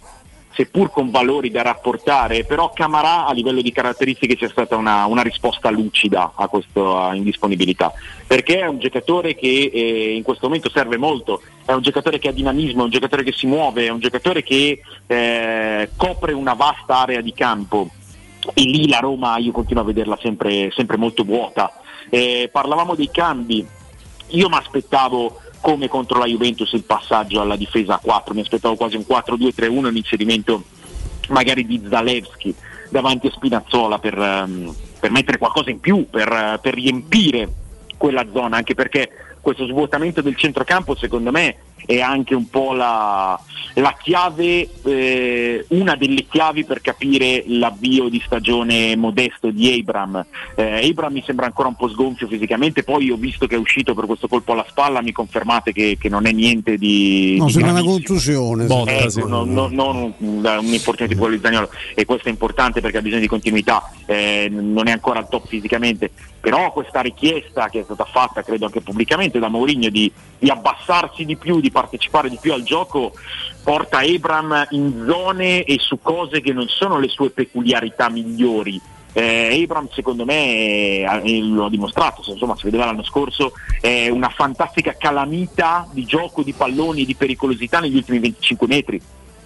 seppur con valori da rapportare, però Camarà a livello di caratteristiche sia stata una, una risposta lucida a questa indisponibilità, perché è un giocatore che eh, in questo momento serve molto, è un giocatore che ha dinamismo, è un giocatore che si muove, è un giocatore che eh, copre una vasta area di campo e lì la Roma io continuo a vederla sempre, sempre molto vuota. Eh, parlavamo dei cambi, io mi aspettavo come contro la Juventus il passaggio alla difesa a 4, mi aspettavo quasi un 4-2-3-1, un inserimento magari di Zalewski davanti a Spinazzola per, um, per mettere qualcosa in più, per, per riempire quella zona, anche perché questo svuotamento del centrocampo secondo me è anche un po' la, la chiave, eh, una delle chiavi per capire l'avvio di stagione modesto di Abram. Eh, Abram mi sembra ancora un po' sgonfio fisicamente, poi ho visto che è uscito per questo colpo alla spalla, mi confermate che, che non è niente di... No, di sembra una contusione. Botta, sì. ecco, no, no, non un, un infortunio tipo quello di Zagnolo e questo è importante perché ha bisogno di continuità, eh, non è ancora al top fisicamente, però questa richiesta che è stata fatta credo anche pubblicamente da Mourinho di, di abbassarsi di più, di partecipare di più al gioco porta Abram in zone e su cose che non sono le sue peculiarità migliori. Eh, Abram secondo me eh, lo ha dimostrato, insomma si vedeva l'anno scorso, è una fantastica calamita di gioco, di palloni, di pericolosità negli ultimi 25 metri.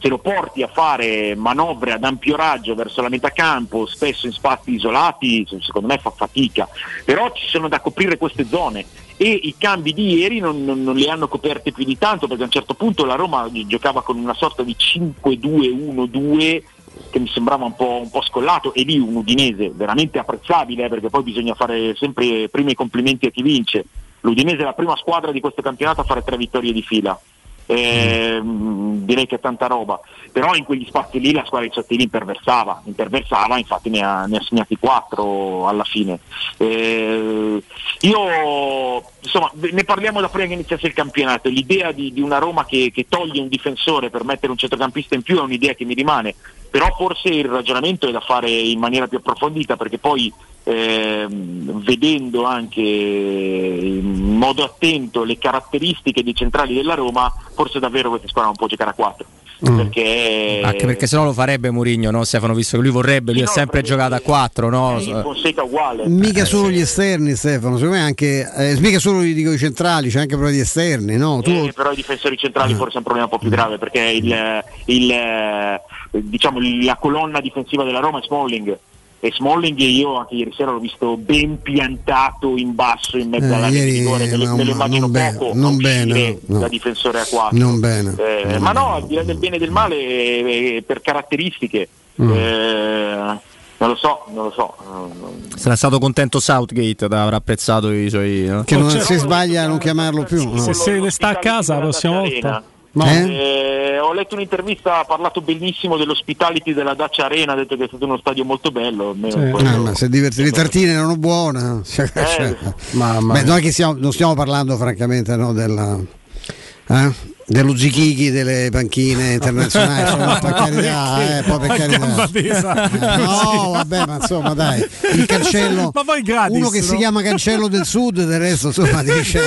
Se lo porti a fare manovre ad ampio raggio verso la metà campo, spesso in spazi isolati, secondo me fa fatica. Però ci sono da coprire queste zone e i cambi di ieri non, non, non li hanno coperte più di tanto perché a un certo punto la Roma giocava con una sorta di 5-2-1-2 che mi sembrava un po', un po' scollato e lì un Udinese veramente apprezzabile eh, perché poi bisogna fare sempre i complimenti a chi vince. L'Udinese è la prima squadra di questo campionato a fare tre vittorie di fila. Eh, direi che è tanta roba. Però in quegli spazi lì la squadra di Sottili imperversava imperversava infatti ne ha, ne ha segnati quattro alla fine. Eh, io insomma ne parliamo da prima che iniziasse il campionato. L'idea di, di una Roma che, che toglie un difensore per mettere un centrocampista in più è un'idea che mi rimane. Però forse il ragionamento è da fare in maniera più approfondita perché poi ehm, vedendo anche in modo attento le caratteristiche dei centrali della Roma forse davvero questa squadra non può giocare a 4 perché Anche perché se no lo farebbe Mourinho, no? Stefano, visto che lui vorrebbe, lui ha no, sempre giocato a 4, no? Fonseca uguale Mica Eh, solo sì. gli esterni, Stefano, secondo me anche, eh, mica solo dico, i centrali, c'è anche proprio gli esterni, no? Tu, Eh, però i difensori centrali Ah. forse è un problema un po' più grave perché il, il, eh, diciamo, la colonna difensiva della Roma è Smalling e Smalling io anche ieri sera l'ho visto ben piantato in basso in mezzo Eh, di ieri rigore me lo, immagino non bene, poco non bene, no. da difensore a 4 non bene. Eh, ma no, al di là del bene e del male, eh, per caratteristiche, Mm. eh, non lo so, non lo so. Sarà stato contento Southgate, avrà apprezzato i suoi. no? che non si sbaglia a non chiamarlo più. no? Se se ne sta a casa la prossima volta. No. Eh, ho letto un'intervista, ha parlato benissimo dell'hospitality della Dacia Arena, ha detto che è stato uno stadio molto bello. Eh, ma se diverti le tartine erano buone. Cioè, cioè, Beh, noi che stiamo- non stiamo parlando francamente no, della, eh, dello zichichi delle panchine internazionali, no, per carità, eh, poi per carità. Eh, No, vabbè, ma insomma, dai, il cancello, Ma poi gratis, uno che si no? chiama cancello del sud, del resto insomma dice,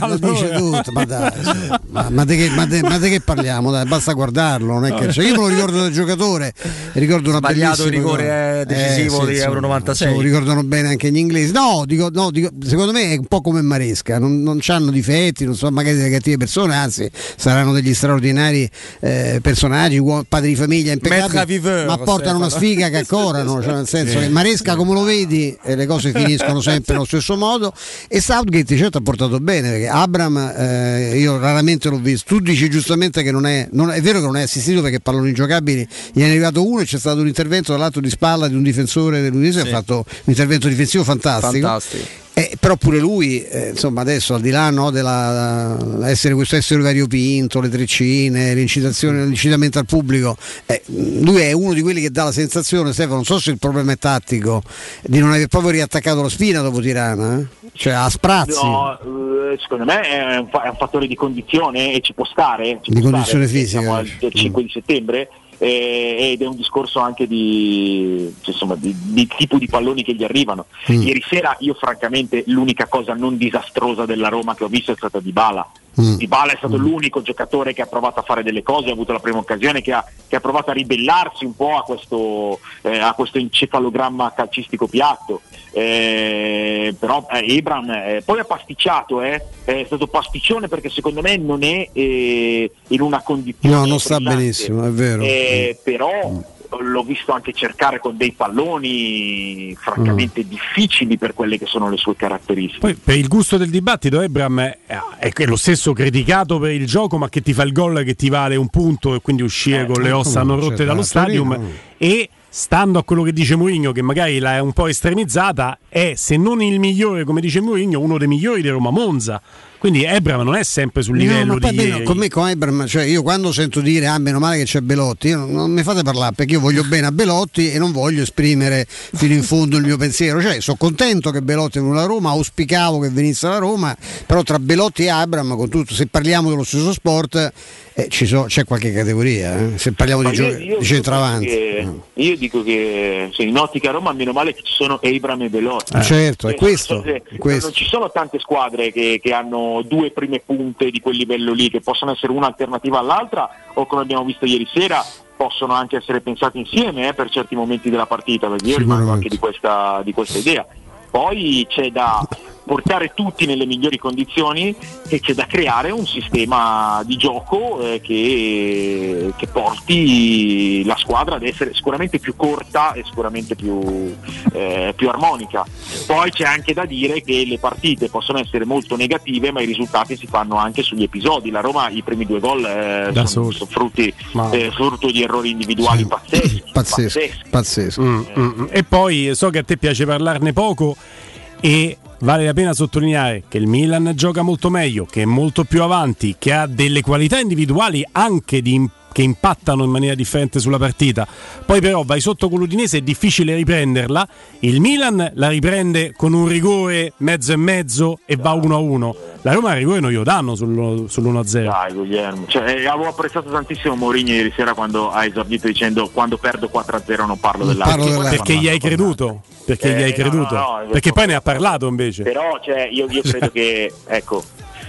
allora? dice tutto, ma dai, insomma, ma, ma di che, ma de- ma di che parliamo? Dai, basta guardarlo, non è che cioè, io me lo ricordo da giocatore, ricordo una Sbagliato il rigore, eh, decisivo di Euro 96. se lo ricordano bene anche gli inglesi. No, dico, no, dico, secondo me è un po' come Maresca, non, non hanno difetti, non sono magari delle cattive persone, anzi saranno degli straordinari eh, personaggi, uom- padri di famiglia impeccabili, viveur, ma portano una sfiga che accorano, cioè nel senso che Maresca come lo vedi e le cose finiscono sempre nello stesso modo e Southgate certo ha portato bene perché Abram eh, io raramente l'ho visto, tu dici giustamente che non è, non- è vero che non è assistito perché palloni ingiocabili, gli è arrivato uno e c'è stato un intervento dall'alto di spalla di un difensore dell'Udinese Sì. che ha fatto un intervento difensivo fantastico. Fantastico. Eh, però pure lui, eh, insomma, adesso al di là no, della essere questo essere variopinto, le treccine, l'incitazione, l'incitamento al pubblico, eh, lui è uno di quelli che dà la sensazione, Stefano, non so se il problema è tattico, di non aver proprio riattaccato la spina dopo Tirana, eh? cioè a sprazzi. No, eh, secondo me è un, fattore di condizione e ci può stare. ci Di può condizione stare, fisica, Siamo al dici. del 5 di settembre eh, ed è un discorso anche di, cioè, insomma, di, di tipo di palloni che gli arrivano. Mm. Ieri sera io francamente l'unica cosa non disastrosa della Roma che ho visto è stata Di Bala. Mm. Dybala è stato l'unico giocatore che ha provato a fare delle cose, ha avuto la prima occasione, che ha, che ha provato a ribellarsi un po' a questo, eh, a questo encefalogramma calcistico piatto. Eh, però eh, Ebram eh, poi ha pasticciato, eh, è stato pasticcione perché secondo me non è eh, in una condizione. No, non sta benissimo, è vero. Eh, però l'ho visto anche cercare con dei palloni francamente Mm. difficili per quelle che sono le sue caratteristiche. Poi per il gusto del dibattito Ebram è, è lo stesso criticato per il gioco ma che ti fa il gol che ti vale un punto e quindi uscire con le ossa non rotte certo, dallo stadium Torino. e stando a quello che dice Mourinho che magari l'ha un po' estremizzata è se non il migliore come dice Mourinho uno dei migliori di Roma Monza quindi Ebram non è sempre sul No, livello ma poi di con me con Ebram, cioè io quando sento dire ah meno male che c'è Belotti, io non, non mi fate parlare perché io voglio bene a Belotti e non voglio esprimere fino in fondo il mio pensiero, cioè sono contento che Belotti è venuto alla Roma, auspicavo che venisse alla Roma, però tra Belotti e Abram, con tutto, se parliamo dello stesso sport eh, ci so- c'è qualche categoria, eh. se parliamo Ma di, io- gio- io di dico centravanti. che- Io dico che se in ottica Roma meno male che ci sono Abram e Belotti. Eh, certo, è Eh, questo, se- questo. Non ci sono tante squadre che, che hanno due prime punte di quel livello lì, che possono essere un'alternativa all'altra o come abbiamo visto ieri sera possono anche essere pensate insieme eh, per certi momenti della partita, perché io rimango anche di questa, di questa idea. Poi c'è da portare tutti nelle migliori condizioni e c'è da creare un sistema di gioco eh, che, che porti la squadra ad essere sicuramente più corta e sicuramente più, eh, più armonica. Poi c'è anche da dire che le partite possono essere molto negative ma i risultati si fanno anche sugli episodi. La Roma i primi due gol eh, sono, sono frutti, Ma- eh, frutto di errori individuali pazzeschi. Pazzesco, pazzesco. Mm, mm, mm. E poi so che a te piace parlarne poco e vale la pena sottolineare che il Milan gioca molto meglio, che è molto più avanti, che ha delle qualità individuali anche di- che impattano in maniera differente sulla partita. Poi però vai sotto con l'Udinese, è difficile riprenderla. Il Milan la riprende con un rigore mezzo e mezzo e va 1-1. La Roma il rigore non glielo danno sul- sull'1-0. Dai Guglielmo, cioè, eh, avevo apprezzato tantissimo Mourinho ieri sera quando ha esordito dicendo quando perdo 4-0 non parlo dell'altro. Perché gli hai creduto? Perché gli Eh, hai no, creduto? no, no, Perché poi ne ha parlato invece. Però cioè, io, io credo che, ecco,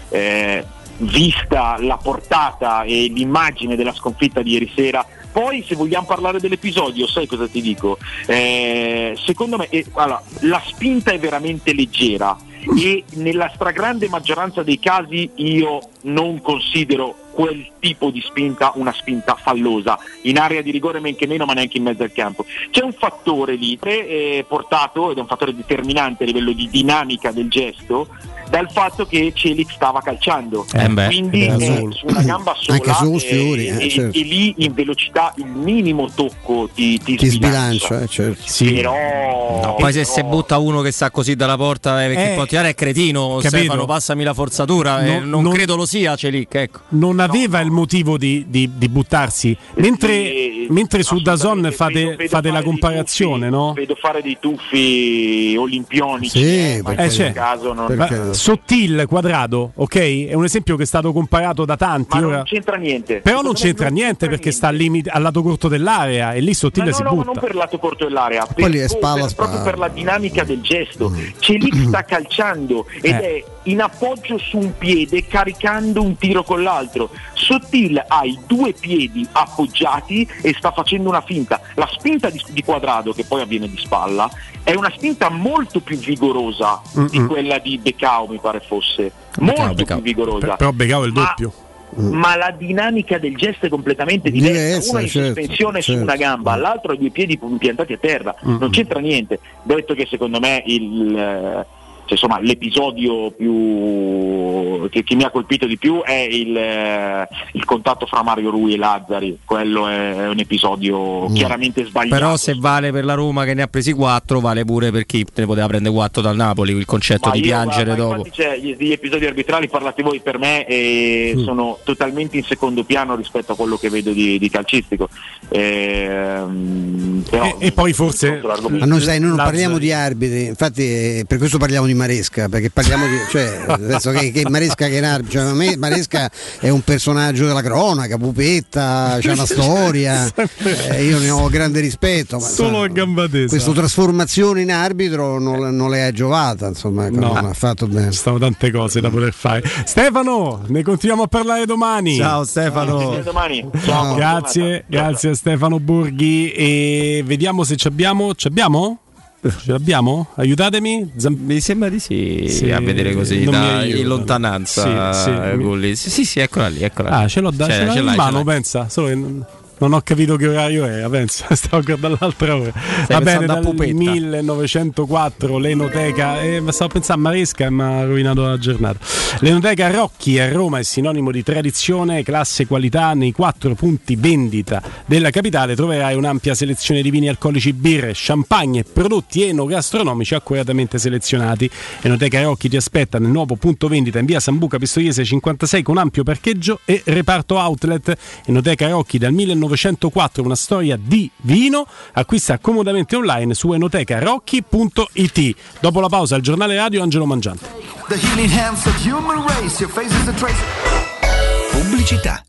eh, vista la portata e l'immagine della sconfitta di ieri sera, poi se vogliamo parlare dell'episodio, sai cosa ti dico? Eh, secondo me eh, allora, la spinta è veramente leggera e nella stragrande maggioranza dei casi io non considero quel tipo di spinta una spinta fallosa in area di rigore men che meno ma neanche in mezzo al campo c'è un fattore lì eh, portato ed è un fattore determinante a livello di dinamica del gesto dal fatto che Celic stava calciando Eh beh, quindi eh, su una gamba sola Anche su eh, Fiori, eh, e, certo. e lì in velocità il minimo tocco ti, ti, Ti sbilancia. sbilancia, eh, certo. però Poi se si butta uno che sta così dalla porta eh, perché Eh, può tirare è cretino, capito? Stefano, passami la forzatura, eh, No, non, non- credo lo sia Celic, ecco. non aveva il motivo di, di- di buttarsi. Mentre, Sì, mentre su Dazon fate, vedo- vedo fate la comparazione, tuffi, no? Vedo fare dei tuffi olimpionici, Sì, eh, ma in Eh, c'è. caso non, Ma Sottil quadrato, ok? È un esempio che è stato comparato da tanti. ma ora- non c'entra niente. Però non c'entra niente perché sta al, limite- al lato corto dell'area e lì Ma Sottile no, si no, ma butta. non per il lato corto dell'area, per, Poi è spalla per- spalla. proprio per la dinamica del gesto. Celic sta calciando ed Eh. è in appoggio su un piede caricando un tiro con l'altro. Sottil ha i due piedi appoggiati e sta facendo una finta. La spinta di, di quadrado, che poi avviene di spalla, è una spinta molto più vigorosa di Mm-mm. quella di Becao, mi pare fosse. Molto Becao. più vigorosa. Per- però Becao è il Ma- doppio. ma la dinamica del gesto è completamente diversa. Diversa, Uno in certo, sospensione su certo. una gamba, l'altro ha due piedi piantati a terra, Mm. non c'entra niente. Detto che secondo me il, cioè, insomma, l'episodio più, che, che mi ha colpito di più è il, eh, il contatto fra Mario Rui e Lazzari, quello è, è un episodio Mm. chiaramente sbagliato. Però se vale per la Roma che ne ha presi 4, vale pure per chi ne poteva prendere 4 dal Napoli, il concetto Ma di io, piangere ma dopo. infatti c'è gli, gli episodi arbitrali parlate voi per me e Mm. sono totalmente in secondo piano rispetto a quello che vedo di, di calcistico. Ehm, però, E poi forse Ma noi sai, noi non Lazzari- parliamo di arbitri, infatti eh, per questo parliamo di Maresca, perché parliamo di. cioè, senso che, che Maresca che è un arbitro, cioè, a me Maresca è un personaggio della cronaca, pupetta, c'è una storia, eh, io ne ho grande rispetto. Ma, Solo a gamba tesa. questa trasformazione in arbitro non, non le è giovata, insomma, ecco, No. non ha fatto bene. Ci stanno tante cose da poter fare. Stefano, ne continuiamo a parlare domani. Ciao Stefano. Domani. Ciao. Grazie, grazie a Stefano Borghi e vediamo se ci abbiamo. Ci abbiamo? Ce l'abbiamo? Aiutatemi. Zam- Mi sembra di sì, Sì, a vedere così da, in lontananza. Sì, sì, eh, mi- sì, sì, eccola lì. Eccola Ah, ce l'ho, da, Ce- ce l'ho in mano, pensa. Solo che non, non ho capito che orario era, pensa. Stavo guardando l'altra ora. Va bene, dal Pupetta. 1904 l'Enoteca. Eh, stavo pensando a Maresca e mi ha rovinato la giornata. L'Enoteca Rocchi a Roma è sinonimo di tradizione, classe e qualità. Nei quattro punti vendita della capitale troverai un'ampia selezione di vini alcolici, birre, champagne e prodotti enogastronomici accuratamente selezionati. Enoteca Rocchi ti aspetta nel nuovo punto vendita in via Sambuca Pistoiese 56 con ampio parcheggio e reparto outlet. Enoteca Rocchi dal 1904, una storia di vino. Acquista comodamente online su enotecarocchi.it. Dopo la pausa, il giornale radio Angelo Mangiante. The healing hands of human race, your face is a trace. Pubblicità.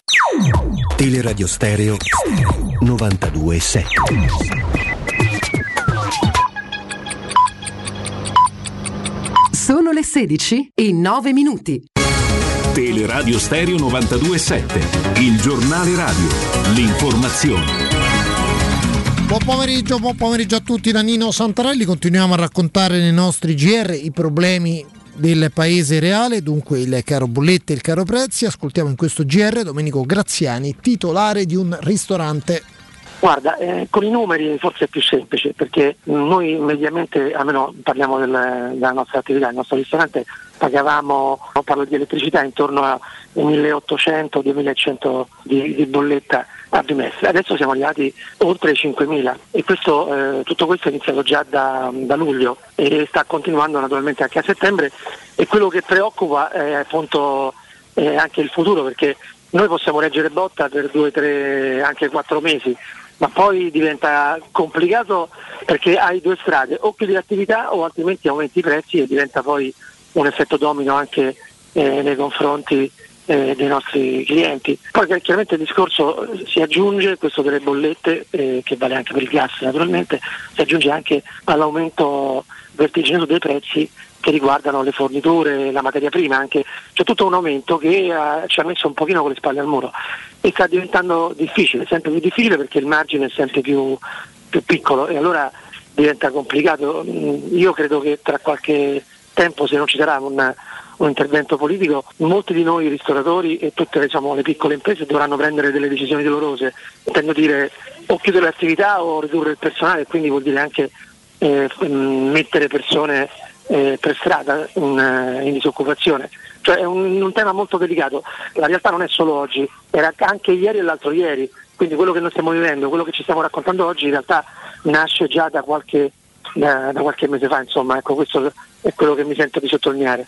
Teleradio Stereo 92.7 Sono le 16 e 9 minuti. Teleradio Stereo 92.7, il giornale radio, l'informazione. Buon pomeriggio, buon pomeriggio a tutti da Nino Santarelli. Continuiamo a raccontare nei nostri GR i problemi del paese reale, dunque il caro bollette e il caro prezzi. Ascoltiamo in questo GR Domenico Graziani, titolare di un ristorante. Guarda, eh, con i numeri forse è più semplice perché noi mediamente, almeno parliamo del- della nostra attività, il nostro ristorante pagavamo, parlo di elettricità, intorno a 1800-2100 di, di bolletta a bimestre. Adesso siamo arrivati oltre i 5.000 e questo, eh, tutto questo è iniziato già da, da luglio e sta continuando naturalmente anche a settembre e quello che preoccupa è appunto eh, anche il futuro perché noi possiamo reggere botta per due, tre, anche quattro mesi, ma poi diventa complicato perché hai due strade, o chiudi l'attività o altrimenti aumenti i prezzi e diventa poi un effetto domino anche eh, nei confronti eh, dei nostri clienti. Poi chiaramente il discorso si aggiunge, questo delle bollette, eh, che vale anche per il gas naturalmente, si aggiunge anche all'aumento vertiginoso dei prezzi che riguardano le forniture, la materia prima, anche c'è tutto un aumento che eh, ci ha messo un pochino con le spalle al muro e sta diventando difficile, sempre più difficile perché il margine è sempre più, più piccolo e allora diventa complicato. Mm, Io credo che tra qualche tempo, se non ci sarà un, un intervento politico, molti di noi ristoratori e tutte diciamo, le piccole imprese dovranno prendere delle decisioni dolorose, intendo dire o chiudere l'attività o ridurre il personale, quindi vuol dire anche eh, mettere persone eh, per strada in, eh, in disoccupazione. Cioè è un, un tema molto delicato, la realtà non è solo oggi, era anche ieri e l'altro ieri, quindi quello che noi stiamo vivendo, quello che ci stiamo raccontando oggi in realtà nasce già da qualche, da, da qualche mese fa, insomma, ecco questo è quello che mi sento di sottolineare.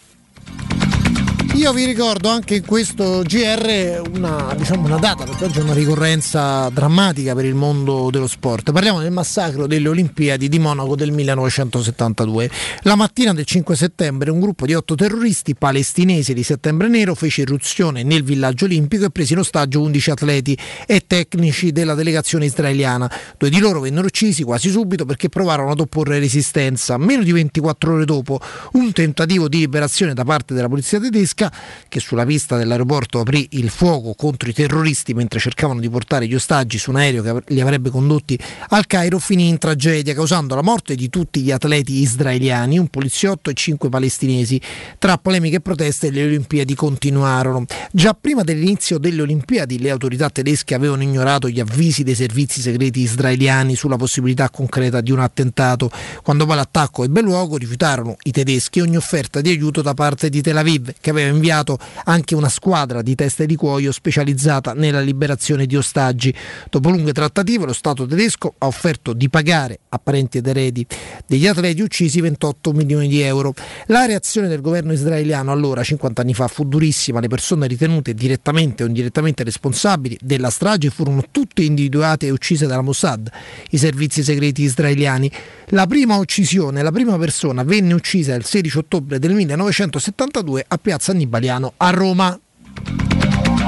Io vi ricordo anche in questo GR una, diciamo una, data, perché oggi è una ricorrenza drammatica per il mondo dello sport. Parliamo del massacro delle Olimpiadi di Monaco del 1972. La mattina del 5 settembre un gruppo di otto terroristi palestinesi di settembre nero fece irruzione nel villaggio olimpico e prese in ostaggio 11 atleti e tecnici della delegazione israeliana. Due di loro vennero uccisi quasi subito perché provarono ad opporre resistenza. Meno di 24 ore dopo un tentativo di liberazione da parte della polizia tedesca che sulla pista dell'aeroporto aprì il fuoco contro i terroristi mentre cercavano di portare gli ostaggi su un aereo che li avrebbe condotti al Cairo, finì in tragedia causando la morte di tutti gli atleti israeliani, un poliziotto e cinque palestinesi. Tra polemiche e proteste le Olimpiadi continuarono. Già prima dell'inizio delle Olimpiadi le autorità tedesche avevano ignorato gli avvisi dei servizi segreti israeliani sulla possibilità concreta di un attentato. Quando poi l'attacco ebbe luogo rifiutarono i tedeschi ogni offerta di aiuto da parte di Tel Aviv che aveva inviato anche una squadra di teste di cuoio specializzata nella liberazione di ostaggi. Dopo lunghe trattative lo Stato tedesco ha offerto di pagare a parenti ed eredi degli atleti uccisi 28 milioni di euro. La reazione del governo israeliano allora, 50 anni fa, fu durissima. Le persone ritenute direttamente o indirettamente responsabili della strage furono tutte individuate e uccise dalla Mossad, i servizi segreti israeliani. La prima uccisione, la prima persona venne uccisa il 16 ottobre del 1972 a Piazza Annibaliano a Roma.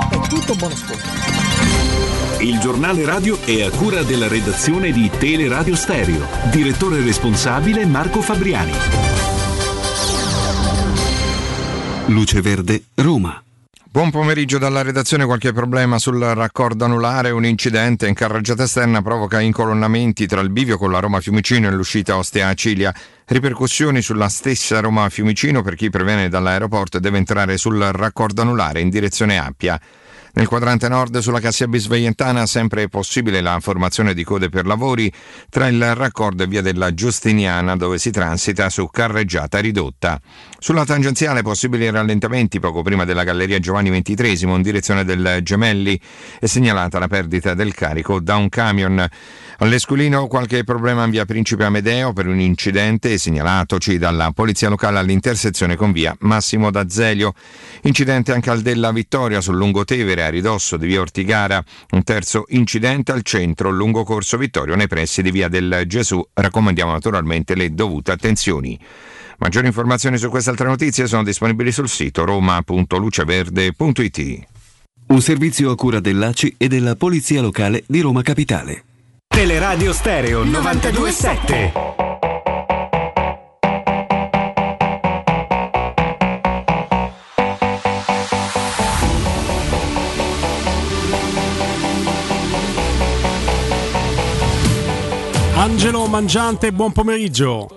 È tutto buon ascolto. Il giornale radio è a cura della redazione di Teleradio Stereo. Direttore responsabile Marco Fabriani. Luce Verde, Roma. Buon pomeriggio dalla redazione, qualche problema sul raccordo anulare, un incidente in carreggiata esterna provoca incolonnamenti tra il bivio con la Roma Fiumicino e l'uscita Ostia Cilia. Ripercussioni sulla stessa Roma Fiumicino per chi previene dall'aeroporto e deve entrare sul raccordo anulare in direzione Appia. Nel quadrante nord sulla Cassia Bisveientana sempre possibile la formazione di code per lavori tra il raccordo e via della Giustiniana dove si transita su carreggiata ridotta. Sulla tangenziale possibili rallentamenti poco prima della Galleria Giovanni XXIII in direzione del Gemelli è segnalata la perdita del carico da un camion. All'Esculino qualche problema in via Principe Amedeo per un incidente segnalatoci dalla Polizia Locale all'intersezione con via Massimo D'Azelio. Incidente anche al della Vittoria sul Lungotevere a ridosso di via Ortigara. Un terzo incidente al centro lungo Corso Vittorio nei pressi di via del Gesù. Raccomandiamo naturalmente le dovute attenzioni. Maggiori informazioni su queste altre notizie sono disponibili sul sito roma.luceverde.it. Un servizio a cura dell'ACI e della Polizia Locale di Roma Capitale. Teleradio Stereo 927. Angelo Mangiante, buon pomeriggio.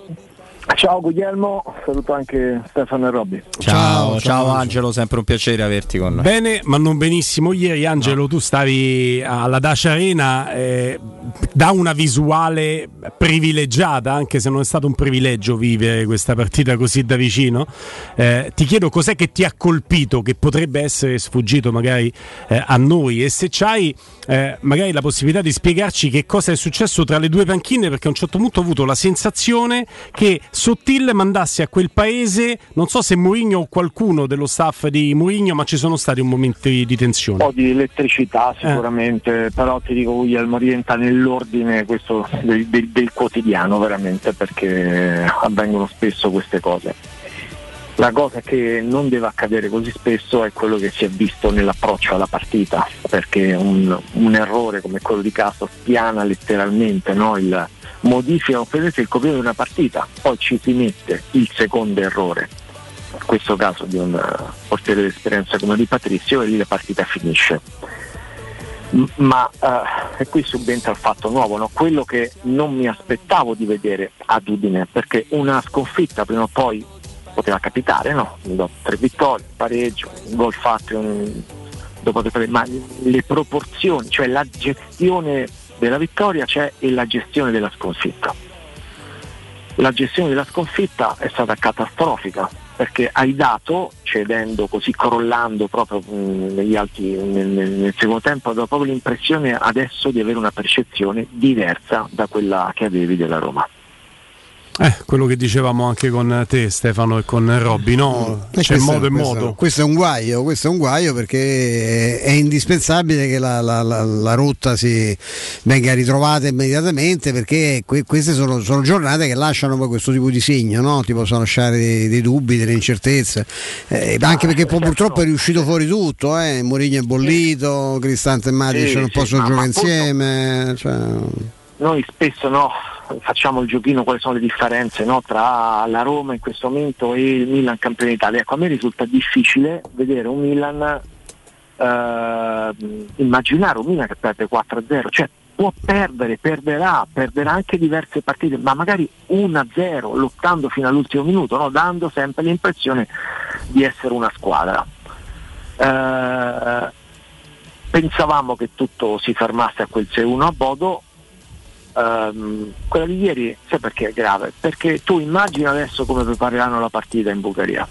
Ciao Guglielmo, saluto anche Stefano e Robby. Ciao, ciao, ciao Angelo, sempre un piacere averti con noi. Bene, ma non benissimo. Ieri Angelo, no. tu stavi alla Dacia Arena eh, da una visuale privilegiata, anche se non è stato un privilegio vivere questa partita così da vicino. Eh, ti chiedo cos'è che ti ha colpito, che potrebbe essere sfuggito magari eh, a noi e se c'hai eh, magari la possibilità di spiegarci che cosa è successo tra le due panchine, perché a un certo punto ho avuto la sensazione che Sottil mandasse a quel paese, non so se Mourinho o qualcuno dello staff di Mourinho, ma ci sono stati un momento di tensione. Un po' di elettricità sicuramente, eh. però ti dico Guglielmo rientra nell'ordine questo del, del, del quotidiano veramente perché avvengono spesso queste cose. La cosa che non deve accadere così spesso è quello che si è visto nell'approccio alla partita, perché un, un errore come quello di Castro spiana letteralmente no, il, modifica il copione di una partita, poi ci si mette il secondo errore, in questo caso di un portiere d'esperienza come di Patrizio, e lì la partita finisce. Ma eh, qui subentra il fatto nuovo, no? quello che non mi aspettavo di vedere ad Udine, perché una sconfitta prima o poi poteva capitare, no? tre vittorie, pareggio, un gol fatto un, dopo tre, ma le proporzioni, cioè la gestione della vittoria c'è e la gestione della sconfitta. La gestione della sconfitta è stata catastrofica perché hai dato, cedendo così, crollando proprio mh, negli alti, nel, nel- secondo tempo, proprio l'impressione adesso di avere una percezione diversa da quella che avevi della Roma. Eh, quello che dicevamo anche con te Stefano e con Robby, no? E C'è questo- modo e modo. Questo è un guaio, questo è un guaio perché è indispensabile che la, la- la- la rotta si venga ritrovata immediatamente perché que- queste sono, sono giornate che lasciano poi questo tipo di segno, no? ti possono lasciare dei, dei dubbi, delle incertezze, Eh, anche perché poi purtroppo è riuscito fuori tutto, eh? Mourinho è bollito, Cristante e Matic non possono giocare insieme. cioè- Noi spesso no, facciamo il giochino quali sono le differenze no, tra la Roma in questo momento e il Milan campione d'Italia. Ecco, a me risulta difficile vedere un Milan, eh, immaginare un Milan che perde 4-0, cioè può perdere, perderà, perderà anche diverse partite, ma magari 1-0, lottando fino all'ultimo minuto, no, dando sempre l'impressione di essere una squadra. Eh, pensavamo che tutto si fermasse a quel 6-1 a Bodo, Ehm, quella di ieri, sai perché è grave? Perché tu immagini adesso come prepareranno la partita in Bulgaria.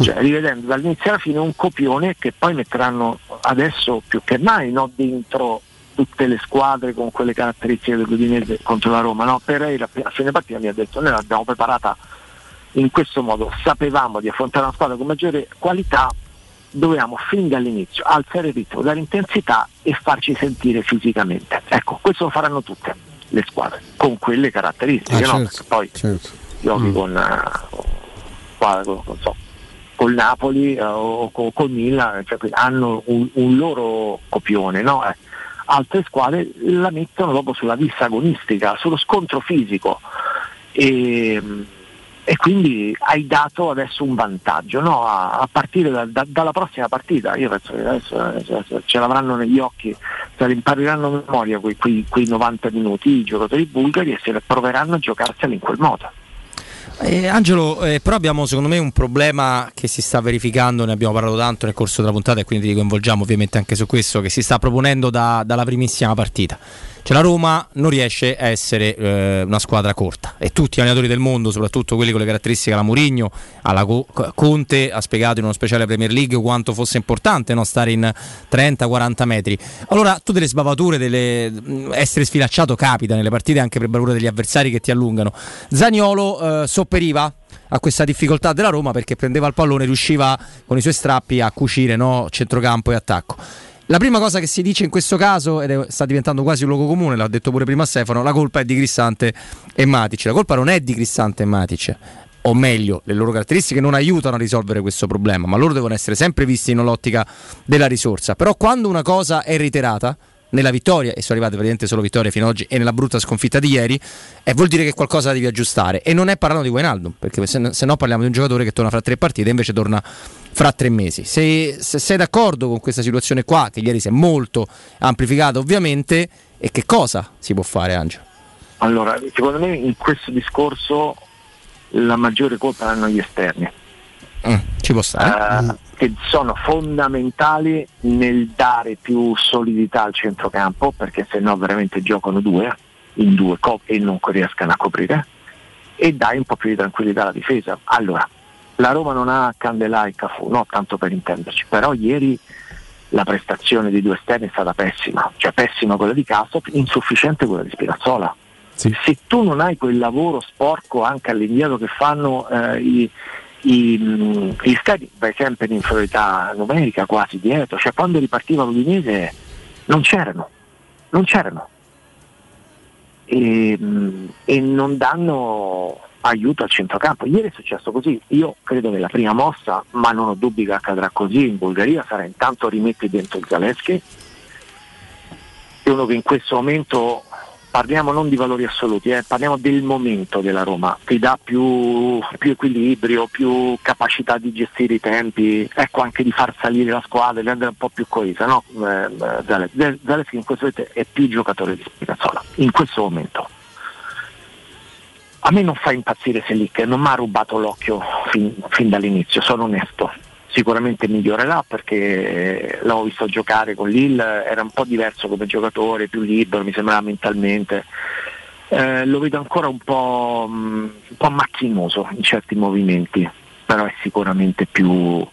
Cioè, rivedendo dall'inizio alla fine un copione che poi metteranno adesso più che mai no, dentro tutte le squadre con quelle caratteristiche dell'Udinese contro la Roma. No? Pereira a fine partita mi ha detto noi l'abbiamo preparata in questo modo, sapevamo di affrontare una squadra con maggiore qualità, dovevamo fin dall'inizio alzare il ritmo, dare intensità e farci sentire fisicamente. Ecco, questo lo faranno tutte le squadre, con quelle caratteristiche, Ah, no? certo, Perché poi giochi con, eh, con- non so, col Napoli eh, o co- col Milan, cioè, hanno un, un loro copione, no? Eh, altre squadre la mettono proprio sulla vista agonistica, sullo scontro fisico. E, e quindi hai dato adesso un vantaggio no? a, a partire da- da- dalla prossima partita. Io penso che adesso, adesso ce l'avranno negli occhi, se le a memoria quei, quei- quei 90 minuti i giocatori bulgari e se le proveranno a giocarseli in quel modo. Eh, Angelo, eh, però abbiamo secondo me un problema che si sta verificando, ne abbiamo parlato tanto nel corso della puntata e quindi ti coinvolgiamo ovviamente anche su questo, che si sta proponendo da- dalla primissima partita. Cioè la Roma non riesce a essere eh, una squadra corta e tutti gli allenatori del mondo, soprattutto quelli con le caratteristiche alla Murigno, alla Co- Conte, ha spiegato in uno speciale Premier League quanto fosse importante no, stare in 30-40 metri. Allora, tu delle sbavature, delle, mh, essere sfilacciato capita nelle partite anche per bravura degli avversari che ti allungano. Zaniolo eh, sopperiva a questa difficoltà della Roma perché prendeva il pallone e riusciva con i suoi strappi a cucire no, centrocampo e attacco. La prima cosa che si dice in questo caso, ed è, sta diventando quasi un luogo comune, l'ha detto pure prima Stefano, la colpa è di Cristante e Matic. La colpa non è di Cristante e Matic, o meglio, le loro caratteristiche non aiutano a risolvere questo problema, ma loro devono essere sempre visti in un'ottica della risorsa. Però quando una cosa è reiterata, nella vittoria, e sono arrivate praticamente solo vittorie fino ad oggi, e nella brutta sconfitta di ieri, eh, vuol dire che qualcosa devi aggiustare. E non è parlando di Wijnaldum, perché se, se no parliamo di un giocatore che torna fra tre partite, invece torna fra tre mesi. Se, se sei d'accordo con questa situazione qua, che ieri si è molto amplificata ovviamente, e che cosa si può fare Angelo? Allora, secondo me in questo discorso la maggiore colpa l'hanno gli esterni. ci può stare. Eh, che sono fondamentali nel dare più solidità al centrocampo perché se no veramente giocano due in due coppie e non riescano a coprire e dai un po' più di tranquillità alla difesa. Allora, la Roma non ha Candelà e Cafu, no, tanto per intenderci, però ieri la prestazione dei due esterni è stata pessima, cioè pessima quella di Castro, insufficiente quella di Spinazzola. Se tu non hai quel lavoro sporco anche all'indietro che fanno eh, i, i, mh, gli stadi, vai sempre in inferiorità numerica quasi dietro, cioè quando ripartiva l'Udinese non c'erano, non c'erano e, mh, e non danno aiuto al centrocampo. Ieri è successo così, io credo che la prima mossa, ma non ho dubbi che accadrà così in Bulgaria, sarà intanto rimetti dentro Zaleschi, è uno che in questo momento parliamo non di valori assoluti, eh, parliamo del momento della Roma, ti dà più, più equilibrio, più capacità di gestire i tempi, ecco anche di far salire la squadra, di rendere un po' più coesa, no? Eh, Zaleschi. Zaleschi in questo momento è più giocatore di Spinazzola, in questo momento. A me non fa impazzire Selic, non mi ha rubato l'occhio fin, fin dall'inizio, sono onesto. Sicuramente migliorerà perché l'ho visto giocare con Lille, era un po' diverso come giocatore, più libero, mi sembrava mentalmente. Eh, lo vedo ancora un po', mh, un po' macchinoso in certi movimenti. però è sicuramente più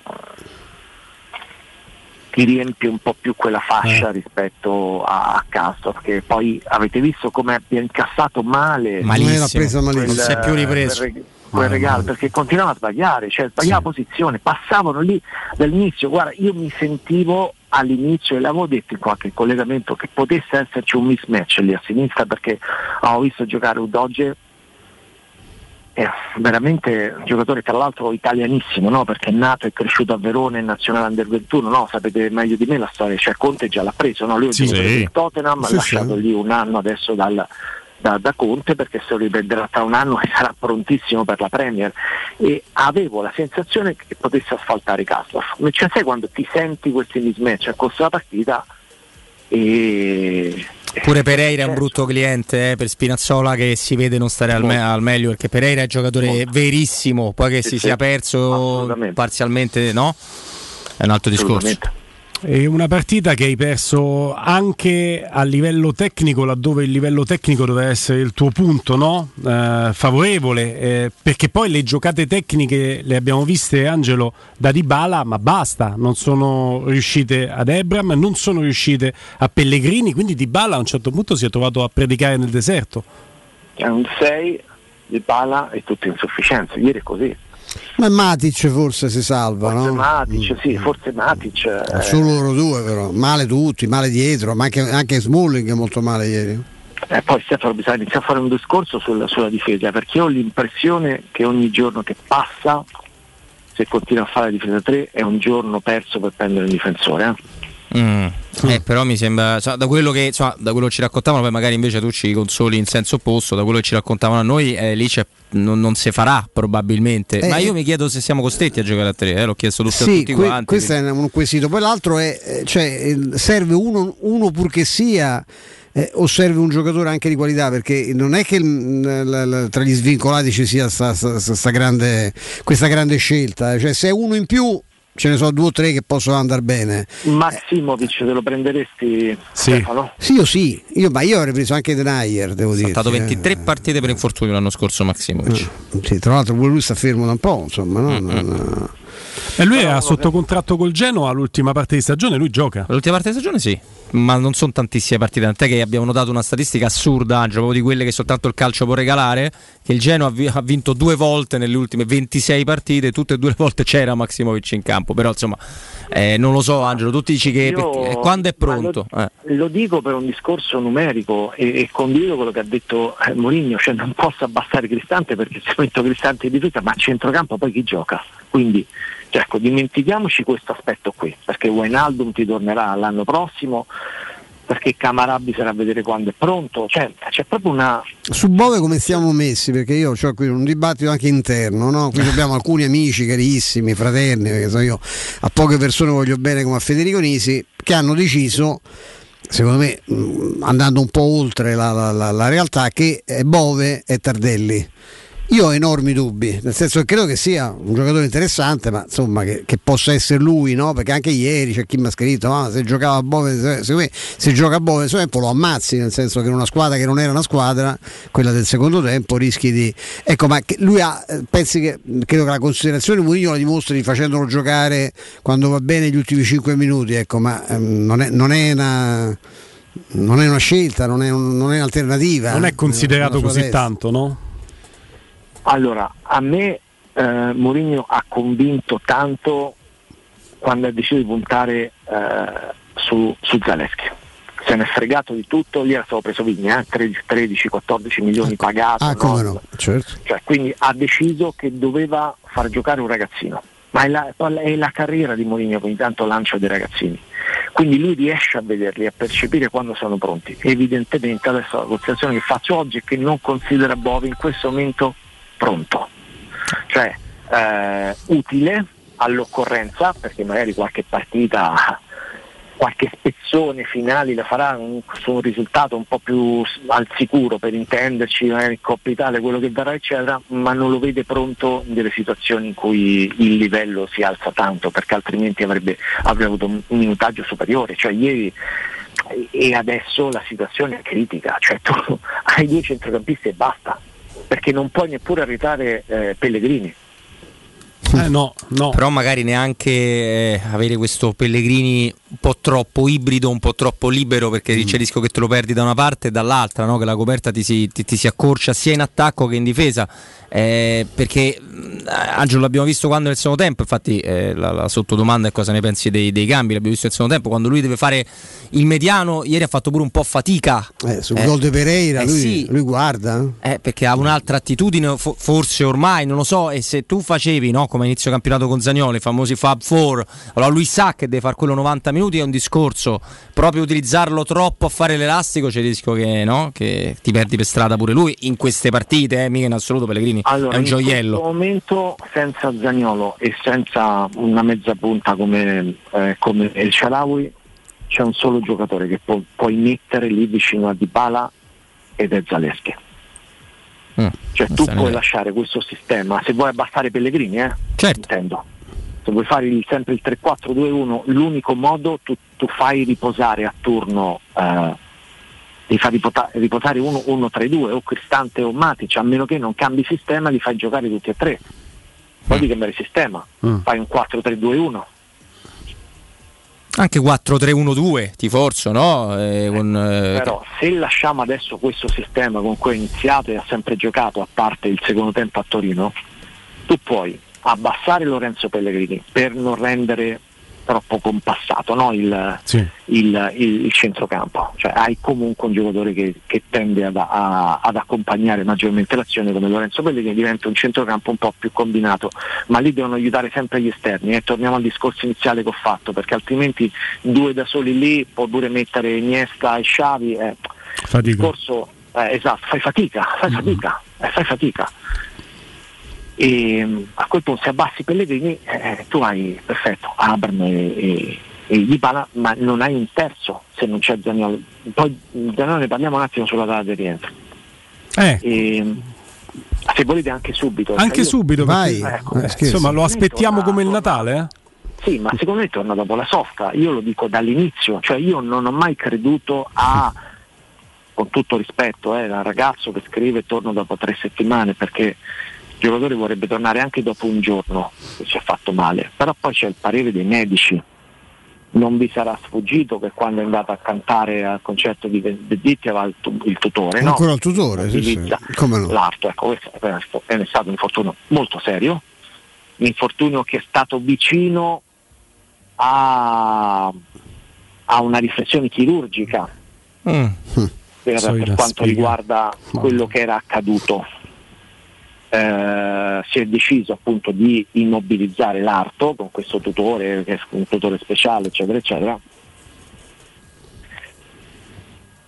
ti riempie un po' più quella fascia Eh. rispetto a, a Castro perché poi avete visto come abbia incassato male Malissimo. L'ha presa malissimo. quel, Non si è più ripreso. quel, reg- quel regalo perché continuava a sbagliare cioè sbagliava posizione passavano lì dall'inizio guarda io mi sentivo all'inizio e l'avevo detto in qualche collegamento che potesse esserci un mismatch lì a sinistra perché ho visto giocare Udoge è veramente un giocatore tra l'altro italianissimo, no? perché è nato e cresciuto a Verona in nazionale under 21, no? sapete meglio di me la storia, cioè Conte già l'ha preso, no? lui è Sì, sì. del Tottenham, Sì, ha lasciato lì un anno adesso dal- da, da Conte perché se lo riprenderà tra un anno e sarà prontissimo per la Premier e avevo la sensazione che potesse asfaltare Kastorf, cioè sai quando ti senti questi mismatch a corso della partita e Pure Pereira è un brutto cliente eh, per Spinazzola che si vede non stare al, me- al meglio perché Pereira è un giocatore verissimo, poi che si sia perso parzialmente, no? È un altro discorso. È una partita che hai perso anche a livello tecnico, laddove il livello tecnico doveva essere il tuo punto no? Eh, favorevole, eh, perché poi le giocate tecniche le abbiamo viste, Angelo, da Dybala, ma basta, non sono riuscite ad Ebram, non sono riuscite a Pellegrini, quindi Dybala a un certo punto si è trovato a predicare nel deserto. è un 6 di pala e tutte insufficienze, ieri è così. Ma Matic forse si salva, Forse no? Matic, sì, forse Matic. eh, Solo loro due però, male tutti, male dietro, ma anche, anche Smalling è molto male ieri. Eh, poi Stefano bisogna iniziare a fare un discorso sul- sulla difesa perché ho l'impressione che ogni giorno che passa, se continua a fare la difesa 3, è un giorno perso per prendere il difensore. eh. Mm. Eh, però mi sembra, cioè, da quello che insomma, da quello che ci raccontavano, poi magari invece tu ci consoli in senso opposto, da quello che ci raccontavano a noi, eh, lì non, non si farà probabilmente. Eh, Ma io mi chiedo se siamo costretti a giocare a tre, eh, l'ho chiesto tutto a Sì, tutti que- quanti. questo è un quesito. Poi l'altro è, eh, cioè, serve uno, uno pur che sia. eh, o serve un giocatore anche di qualità perché non è che il- la- la- tra gli svincolati ci sia sta- sta- sta- grande, questa grande scelta cioè se è uno in più ce ne sono due o tre che possono andare bene Maximovic te lo prenderesti Stefano? sì io sì io, ma io avrei preso anche Denayer devo Ha dire saltato 23 partite per infortunio l'anno scorso Maximovic. sì, tra l'altro pure lui sta fermo da un po' insomma no? Non- E lui era sotto contratto col Genoa all'ultima parte di stagione, lui gioca. L'ultima parte di stagione sì, ma non sono tantissime partite, tant'è che abbiamo notato una statistica assurda, Angelo, proprio di quelle che soltanto il calcio può regalare, che il Genoa ha vi- ha vinto due volte nelle ultime 26 partite, tutte e due le volte c'era Maximovic in campo, però insomma eh, non lo so Angelo, tu dici che Io- perché- eh, quando è pronto? Lo, Eh. lo dico per un discorso numerico e, e condivido quello che ha detto eh, Mourinho, cioè non posso abbassare Cristante perché se metto Cristante in difesa, ma a centrocampo poi chi gioca? Quindi cioè, ecco, dimentichiamoci questo aspetto qui, perché Wijnaldum ti tornerà l'anno prossimo, perché Camarà bisogna vedere quando è pronto, cioè c'è proprio una, su Bove come stiamo messi? Perché io ho qui un dibattito anche interno, no? qui abbiamo alcuni amici carissimi, fraterni, perché so io a poche persone voglio bene come a Federico Nisi, che hanno deciso, secondo me andando un po' oltre la, la- la- la realtà, che eh, Bove è Tardelli. Io ho enormi dubbi, nel senso che credo che sia un giocatore interessante, ma insomma che, che possa essere lui, no? Perché anche ieri c'è chi mi ha scritto: "Ah, se giocava a Bove, se, me, se gioca a Bove, me lo ammazzi, nel senso che in una squadra che non era una squadra, quella del secondo tempo, rischi di. Ecco, ma lui ha, eh, pensi che credo che la considerazione Mourinho la dimostri facendolo giocare quando va bene gli ultimi 5 minuti, ecco, ma ehm, non, è, non è una. Non è una scelta, non è, un- non è un'alternativa. Non è considerato così testa. tanto, no? Allora, a me eh, Mourinho ha convinto tanto quando ha deciso di puntare eh, su, su Zaleschi. Se ne è fregato di tutto, lì era stato preso Vigna, eh, 13-14 milioni pagati. Ah, come no? Certo. Cioè, quindi ha deciso che doveva far giocare un ragazzino. Ma è la, è la carriera di Mourinho che ogni tanto lancia dei ragazzini. Quindi lui riesce a vederli, a percepire quando sono pronti. Evidentemente adesso la considerazione che faccio oggi è che non considera Bove in questo momento pronto. Cioè eh, utile all'occorrenza, perché magari qualche partita qualche spezzone finale la farà un- su un risultato un po' più al sicuro per intenderci, magari in Coppa Italia, quello che verrà eccetera, ma non lo vede pronto in delle situazioni in cui il livello si alza tanto, perché altrimenti avrebbe, avrebbe avuto un minutaggio superiore. Cioè ieri e adesso la situazione è critica, cioè tu hai due centrocampisti e basta, perché non puoi neppure arretrare eh, Pellegrini. Eh, no, no. Però magari neanche eh, avere questo Pellegrini un po' troppo ibrido, un po' troppo libero, perché c'è il rischio che te lo perdi da una parte e dall'altra, no? che la coperta ti si, ti- ti si accorcia sia in attacco che in difesa. Eh, perché mh, Angelo l'abbiamo visto quando nel secondo tempo, infatti eh, la, la sottodomanda è cosa ne pensi dei, dei cambi, l'abbiamo visto nel secondo tempo, quando lui deve fare il mediano, ieri ha fatto pure un po' fatica. Eh, sul gol di Pereira eh lui, sì. lui guarda. Eh, perché ha un'altra attitudine, fo- forse ormai, non lo so, e se tu facevi, no, come inizio campionato con Zagnoli, i famosi Fab 4, allora lui sa che deve fare quello 90 minuti, è un discorso, proprio utilizzarlo troppo a fare l'elastico, c'è il rischio che, no, che ti perdi per strada pure lui, in queste partite, eh, mica in assoluto Pellegrini, Allora, è un in gioiello. questo momento senza Zagnolo e senza una mezza punta come, eh, come El Sharawi c'è un solo giocatore che pu- puoi mettere lì vicino a Dybala ed è Zaleschi. Cioè tu puoi lasciare questo sistema, se vuoi abbassare Pellegrini, eh? Certo. Intendo. Se vuoi fare il- sempre il 3-4-2-1, l'unico modo tu, tu fai riposare a turno eh, li fai ripota- riposare 1-3-2 o Cristante o Matic, a meno che non cambi sistema li fai giocare tutti e tre. Poi di cambiare sistema, Mm. fai un 4-3-2-1. Anche 4-3-1-2, ti forzo, no? Eh, con, eh, Però se lasciamo adesso questo sistema con cui è iniziato e ha sempre giocato, a parte il secondo tempo a Torino, tu puoi abbassare Lorenzo Pellegrini per non rendere troppo compassato no? il, il- il- il centrocampo, cioè hai comunque un giocatore che, che tende ad, a- ad accompagnare maggiormente l'azione come Lorenzo Pellegrini diventa un centrocampo un po' più combinato, ma lì devono aiutare sempre gli esterni e torniamo al discorso iniziale che ho fatto, perché altrimenti due da soli lì può pure mettere Iniesta e Xavi, eh, il discorso eh, esatto, fai fatica, fai fatica, eh, fai fatica. E mm, a quel punto se abbassi Pellegrini eh, tu hai perfetto Abram e, e, e Dybala, ma non hai un terzo se non c'è Zaniolo. Poi Zaniolo ne parliamo un attimo sulla data di rientro. Eh. E, mm, se volete anche subito. Anche Cioè io- subito, perché- Ecco, eh, insomma, lo aspettiamo come il Natale? Eh? sì, ma secondo me torna dopo la sosta, io lo dico dall'inizio, cioè io non ho mai creduto a, con tutto rispetto, eh, al ragazzo che scrive torno dopo tre settimane perché giocatore vorrebbe tornare anche dopo un giorno se ci ha fatto male, però poi c'è il parere dei medici. Non vi sarà sfuggito che quando è andato a cantare al concerto di Venditti aveva il, tu- il tutore, no? Ancora il tutore, sì, sì. Utilizza Come no? l'arto, ecco, questo è è stato un infortunio molto serio, un infortunio che è stato vicino a, a una riflessione chirurgica Mm. per, per quanto sfiga. riguarda quello che era accaduto. Eh, si è deciso appunto di immobilizzare l'arto con questo tutore, che è un tutore speciale, eccetera, eccetera.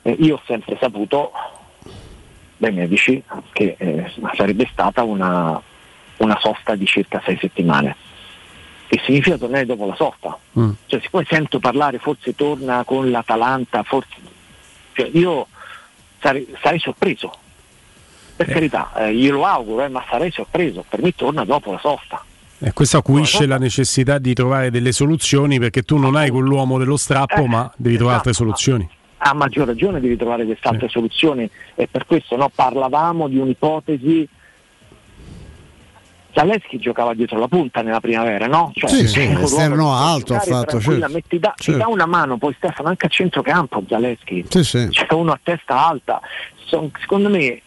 Eh, io ho sempre saputo dai medici che eh, sarebbe stata una, una sosta di circa sei settimane. Che significa tornare dopo la sosta. Cioè, siccome sento parlare, forse torna con l'Atalanta, forse. cioè, io sarei, sarei sorpreso. Per carità, eh, glielo auguro, eh, ma sarei sorpreso. Per me torna dopo la sosta. E questo acuisce la necessità di trovare delle soluzioni perché tu non hai quell'uomo dello strappo, ma devi trovare altre soluzioni. a maggior ragione devi trovare quest'altre soluzioni e per questo no, parlavamo di un'ipotesi Zaleschi giocava dietro la punta nella primavera, no? Cioè, Sì, sì, esterno che alto ha fatto, tranquillamente, ti, dà, ti certo. dà una mano poi Stefano anche a centrocampo Zaleschi Sì, sì. c'è uno a testa alta Son- secondo me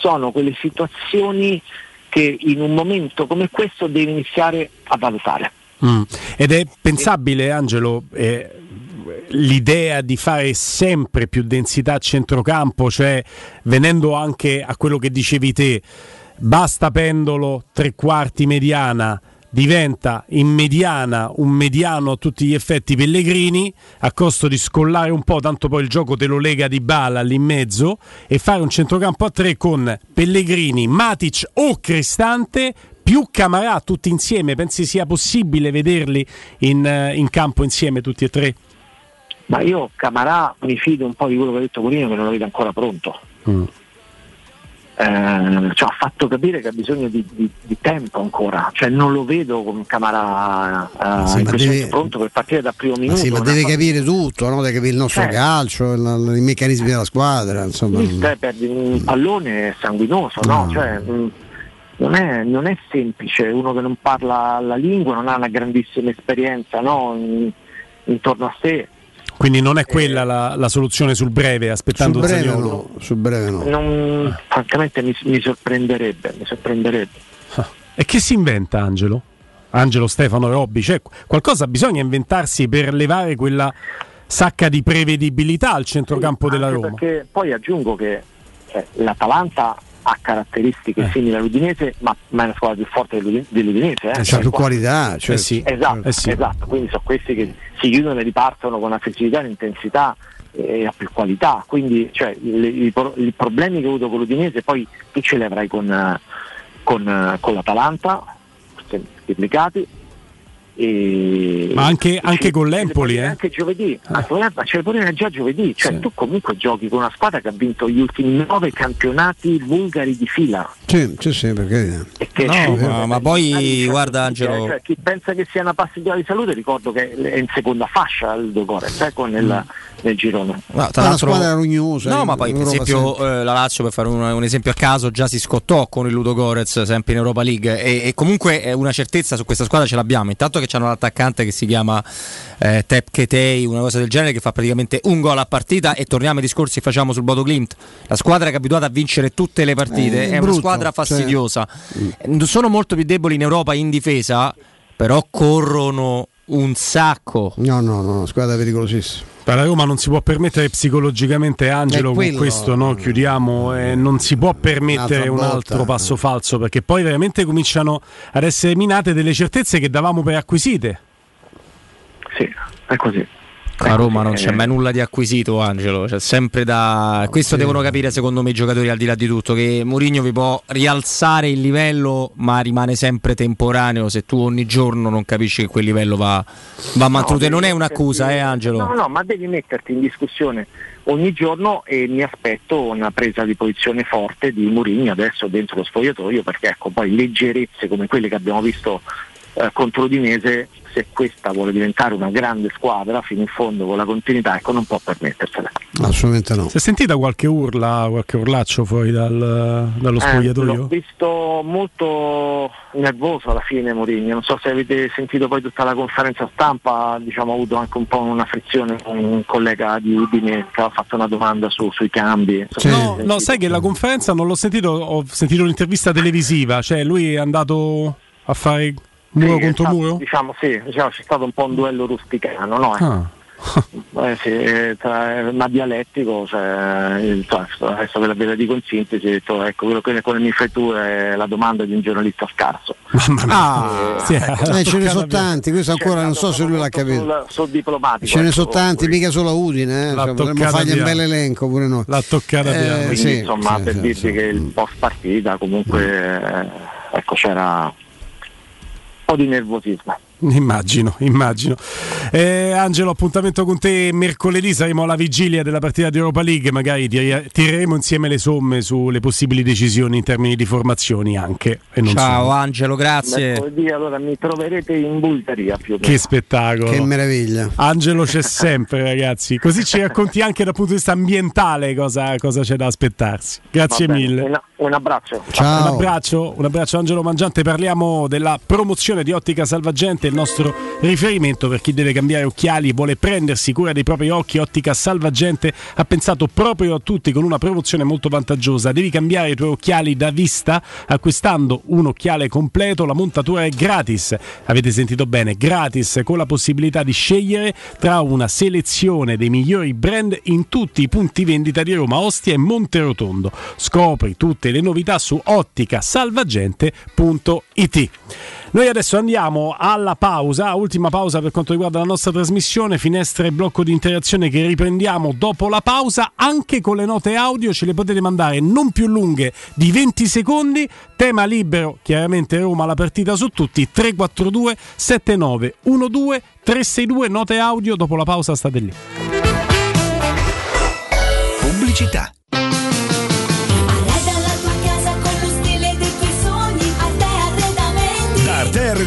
sono quelle situazioni che in un momento come questo devi iniziare a valutare Mm. Ed è pensabile, Angelo, eh, l'idea di fare sempre più densità a centrocampo, cioè venendo anche a quello che dicevi te, basta pendolo tre quarti mediana, diventa in mediana un mediano a tutti gli effetti Pellegrini, a costo di scollare un po', tanto poi il gioco te lo lega di bala lì in mezzo, e fare un centrocampo a tre con Pellegrini, Matic o Cristante più Camarà tutti insieme, pensi sia possibile vederli in, eh, in campo insieme tutti e tre? ma io Camarà mi fido un po' di quello che ha detto Corino che non lo vedo ancora pronto Eh, cioè, ha fatto capire che ha bisogno di, di- di tempo ancora, cioè non lo vedo come Camarà eh, Sì, ma deve- pronto per partire dal primo Ma minuto. sì, ma deve cosa- capire tutto, no? deve capire il nostro Certo. calcio, il- i meccanismi della squadra. Insomma. Lì te perdi un pallone sanguinoso, no? No. Cioè, mh, non è, non è semplice, uno che non parla la lingua, non ha una grandissima esperienza no? in- intorno a sé. Quindi non è quella la, la soluzione sul breve, aspettando sul breve no, sul breve no. Non- francamente mi, mi sorprenderebbe, mi sorprenderebbe. E che si inventa Angelo? Angelo, Stefano, Robby, cioè qualcosa bisogna inventarsi per levare quella sacca di prevedibilità al centrocampo della Anche Roma. Perché poi aggiungo che cioè, l'Atalanta ha caratteristiche Eh. simili all'Udinese, ma, ma è una squadra più forte dell'Udi- dell'Udinese. Eh. c'ha più qualità, cioè- Eh sì. Esatto, Eh sì. esatto, quindi sono questi che si chiudono e ripartono con aggressività e intensità e a più qualità. Quindi cioè, i, pro- i problemi che ho avuto con l'Udinese poi tu ce li avrai con, eh, con, eh, con l'Atalanta, duplicati. E Ma anche- anche con l'Empoli, eh. Anche giovedì, Ah, ma ce le puoi dire già giovedì, cioè tu comunque giochi con una squadra che ha vinto gli ultimi nove campionati bulgari di fila. Sì, sì, sì, perché che No, c'è- ma, ma poi guarda cioè, Angelo, cioè, chi pensa che sia una passeggiata di salute ricordo che è in seconda fascia il Dogores ecco, nel, nel girone. No, tra È una l'altro- squadra rognosa. No, ma poi per esempio eh, la Lazio, per fare un, un esempio a caso, già si scottò con il Ludo Gorez sempre in Europa League e, e comunque eh, una certezza su questa squadra ce l'abbiamo. Intanto che c'hanno l'attaccante che si chiama eh, Tep Ketei, una cosa del genere che fa praticamente un gol a partita e torniamo ai discorsi che facciamo sul Bodo Glimt. La squadra che è abituata a vincere tutte le partite Eh, è una brutto, squadra cioè- fastidiosa. Eh, Sono molto più deboli in Europa in difesa, però corrono un sacco. No, no, no, squadra pericolosissima. Per la Roma non si può permettere psicologicamente Angelo, È con quello. questo no, chiudiamo, eh, non si può permettere un altro passo falso perché poi veramente cominciano ad essere minate delle certezze che davamo per acquisite. Sì, è così. A Roma non c'è mai nulla di acquisito, Angelo. C'è sempre da. Questo devono capire, secondo me, i giocatori al di là di tutto. Che Mourinho vi può rialzare il livello, ma rimane sempre temporaneo se tu ogni giorno non capisci che quel livello va, va mantenuto. E non è un'accusa, eh, Angelo. No, no, ma devi metterti in discussione ogni giorno e mi aspetto una presa di posizione forte di Mourinho adesso dentro lo spogliatoio perché ecco poi leggerezze come quelle che abbiamo visto eh, contro l'Udinese se questa vuole diventare una grande squadra fino in fondo con la continuità ecco non può permettersela. Assolutamente no. Si è sentita qualche urla, qualche urlaccio fuori dal- dallo Eh, spogliatoio? l'ho visto molto nervoso alla fine Mourinho, non so se avete sentito poi tutta la conferenza stampa, diciamo, ho avuto anche un po' una frizione con un collega di Udine che ha fatto una domanda su- sui cambi. insomma, No, no, sai che la conferenza non l'ho sentito, ho sentito l'intervista televisiva, cioè lui è andato a fare muro Sì, contro stato, muro? Diciamo sì, diciamo, c'è stato un po' un duello rusticano, no? Ah. Eh, sì, tra- ma dialettico, cioè, il- cioè, adesso ve la, ve la dico in sintesi, ho detto, ecco, quello che come mi fai tu è la domanda di un giornalista scarso. Ah, Sì, eh, ce ne sono tanti, questo ancora non so se lui l'ha capito. Sul, sul diplomatico. Ce ne ecco, sono tanti, mica solo a Udine, eh. Cioè, potremmo fargli un bel elenco pure noi. L'ha toccata Eh. Quindi, sì, insomma, sì, per sì, dirti sì. che il post partita comunque eh, ecco, c'era po' di nervosismo. Immagino, immagino. Eh, Angelo, appuntamento con te mercoledì, saremo alla vigilia della partita di Europa League, magari tiri- tireremo insieme le somme sulle possibili decisioni in termini di formazioni anche. E non Ciao solo. Angelo, grazie. Mercoledì allora mi troverete in Bulgaria più o meno. Che spettacolo! Che meraviglia. Angelo c'è sempre, ragazzi. Così ci racconti anche dal punto di vista ambientale cosa, cosa c'è da aspettarsi. Grazie bene, mille. Un, un abbraccio. Un Ciao. abbraccio, un abbraccio Angelo Mangiante, parliamo della promozione di Ottica Salvagente, il nostro riferimento per chi deve cambiare occhiali e vuole prendersi cura dei propri occhi. Ottica Salvagente ha pensato proprio a tutti con una promozione molto vantaggiosa. Devi cambiare i tuoi occhiali da vista acquistando un occhiale completo, la montatura è gratis. Avete sentito bene, gratis con la possibilità di scegliere tra una selezione dei migliori brand in tutti i punti vendita di Roma, Ostia e Monterotondo. Scopri tutte le novità su otticasalvagente.it. Noi adesso andiamo alla pausa, ultima pausa per quanto riguarda la nostra trasmissione, finestra e blocco di interazione che riprendiamo dopo la pausa, anche con le note audio ce le potete mandare non più lunghe di 20 secondi, tema libero, chiaramente Roma la partita su tutti, 342 7912 362 note audio, dopo la pausa state lì. Pubblicità.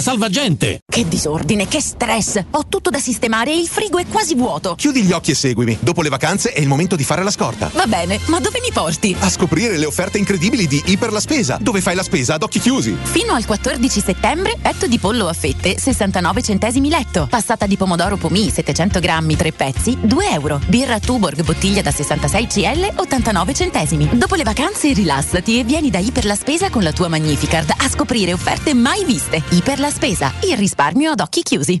Salvagente. Che disordine, che stress! Ho tutto da sistemare e il frigo è quasi vuoto. Chiudi gli occhi e seguimi. Dopo le vacanze è il momento di fare la scorta. Va bene, ma dove mi porti? A scoprire le offerte incredibili di Iper la Spesa, dove fai la spesa ad occhi chiusi. Fino al 14 settembre, petto di pollo a fette, 69 centesimi letto. Passata di pomodoro pomì, 700 grammi, 3 pezzi, 2 euro. Birra Tuborg, bottiglia da 66 CL, 89 centesimi. Dopo le vacanze rilassati e vieni da Iper la Spesa con la tua Magnificard a scoprire offerte mai viste. Iper la Spesa, il risparmio ad occhi chiusi.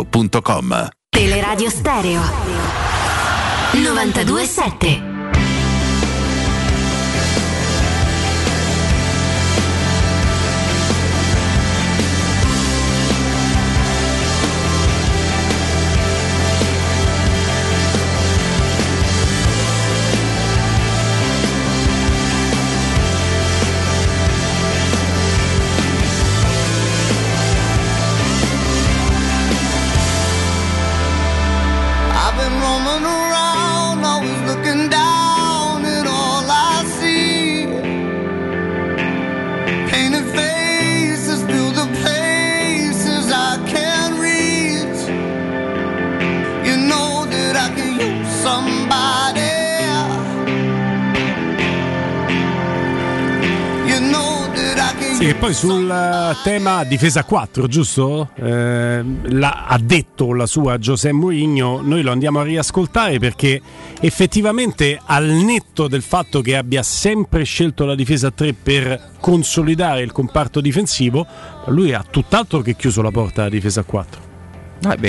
showroomdelmaterasso.com. Teleradio Stereo 927 poi sul eh, tema difesa 4, giusto? Eh, l'ha- ha detto la sua Giuseppe Mourinho, noi lo andiamo a riascoltare perché effettivamente al netto del fatto che abbia sempre scelto la difesa a 3 per consolidare il comparto difensivo, lui ha tutt'altro che chiuso la porta alla difesa a 4.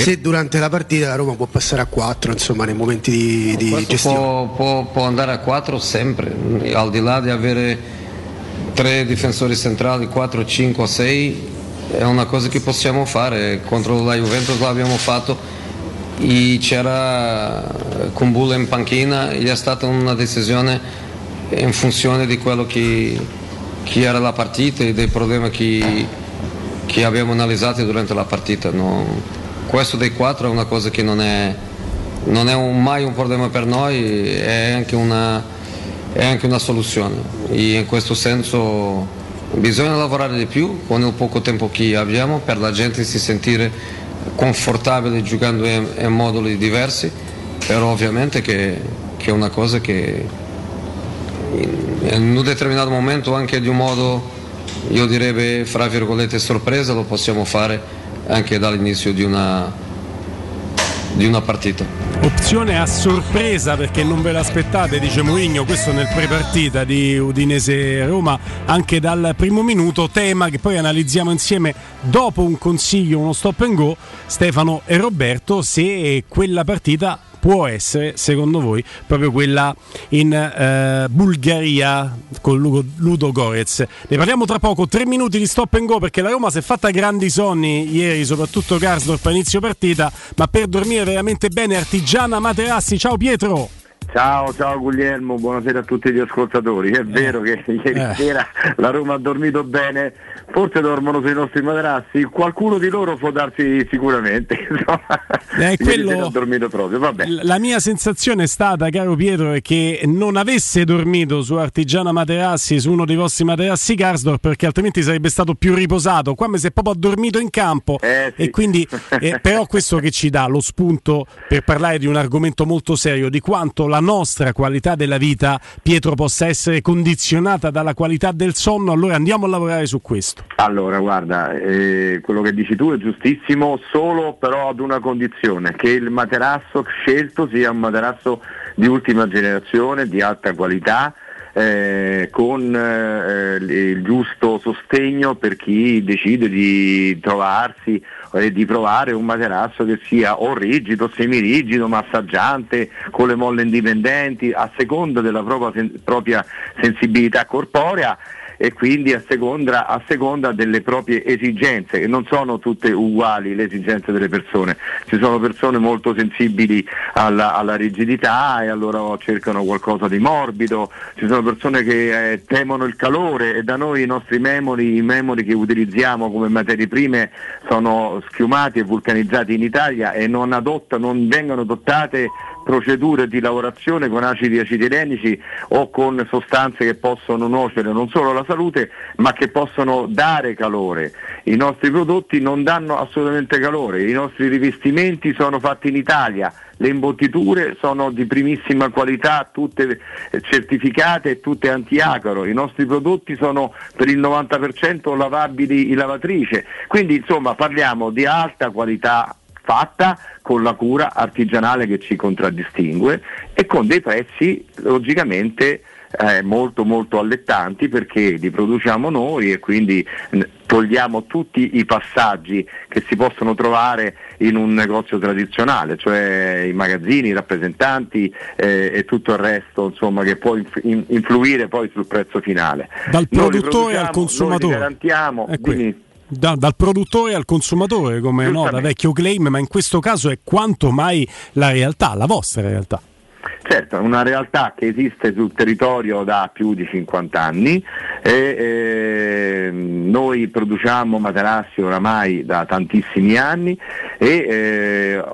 Se durante la partita la Roma può passare a 4, insomma, nei momenti di, di gestione. può, può- può andare a 4 sempre, al di là di avere tre difensori centrali, 4, 5, 6, è una cosa che possiamo fare. Contro la Juventus l'abbiamo fatto, e c'era Kumbula in panchina, e è stata una decisione in funzione di quello che, che era la partita e dei problemi che, che abbiamo analizzato durante la partita. no. Questo dei quattro è una cosa che non è, non è un- mai un problema per noi, è anche una, è anche una soluzione. E in questo senso bisogna lavorare di più con il poco tempo che abbiamo per la gente si sentire confortabile giocando in, in moduli diversi, però ovviamente che, che è una cosa che in, in un determinato momento anche di un modo, io direi, fra virgolette, sorpresa, lo possiamo fare anche dall'inizio di una, di una partita. Opzione a sorpresa perché non ve l'aspettate, dice Mourinho, questo nel prepartita di Udinese Roma, anche dal primo minuto, tema che poi analizziamo insieme dopo un consiglio, uno stop and go, Stefano e Roberto, se quella partita può essere, secondo voi, proprio quella in eh, Bulgaria con Ludo, Ludo Gorez. Ne parliamo tra poco, tre minuti di stop and go perché la Roma si è fatta grandi sonni ieri, soprattutto Garsdorp a inizio partita, ma per dormire veramente bene Artigiana Materassi. Ciao Pietro! Ciao, ciao Guglielmo, buonasera a tutti gli ascoltatori. È vero che ieri Eh. sera la Roma ha dormito bene, forse dormono sui nostri materassi, qualcuno di loro può darsi sicuramente. Eh, quello- dormito proprio, vabbè. La mia sensazione è stata, caro Pietro, è che non avesse dormito su Artigiana Materassi, su uno dei vostri materassi Garsdorp, perché altrimenti sarebbe stato più riposato. Qua mi si è proprio addormito in campo. E quindi, eh, però, questo che ci dà lo spunto per parlare di un argomento molto serio, di quanto la nostra qualità della vita, Pietro, possa essere condizionata dalla qualità del sonno. Allora andiamo a lavorare su questo. Allora, guarda, eh, quello che dici tu è giustissimo, solo però ad una condizione, che il materasso scelto sia un materasso di ultima generazione, di alta qualità, eh, con eh, il giusto sostegno per chi decide di trovarsi e di provare un materasso che sia o rigido, semirigido, massaggiante, con le molle indipendenti, a seconda della propria, sen- propria sensibilità corporea e quindi a seconda, a seconda delle proprie esigenze, che non sono tutte uguali le esigenze delle persone. Ci sono persone molto sensibili alla, alla rigidità e allora cercano qualcosa di morbido, ci sono persone che eh, temono il calore e da noi i nostri memori, i memori che utilizziamo come materie prime sono schiumati e vulcanizzati in Italia e non, adotta- non vengono adottate procedure di lavorazione con acidi acetilenici o con sostanze che possono nuocere non solo alla salute ma che possono dare calore. I nostri prodotti non danno assolutamente calore, i nostri rivestimenti sono fatti in Italia, le imbottiture sono di primissima qualità, tutte eh, certificate e tutte antiacaro, i nostri prodotti sono per il 90% lavabili in lavatrice, quindi insomma parliamo di alta qualità fatta con la cura artigianale che ci contraddistingue e con dei prezzi logicamente eh, molto molto allettanti perché li produciamo noi e quindi togliamo tutti i passaggi che si possono trovare in un negozio tradizionale, cioè i magazzini, i rappresentanti eh, e tutto il resto insomma, che può inf- in- influire poi sul prezzo finale. Dal produttore al consumatore. Noi li garantiamo, quindi- Da- dal produttore al consumatore, come no, da vecchio claim, ma in questo caso è quanto mai la realtà, la vostra realtà. Certo, è una realtà che esiste sul territorio da più di 50 anni e ehm, noi produciamo materassi oramai da tantissimi anni e eh,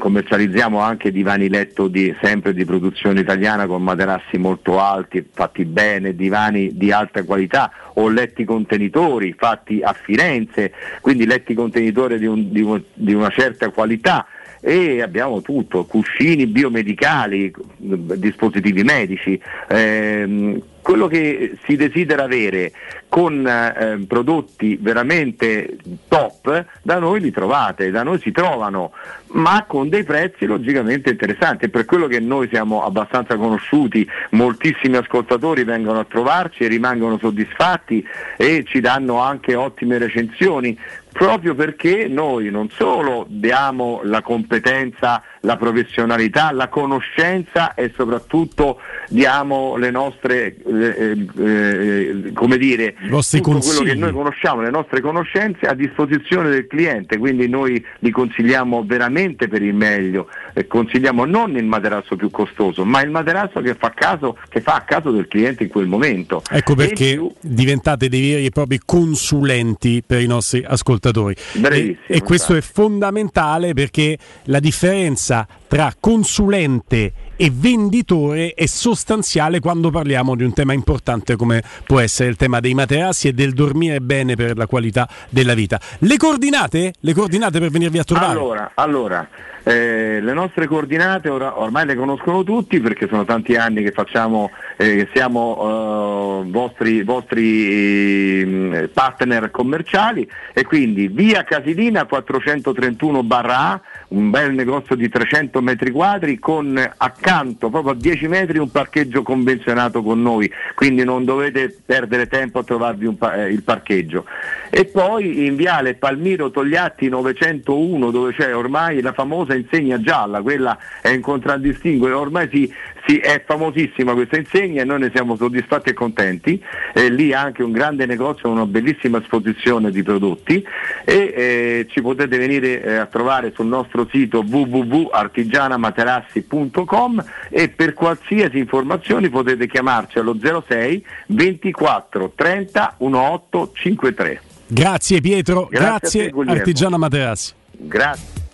commercializziamo anche divani letto di, sempre di produzione italiana con materassi molto alti, fatti bene, divani di alta qualità o letti contenitori fatti a Firenze, quindi letti contenitori di, un- di un- di una certa qualità e abbiamo tutto, cuscini biomedicali, dispositivi medici. ehm, quello che si desidera avere con eh, prodotti veramente top, da noi li trovate, da noi si trovano, ma con dei prezzi logicamente interessanti. È per quello che noi siamo abbastanza conosciuti, moltissimi ascoltatori vengono a trovarci e rimangono soddisfatti e ci danno anche ottime recensioni proprio perché noi non solo diamo la competenza, la professionalità, la conoscenza e soprattutto diamo le nostre, eh, eh, come dire, tutto quello consigli. che noi conosciamo, le nostre conoscenze a disposizione del cliente, quindi noi li consigliamo veramente per il meglio, e consigliamo non il materasso più costoso, ma il materasso che fa, caso, che fa a caso del cliente in quel momento. Ecco perché più- diventate dei veri e propri consulenti per i nostri ascoltatori. E, e questo è fondamentale perché la differenza tra consulente e venditore è sostanziale quando parliamo di un tema importante come può essere il tema dei materassi e del dormire bene per la qualità della vita. Le coordinate? Le coordinate per venirvi a trovare? Allora, allora eh, le nostre coordinate ora- ormai le conoscono tutti perché sono tanti anni che facciamo, eh, siamo eh, vostri, vostri eh, partner commerciali e quindi via Casilina 431 barra A, un bel negozio di 300 metri quadri con accanto proprio a 10 metri un parcheggio convenzionato con noi, quindi non dovete perdere tempo a trovarvi pa- eh, il parcheggio. E poi in viale Palmiro Togliatti 901 dove c'è ormai la famosa insegna gialla, quella è in contraddistinguo, ormai si, si- è famosissima questa insegna e noi ne siamo soddisfatti e contenti, e lì anche un grande negozio, una bellissima esposizione di prodotti. E eh, ci potete venire eh, a trovare sul nostro sito www.artigianamaterassi.com e per qualsiasi informazione potete chiamarci allo 06 24 30 18 53. Grazie Pietro, Grazie grazie, te. Artigiana Materassi. Grazie.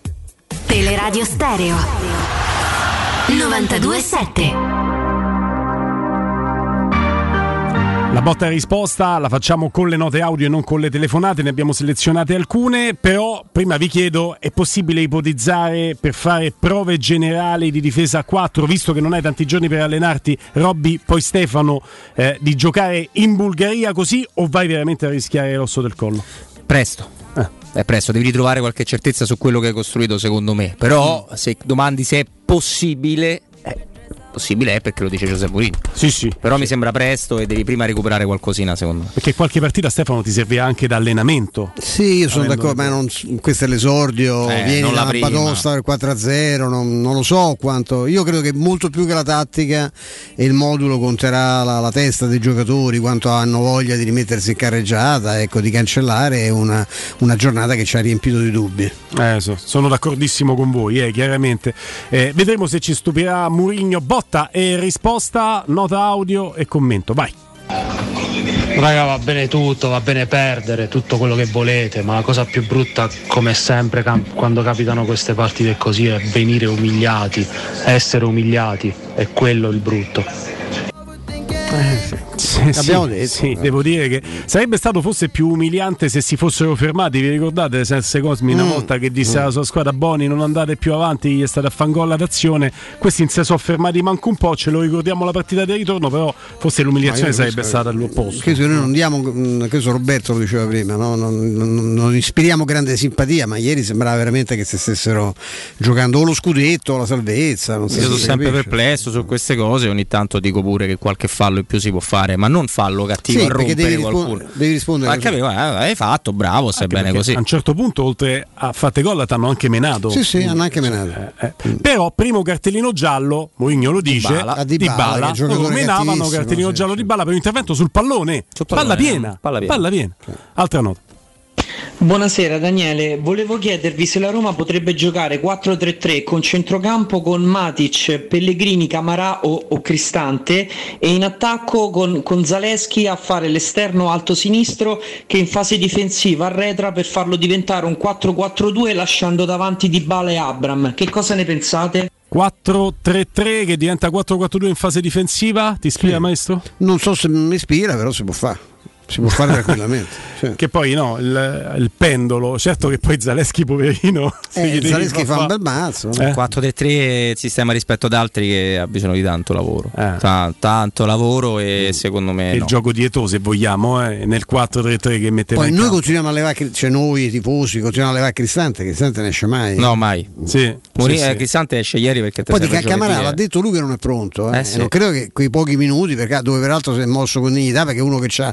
Teleradio Stereo 927 La botta e risposta la facciamo con le note audio e non con le telefonate, ne abbiamo selezionate alcune, però prima vi chiedo, è possibile ipotizzare per fare prove generali di difesa a 4, visto che non hai tanti giorni per allenarti, Robby, poi Stefano, eh, di giocare in Bulgaria così o vai veramente a rischiare l'osso del collo? Presto. È presto, devi ritrovare qualche certezza su quello che hai costruito secondo me. Però se domandi se è possibile, eh, possibile è perché lo dice Giuseppe Mourinho. Sì, sì. Però mi sembra presto e devi prima recuperare qualcosina secondo me. Perché qualche partita Stefano ti serve anche da allenamento. Sì, io sono Avendo- d'accordo, ma non, questo è l'esordio, Eh, vieni la batosta del 4-0, non, non lo so quanto. Io credo che molto più che la tattica e il modulo conterà la, la testa dei giocatori, quanto hanno voglia di rimettersi in carreggiata, ecco, di cancellare una, una giornata che ci ha riempito di dubbi. Eh, so- sono d'accordissimo con voi, eh, chiaramente. Eh, vedremo se ci stupirà Murigno. Botta e risposta, nota audio e commento. Vai. Raga va bene tutto, va bene perdere, tutto quello che volete, ma la cosa più brutta come sempre cam- quando capitano queste partite così è venire umiliati, essere umiliati, è quello il brutto. Sì, L'abbiamo sì, detto. sì, devo dire che sarebbe stato forse più umiliante se si fossero fermati. Vi ricordate Sense Cosmi una Mm. volta che disse alla sua squadra Boni non andate più avanti, gli è stata fangolla d'azione. Questi non si sono fermati manco un po', ce lo ricordiamo la partita di ritorno, però forse l'umiliazione sarebbe stata all'opposto. Credo che noi non diamo, mh, questo Roberto lo diceva prima, no? non, non- non ispiriamo grande simpatia, ma ieri sembrava veramente che si stessero giocando o lo scudetto o la salvezza. Io sono sempre capisce. perplesso su queste cose, ogni tanto dico pure che qualche fallo in più si può fare, ma non fallo cattivo Sì, a rompere devi, qualcuno. devi rispondere. Ma capivo, eh, hai fatto, bravo, stai Anche bene così. A un certo punto, oltre a fatte gol, ti hanno anche menato. Sì, sì, hanno anche menato. eh, Però, primo cartellino giallo, Mourinho lo dice, Dybala. Di che è Bala, menavano cartellino sì, giallo di Bala per un intervento sul pallone. pallone, palla piena, palla piena. palla piena. Altra nota. Buonasera Daniele, volevo chiedervi se la Roma potrebbe giocare 4-3-3 con centrocampo con Matic, Pellegrini, Camarà o, o Cristante e in attacco con, con Zaleschi a fare l'esterno alto sinistro che in fase difensiva arretra per farlo diventare un 4-4-2 lasciando davanti Dybala e Abram. Che cosa ne pensate? 4-3-3 che diventa 4-4-2 in fase difensiva. Ti ispira, maestro? Non so se mi ispira, però si può fare. Si può fare tranquillamente. Cioè, Che poi no, il, il pendolo, certo che poi Zaleschi poverino. eh, Zaleschi fa un bel mazzo. Eh. 4-3-3 è il sistema rispetto ad altri che ha bisogno di tanto lavoro. Ta- tanto lavoro e secondo me il no. gioco dietro se vogliamo, eh, nel 4-3-3 che metteva Poi in noi campo. continuiamo a levare, cioè noi i tifosi continuiamo a levare Cristante, Cristante ne esce mai. No, mai. Sì, Mori- sì, eh, sì. Cristante esce ieri perché Poi di serve Camarà giovedì, l'ha eh. detto lui che non è pronto, eh. Eh sì. E non credo che quei pochi minuti, perché, dove peraltro si è mosso con dignità, perché uno che c'ha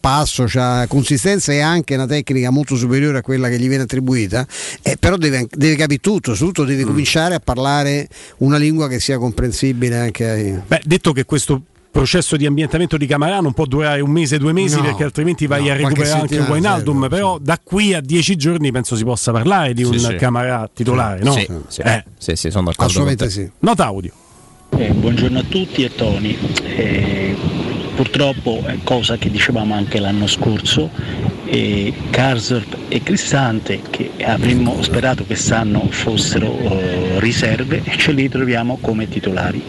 passo, c'ha consistenza e anche una tecnica molto superiore a quella che gli viene attribuita, eh, però deve, deve capire tutto, soprattutto Mm. deve cominciare a parlare una lingua che sia comprensibile anche ai... Beh, detto che questo processo di ambientamento di Camarà non può durare un mese, due mesi, No, perché altrimenti vai no, a recuperare anche Wijnaldum. Però da qui a dieci giorni penso si possa parlare di Sì, un sì. Camarà titolare, no? Sì, sì. Eh, Sì, sì, sono d'accordo Assolutamente te. sì. Nota audio. Eh, buongiorno a tutti e Tony. Eh, purtroppo cosa che dicevamo anche l'anno scorso, eh, Karsdorp e Cristante che avremmo sperato quest'anno fossero eh, riserve e ce li troviamo come titolari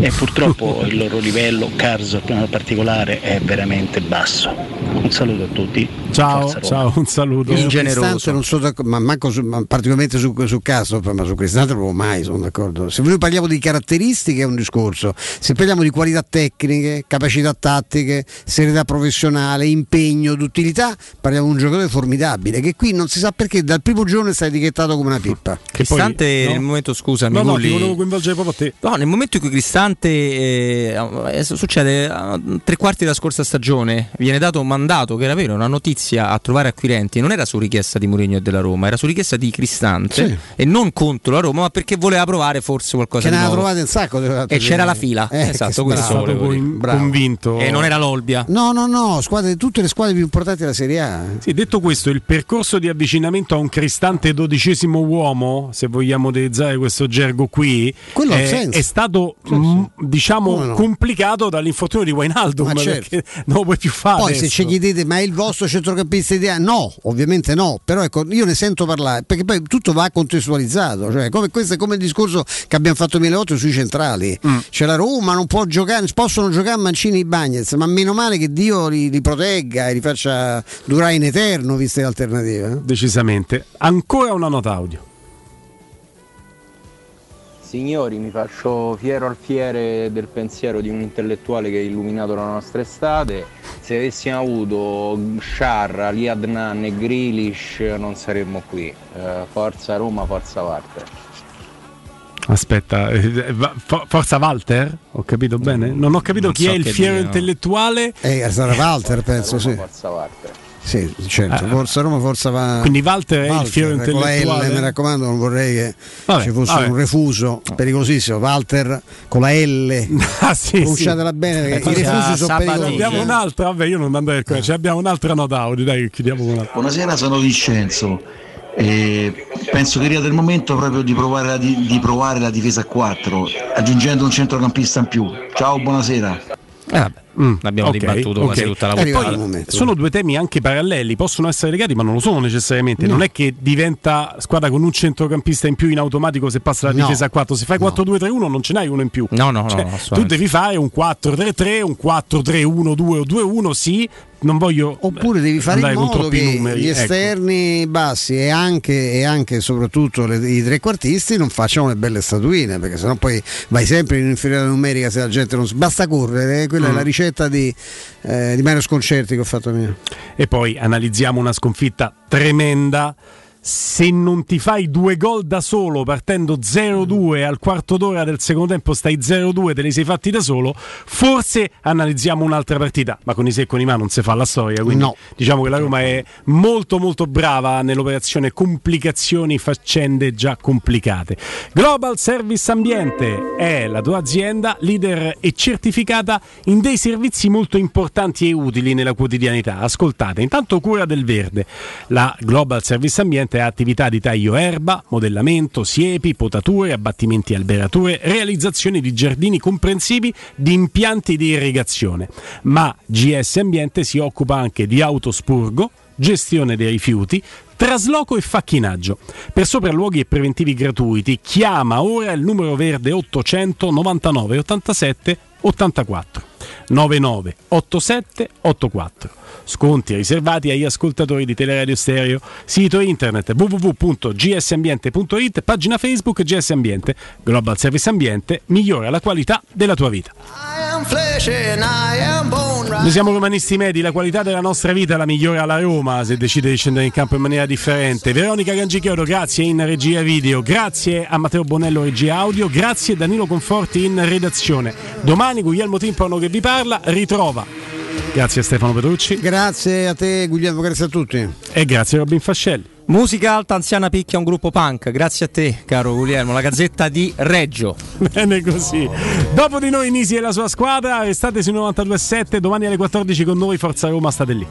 e purtroppo il loro livello, Karsdorp in particolare, è veramente basso. Un saluto a tutti. Ciao, ciao, un saluto. Su Cristante non sono d'accordo, ma manco su- ma particolarmente su, su Castro, ma su Cristante proprio mai sono d'accordo. Se noi parliamo di caratteristiche è un discorso, se parliamo di qualità tecniche, capacità tattiche, serietà professionale, impegno, d'utilità, parliamo di un giocatore formidabile che qui non si sa perché dal primo giorno sta etichettato come una pippa. Cristante no? nel momento, scusami, No, no, Gulli- ti volevo coinvolgere proprio a te. No, nel momento in cui Cristante eh, eh, succede a tre quarti della scorsa stagione, viene dato un mandato che era vero, una notizia a trovare acquirenti, non era su richiesta di Mourinho e della Roma, era su richiesta di Cristante Sì. e non contro la Roma, ma perché voleva provare forse qualcosa Che di ne ha nuovo. trovate un sacco. E c'era la fila, Eh, esatto, questo. Bravo. convinto. E non era l'Olbia. No, no, no, squadre, tutte le squadre più importanti della Serie A. Sì, detto questo, il percorso di avvicinamento a un cristante dodicesimo uomo, se vogliamo utilizzare questo gergo qui, è, senso. è stato mm, diciamo no? complicato dall'infortunio di Wijnaldum Ma certo. non lo puoi più fare. Poi se adesso. ci chiedete ma è il vostro centrocampista ideale? No, ovviamente no, però ecco, io ne sento parlare perché poi tutto va contestualizzato, cioè come, questo è come il discorso che abbiamo fatto nel 2008 sui centrali. Mm. C'è la Roma, non può giocare, possono giocare Mancini e Bagnez, ma meno male che Dio li, li protegga e li faccia durare in eterno viste le alternative. eh. Decisamente. Ancora una nota audio. Signori, mi faccio fiero al fiere del pensiero di un intellettuale che ha illuminato la nostra estate. Se avessimo avuto Sciarra, Ali Adnan e Grealish non saremmo qui. Eh, forza Roma, forza Walter. Aspetta, eh, fo- forza Walter? Ho capito bene? Non ho capito non chi so è il fiero dire, no. intellettuale. Eh, sarà Walter, penso, Roma, sì. Forza Walter. Sì, certo, Ah. forza Roma, forza va. Quindi Walter è il fiero con la L, intellettuale? mi raccomando, non vorrei che Vabbè, ci fosse vabbè. un refuso pericolosissimo. Walter con la L, Ah, sì, pronunciatela sì. bene Eh, perché i refusi sono pericolosi. Abbiamo un'altra, vabbè, io non andrei a ci abbiamo un'altra nota audio, dai, chiudiamo con una. Buonasera, sono Vincenzo. E penso che sia del momento proprio di provare, la, di, di provare la difesa a 4, aggiungendo un centrocampista in più. Ciao, buonasera. Eh, vabbè, Mm, L'abbiamo ok, dibattuto ok. quasi tutta la puntata. poi sono due temi anche paralleli, possono essere legati, ma non lo sono necessariamente. No. Non è che diventa squadra con un centrocampista in più in automatico se passa la No. difesa a 4. Se fai 4-2-3-1 non ce n'hai uno in più. No, no, no, Cioè, no, tu devi fare un 4-3-3, un 4-3-1-2 o 2-1, sì. Non voglio Oppure devi fare in modo che numeri. gli ecco. esterni bassi e anche, e anche soprattutto le- i trequartisti non facciano le belle statuine, perché sennò poi vai sempre in inferiorità numerica se la gente non basta correre, quella è Mm. la ricetta di, eh, di Mario Sconcerti che ho fatto mio. E poi analizziamo una sconfitta tremenda. Se non ti fai due gol da solo partendo 0-2 al quarto d'ora del secondo tempo stai 0-2 te li sei fatti da solo, forse analizziamo un'altra partita, ma con i se e con i ma non si fa la storia, quindi No. diciamo che la Roma è molto molto brava nell'operazione complicazioni, faccende già complicate. Global Service Ambiente è la tua azienda leader e certificata in dei servizi molto importanti e utili nella quotidianità. Ascoltate, intanto cura del verde. La Global Service Ambiente ha attività di taglio erba, modellamento, siepi, potature, abbattimenti e alberature, realizzazione di giardini comprensivi di impianti di irrigazione. Ma GS Ambiente si occupa anche di autospurgo, gestione dei rifiuti, trasloco e facchinaggio. Per sopralluoghi e preventivi gratuiti chiama ora il numero verde 800 99 87 84 99 87 84. Sconti riservati agli ascoltatori di Teleradio Stereo. Sito internet www.gsambiente.it, pagina Facebook GS Ambiente. Global Service Ambiente migliora la qualità della tua vita. Noi siamo romanisti medi, la qualità della nostra vita la migliora la Roma se decide di scendere in campo in maniera differente. Veronica Gangicchiodo, grazie in regia video, grazie a Matteo Bonello regia audio, grazie a Danilo Conforti in redazione. Domani Guglielmo Timpano che vi parla ritrova. Grazie a Stefano Petrucci. Grazie a te Guglielmo, grazie a tutti. E grazie a Robin Fascelli. Musica alta anziana picchia un gruppo punk. Grazie a te, caro Guglielmo, la gazzetta di Reggio. Bene così. Dopo di noi Nisi e la sua squadra, restate su 92.7, domani alle 14 con noi, Forza Roma, state lì.